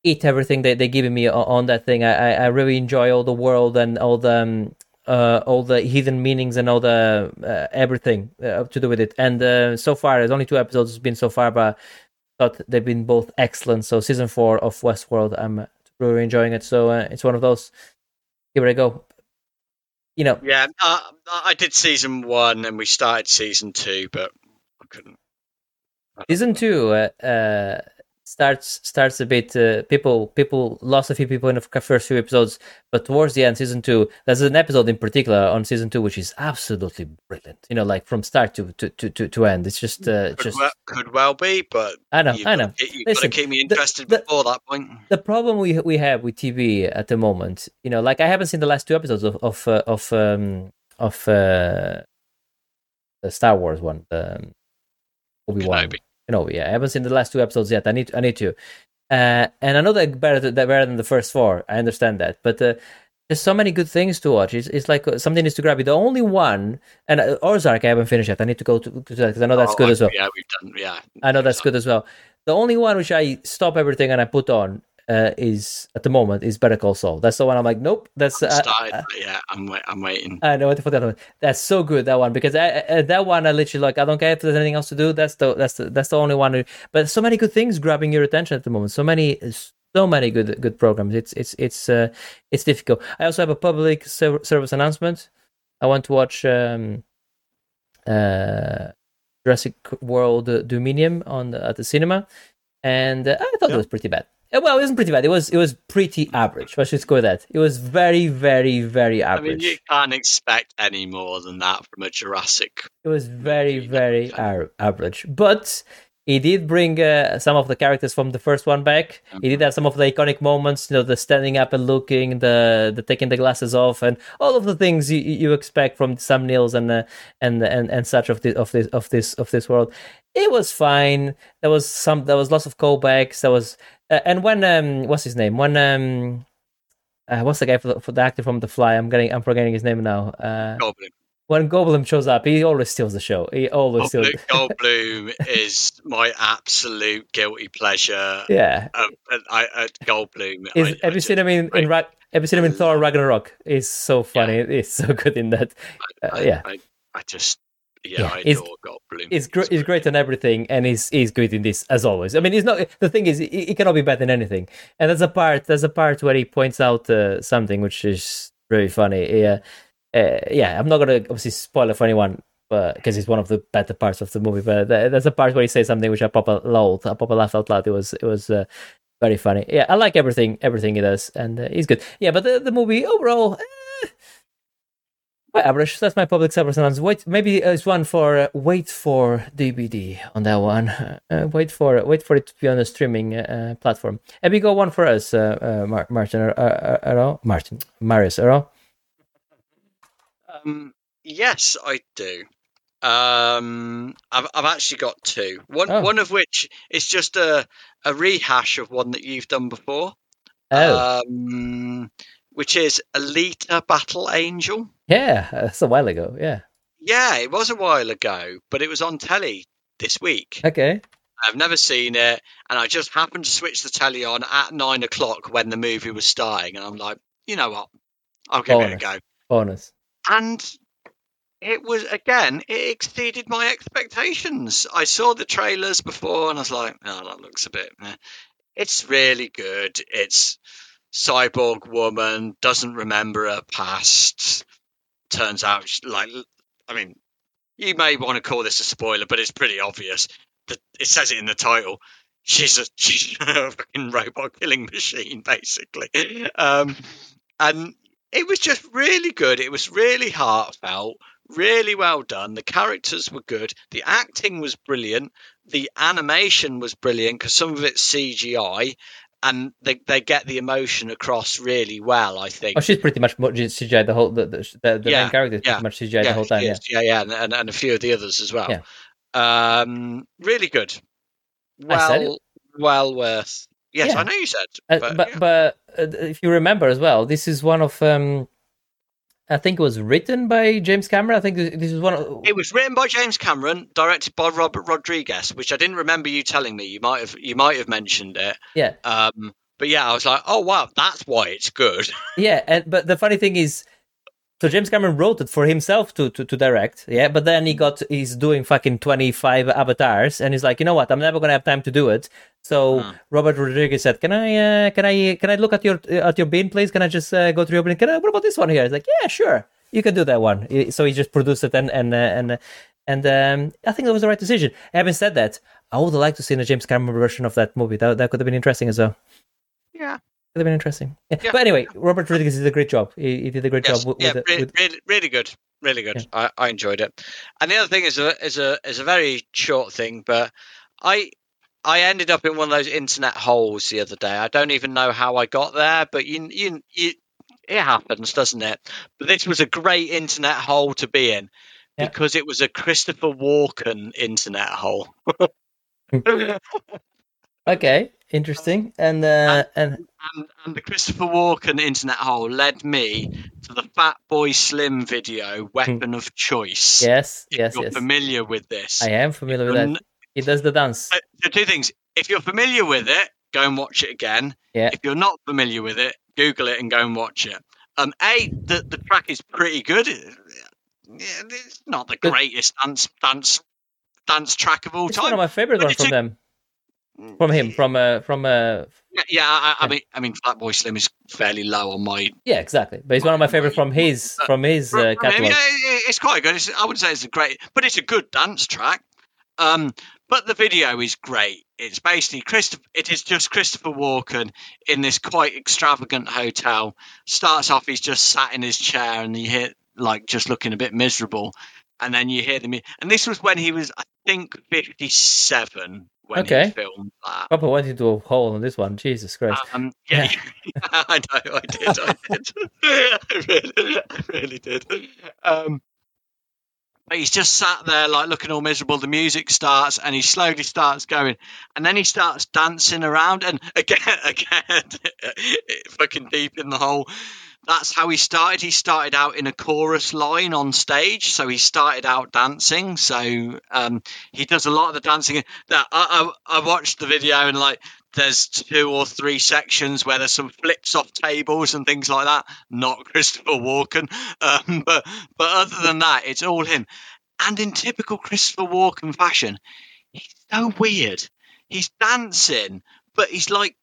Speaker 1: eat everything they they giving me on, on that thing. I, I I really enjoy all the world and all the um, uh, all the hidden meanings and all the uh, everything uh, to do with it. And uh, so far, there's only two episodes has been so far, but I thought they've been both excellent. So season four of Westworld, I'm really enjoying it. So uh, it's one of those. Here we go. You know,
Speaker 2: Yeah, uh, I did season one and we started season two, but I couldn't.
Speaker 1: season two uh, uh, starts starts a bit. Uh, people people lost a few people in the first few episodes, but towards the end, season two, there's an episode in particular on season two which is absolutely brilliant. You know, like from start to to to, to, end. It's just uh,
Speaker 2: Could,
Speaker 1: just.
Speaker 2: well, could well be, but
Speaker 1: I know, I know.
Speaker 2: keep- You've got to keep me interested
Speaker 1: the-
Speaker 2: before that point.
Speaker 1: the problem we we have with TV at the moment, you know, like I haven't seen the last two episodes of of uh, of um, of uh, the Star Wars one, um, Obi Wan.
Speaker 2: Kenobi.
Speaker 1: No, yeah, I haven't seen the last two episodes yet. I need I need to, uh, and I know they're better th- they're better than the first four. I understand that, but. Uh, there's so many good things to watch. It's, it's like uh, something needs to grab you. The only one, and uh, Ozark, I haven't finished yet. I need to go to, that because I know that's
Speaker 2: Oh,
Speaker 1: good as well.
Speaker 2: Yeah, we've done. Yeah,
Speaker 1: I know that's good as well. The only one which I stop everything and I put on uh, is at the moment is Better Call Saul. That's the one I'm like, nope. That's
Speaker 2: I
Speaker 1: uh,
Speaker 2: started.
Speaker 1: uh,
Speaker 2: yeah, I'm wait, I'm waiting.
Speaker 1: I know what to put that on. That's so good that one because I, uh, that one I literally like. I don't care if there's anything else to do. That's the that's the that's the only one. Who, but so many good things grabbing your attention at the moment. So many so many good good programs. It's it's it's uh, it's difficult. I also have a public ser- service announcement. I want to watch um, uh, Jurassic World Dominion on the, at the cinema, and uh, I thought it was pretty bad. Uh, Well, it wasn't pretty bad. It was it was pretty average. Let's just go with that. It was very very very average.
Speaker 2: I mean, you can't expect any more than that from a Jurassic.
Speaker 1: It was very, very ar- average. But he did bring uh, some of the characters from the first one back. He did have some of the iconic moments, you know, the standing up and looking, the the taking the glasses off, and all of the things you, you expect from Sam Neill and uh, and and and such of this of this of this of this world. It was fine. There was some. There was lots of callbacks. There was, uh, and when um, what's his name? When um, uh, what's the guy for the, for the actor from The Fly? I'm getting, I'm forgetting his name now. Uh,
Speaker 2: Goldblum.
Speaker 1: When Goldblum shows up, he always steals the show. He always steals.
Speaker 2: Goldblum, (laughs) Goldblum is my absolute guilty pleasure.
Speaker 1: Yeah.
Speaker 2: Um, I, I, Goldblum.
Speaker 1: Is,
Speaker 2: I,
Speaker 1: have
Speaker 2: I
Speaker 1: you seen him in, in. Ra- Have you seen him in Thor Ragnarok? He's so funny. He's so good in that. Uh, yeah.
Speaker 2: I, just. Yeah,
Speaker 1: Yeah,
Speaker 2: I
Speaker 1: he's-
Speaker 2: adore Goldblum.
Speaker 1: He's great. He's great on everything, and he's he's good in this as always. I mean, he's not. The thing is, he, he cannot be better than anything. And there's a part. There's a part where he points out uh, something which is very funny. Yeah, uh, yeah. I'm not gonna obviously spoil it for anyone, but because it's one of the better parts of the movie. But there- there's a part where he says something which I pop a lol, I pop a laugh out loud. It was it was uh, very funny. Yeah, I like everything everything he does, and uh, he's good. Yeah, but the the movie overall. Eh, quite average. That's my public service announcement. Wait, maybe it's one for uh, wait for DVD on that one. (laughs) Uh, wait for wait for it to be on a streaming uh, platform. Have you got one for us, uh, uh, Martin? Uh, uh, uh, Martin, Marius, Earl?
Speaker 2: Um, yes, I do. Um, I've I've actually got two. One
Speaker 1: Oh.
Speaker 2: one of which is just a a rehash of one that you've done before.
Speaker 1: Oh,
Speaker 2: Um, which is Alita Battle Angel.
Speaker 1: yeah, that's a while ago. Yeah.
Speaker 2: Yeah, it was a while ago, but it was on telly this week.
Speaker 1: Okay.
Speaker 2: I've never seen it, and I just happened to switch the telly on at nine o'clock when the movie was starting, and I'm like, you know what, I'll give it a go.
Speaker 1: Bonus.
Speaker 2: And it was again, it exceeded my expectations. I saw the trailers before, and I was like, oh, that looks a bit. meh." It's really good. It's cyborg woman doesn't remember her past. Turns out, like, I mean, you may want to call this a spoiler, but it's pretty obvious. That it says it in the title. She's a (laughs) she's a fucking robot killing machine, basically. (laughs) Um, and it was just really good. It was really heartfelt, really well done. The characters were good. The acting was brilliant. The animation was brilliant because some of it's CGI, and they, they get the emotion across really well. I think.
Speaker 1: Oh, she's pretty much CGI the whole. The, the, the,
Speaker 2: Yeah,
Speaker 1: main character is
Speaker 2: yeah,
Speaker 1: pretty much CGI the whole time. Yeah.
Speaker 2: yeah, yeah, and, and, and a few of the others as well.
Speaker 1: Yeah.
Speaker 2: Um, really good. Well, well worth. Yes,
Speaker 1: Yeah.
Speaker 2: I know you said,
Speaker 1: Uh,
Speaker 2: but,
Speaker 1: but
Speaker 2: yeah.
Speaker 1: but uh, if you remember as well, this is one of um, I think it was written by James Cameron. I think this this is one of
Speaker 2: It was written by James Cameron, directed by Robert Rodriguez, which I didn't remember you telling me. You might have you might have mentioned it.
Speaker 1: yeah
Speaker 2: Um, but yeah, I was like, oh wow, that's why it's good. (laughs)
Speaker 1: yeah. And but the funny thing is, So James Cameron wrote it for himself to, to, to direct, yeah. But then he got he's doing fucking twenty five avatars, and he's like, you know what? I'm never gonna have time to do it. So
Speaker 2: Hmm.
Speaker 1: Robert Rodriguez said, "Can I uh, can I can I look at your at your bin, please? Can I just uh, go through your bin? Can I, what about this one here?" He's like, "Yeah, sure, you can do that one." So he just produced it and and uh, and uh, and um, I think that was the right decision. Having said that, I would like to see a James Cameron version of that movie. That that could have been interesting as well.
Speaker 2: Yeah.
Speaker 1: Could have been interesting. Yeah.
Speaker 2: Yeah.
Speaker 1: But anyway, Robert Rodriguez did a great job. He, he did a great
Speaker 2: Yes,
Speaker 1: job with,
Speaker 2: yeah,
Speaker 1: with,
Speaker 2: re-
Speaker 1: with
Speaker 2: really, really good, really good. I, I enjoyed it. And the other thing is a is a is a very short thing, but I I ended up in one of those internet holes the other day. I don't even know how I got there, but you you, you it happens, doesn't it? But this was a great internet hole to be in
Speaker 1: Yeah.
Speaker 2: because it was a Christopher Walken internet hole. (laughs)
Speaker 1: Okay, interesting. And uh, and
Speaker 2: and, and the Christopher Walken internet hole led me to the Fat Boy Slim video, Weapon of Choice.
Speaker 1: yes,
Speaker 2: If
Speaker 1: yes,
Speaker 2: you're
Speaker 1: yes.
Speaker 2: familiar with this.
Speaker 1: I am familiar with that. He does the dance.
Speaker 2: Uh, So two things. If you're familiar with it, go and watch it again.
Speaker 1: Yeah.
Speaker 2: If you're not familiar with it, Google it and go and watch it. Um, a the the track is pretty good. It's not the greatest dance dance dance track of all
Speaker 1: It's one
Speaker 2: time.
Speaker 1: of my favorite ones from them, from him, from uh, from uh,
Speaker 2: Yeah, yeah. I, I mean, I mean, Fatboy Slim is fairly low on my.
Speaker 1: yeah, exactly. But he's one of my favorite from his from his uh,
Speaker 2: from him. Yeah, it's quite good. It's, I wouldn't say it's a great, but it's a good dance track. Um, but the video is great. It's basically Christopher. It is just Christopher Walken in this quite extravagant hotel. Starts off, he's just sat in his chair, and you hear like just looking a bit miserable, and then you hear them. And this was when he was, I think, fifty-seven when
Speaker 1: Okay.
Speaker 2: he filmed that.
Speaker 1: Papa went into a hole on this one. Jesus Christ.
Speaker 2: Um, yeah, (laughs) I know, I did, I did, (laughs) I really, I really did. Um, but he's just sat there, like looking all miserable. The music starts, and he slowly starts going, and then he starts dancing around, and (laughs) again, again, fucking deep in the hole. That's how he started. He started out in a chorus line on stage, so he started out dancing. So um, he does a lot of the dancing. That I, I, I watched the video and like there's two or three sections where there's some flips off tables and things like that. Not Christopher Walken, (laughs) um, but but other than that, it's all him. And in typical Christopher Walken fashion, he's so weird. He's dancing, but he's like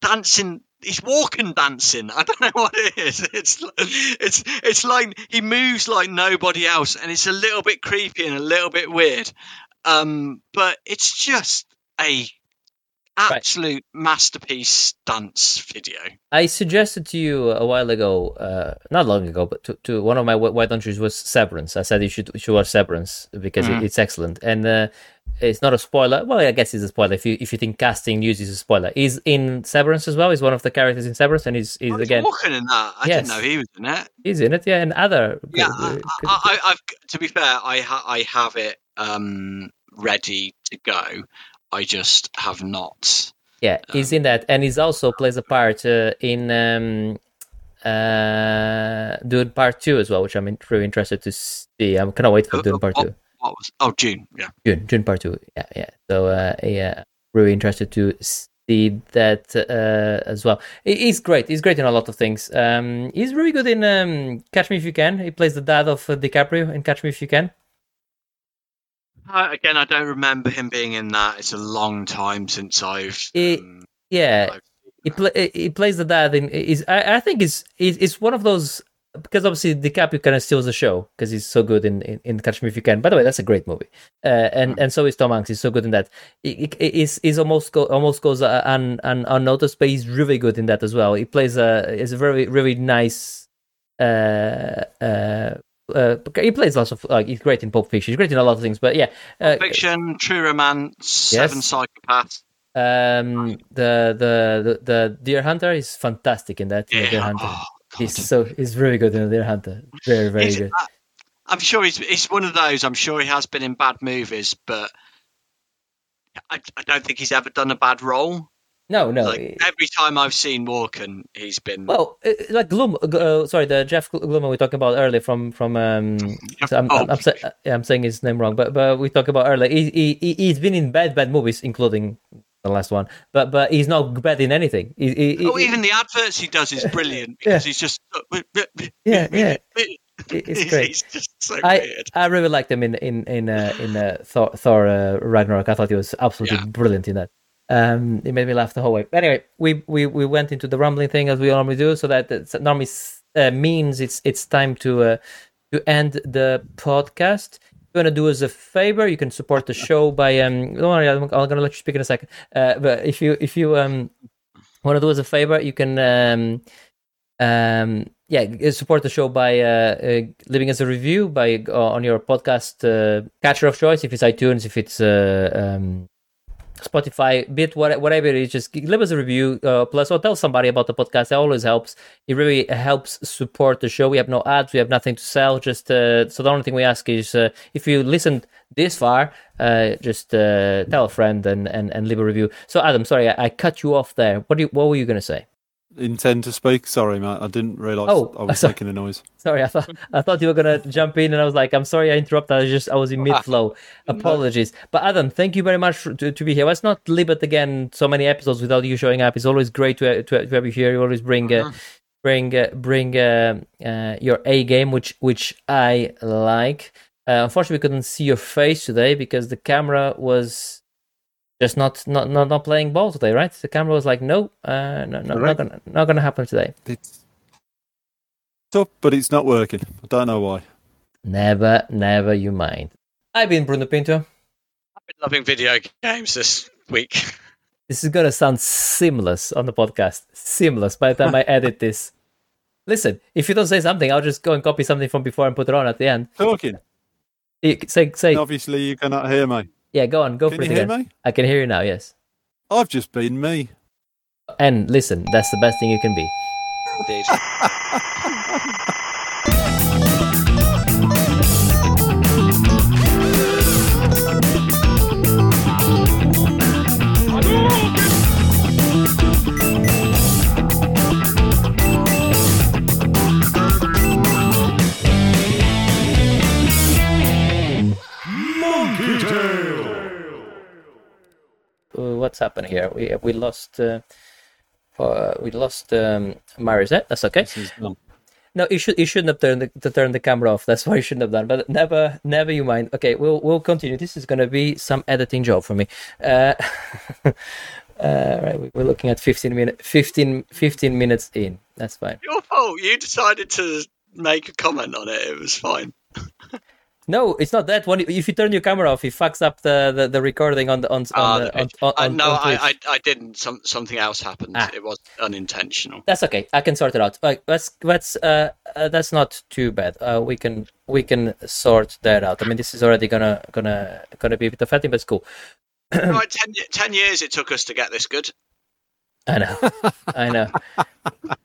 Speaker 2: dancing. He's walking dancing. I don't know what it is. It's it's it's like he moves like nobody else, and it's a little bit creepy and a little bit weird. Um, but it's just a absolute masterpiece dance video.
Speaker 1: I suggested to you a while ago, uh, not long ago, but to, to one of my wh- why don't yous was Severance. I said you should you should watch Severance because
Speaker 2: Mhm.
Speaker 1: it, it's excellent, and uh, it's not a spoiler. Well, I guess it's a spoiler if you if you think casting news is a spoiler. He's in Severance as well. He's one of the characters in Severance, and he's he's
Speaker 2: Oh,
Speaker 1: again
Speaker 2: walking in that. I
Speaker 1: Yes.
Speaker 2: didn't know he was in it.
Speaker 1: he's in it. Yeah, and other
Speaker 2: Yeah,
Speaker 1: good-
Speaker 2: I, I, I, I've to be fair, I ha- I have it um, ready to go. I just have not.
Speaker 1: Yeah, he's in that, and he's also plays a part uh, in um, uh, Dune Part Two as well, which I'm really interested to see. I cannot wait for
Speaker 2: Uh,
Speaker 1: Dune Part Two.
Speaker 2: What was? Oh, June. Yeah.
Speaker 1: June, June Part Two. Yeah, yeah. So uh, yeah, really interested to see that uh, as well. He- He's great. He's great in a lot of things. Um, he's really good in um, Catch Me If You Can. He plays the dad of uh, DiCaprio in Catch Me If You Can.
Speaker 2: Uh, again, I don't remember him being in that. It's a long time since I've.
Speaker 1: It-
Speaker 2: um,
Speaker 1: Yeah,
Speaker 2: I've-
Speaker 1: he play, he plays the dad in is I, I think it's it's one of those because obviously DiCaprio kind of steals the show because he's so good in, in, in Catch Me If You Can. By the way, that's a great movie, uh, and and so is Tom Hanks. He's so good in that. He, he, he's, he's almost go, almost goes uh, un, un, unnoticed, but he's really good in that as well. He plays a is a very really nice. Uh, uh, uh, he plays lots of like he's great in Pulp Fiction. He's great in a lot of things, but yeah, uh,
Speaker 2: Fiction, True Romance, Seven Psychopaths.
Speaker 1: um, the, the the the Deer Hunter is fantastic in that. the Deer Hunter.
Speaker 2: Oh.
Speaker 1: He's so he's really good in the Hunter. Very very
Speaker 2: He's-
Speaker 1: good.
Speaker 2: I'm sure he's it's one of those. I'm sure he has been in bad movies, but I, I don't think he's ever done a bad role.
Speaker 1: No no.
Speaker 2: Like every time I've seen Walken, he's been.
Speaker 1: well, uh, like Gloom. Uh, sorry, the Jeff Gloomer we talking about earlier from from. Um, so I'm,
Speaker 2: Oh.
Speaker 1: I'm, I'm, sa- uh, I'm saying his name wrong, but but we talked about earlier. He he- he's been in bad bad movies, including the last one. But but he's not bad in anything. He, he,
Speaker 2: oh,
Speaker 1: he-
Speaker 2: even the adverts he does is brilliant because he's just. (laughs)
Speaker 1: Yeah, yeah. it's (laughs) great.
Speaker 2: he's just so
Speaker 1: I,
Speaker 2: weird.
Speaker 1: I really liked him in in in uh, in uh, Thor, Thor uh, Ragnarok. I thought he was absolutely
Speaker 2: Yeah.
Speaker 1: brilliant in that. Um, it made me laugh the whole way. Anyway, we we, we went into the rumbling thing as we normally do, so that that normally uh, means it's it's time to uh, to end the podcast. Want to do us a favor, you can support the show by um. Don't worry, I'm, I'm gonna let you speak in a second. Uh, but if you if you um want to do us a favor, you can um um yeah support the show by uh, uh leaving us a review by uh, on your podcast uh, catcher of choice if it's itunes if it's uh, um spotify bit whatever it is just leave us a review uh, plus or tell somebody about the podcast. That always helps. It really helps support the show. We have no ads. We have nothing to sell. Just uh, so the only thing we ask is uh, if you listened this far uh, just uh, tell a friend and, and and leave a review. So adam sorry i, I cut you off there. What do you, what were you going to say
Speaker 3: Intend to speak? Sorry, mate. I didn't realise
Speaker 1: Oh,
Speaker 3: I was (laughs)
Speaker 1: sorry.
Speaker 3: making a noise.
Speaker 1: Sorry, I thought I thought you were gonna jump in, and I was like, "I'm sorry, I interrupted. I was just I was in mid (laughs) flow. Apologies." But Adam, thank you very much for, to, to be here. Let's not leave it again so many episodes without you showing up. It's always great to to, to have you here. You always bring uh, bring uh, bring uh, uh, your A game, which which I like. Uh, unfortunately, we couldn't see your face today because the camera was just not not not, not playing ball today, right? The camera was like, "No, uh, no, no, not gonna not gonna happen today."
Speaker 3: It's up, but it's not working. I don't know why.
Speaker 1: Never, never you mind. I've been Bruno Pinto.
Speaker 2: I've been loving video games this week. (laughs)
Speaker 1: This is gonna sound seamless on the podcast. Seamless by the time I edit (laughs) this. Listen, if you don't say something, I'll just go and copy something from before and put it on at the end.
Speaker 3: Talking.
Speaker 1: You- Say, say,
Speaker 3: Obviously, you cannot hear me.
Speaker 1: Yeah, go on, go
Speaker 3: Can
Speaker 1: for
Speaker 3: you
Speaker 1: it
Speaker 3: hear
Speaker 1: again.
Speaker 3: me?
Speaker 1: I can hear you now. Yes,
Speaker 3: I've just been me.
Speaker 1: and listen, that's the best thing you can be.
Speaker 2: Indeed. (laughs)
Speaker 1: what's happening here? We we lost. Uh, uh, we lost um, Marizette. That's okay.
Speaker 3: This is done.
Speaker 1: No, you should you shouldn't have turned the, to turn the camera off. That's (laughs) why you shouldn't have done. But never, never you mind. Okay, we'll we'll continue. This is gonna be some editing job for me. Uh, (laughs) uh, right, we- we're looking at 15 minutes. 15, 15 minutes in. That's fine.
Speaker 2: Your fault. You decided to make a comment on it. It was fine. (laughs)
Speaker 1: No, it's not that one. If you turn your camera off, it fucks up the, the, the recording on the on
Speaker 2: Ah,
Speaker 1: on,
Speaker 2: the
Speaker 1: the, on, on,
Speaker 2: I,
Speaker 1: on
Speaker 2: no, I, I, I didn't. Some, something else happened.
Speaker 1: Ah.
Speaker 2: It was unintentional.
Speaker 1: That's okay. I can sort it out. Like, that's that's uh, uh that's not too bad. Uh, we can we can sort that out. I mean, this is already gonna gonna gonna be a bit offending, but it's cool. (clears throat)
Speaker 2: right, ten, ten years it took us to get this good.
Speaker 1: I know, I know.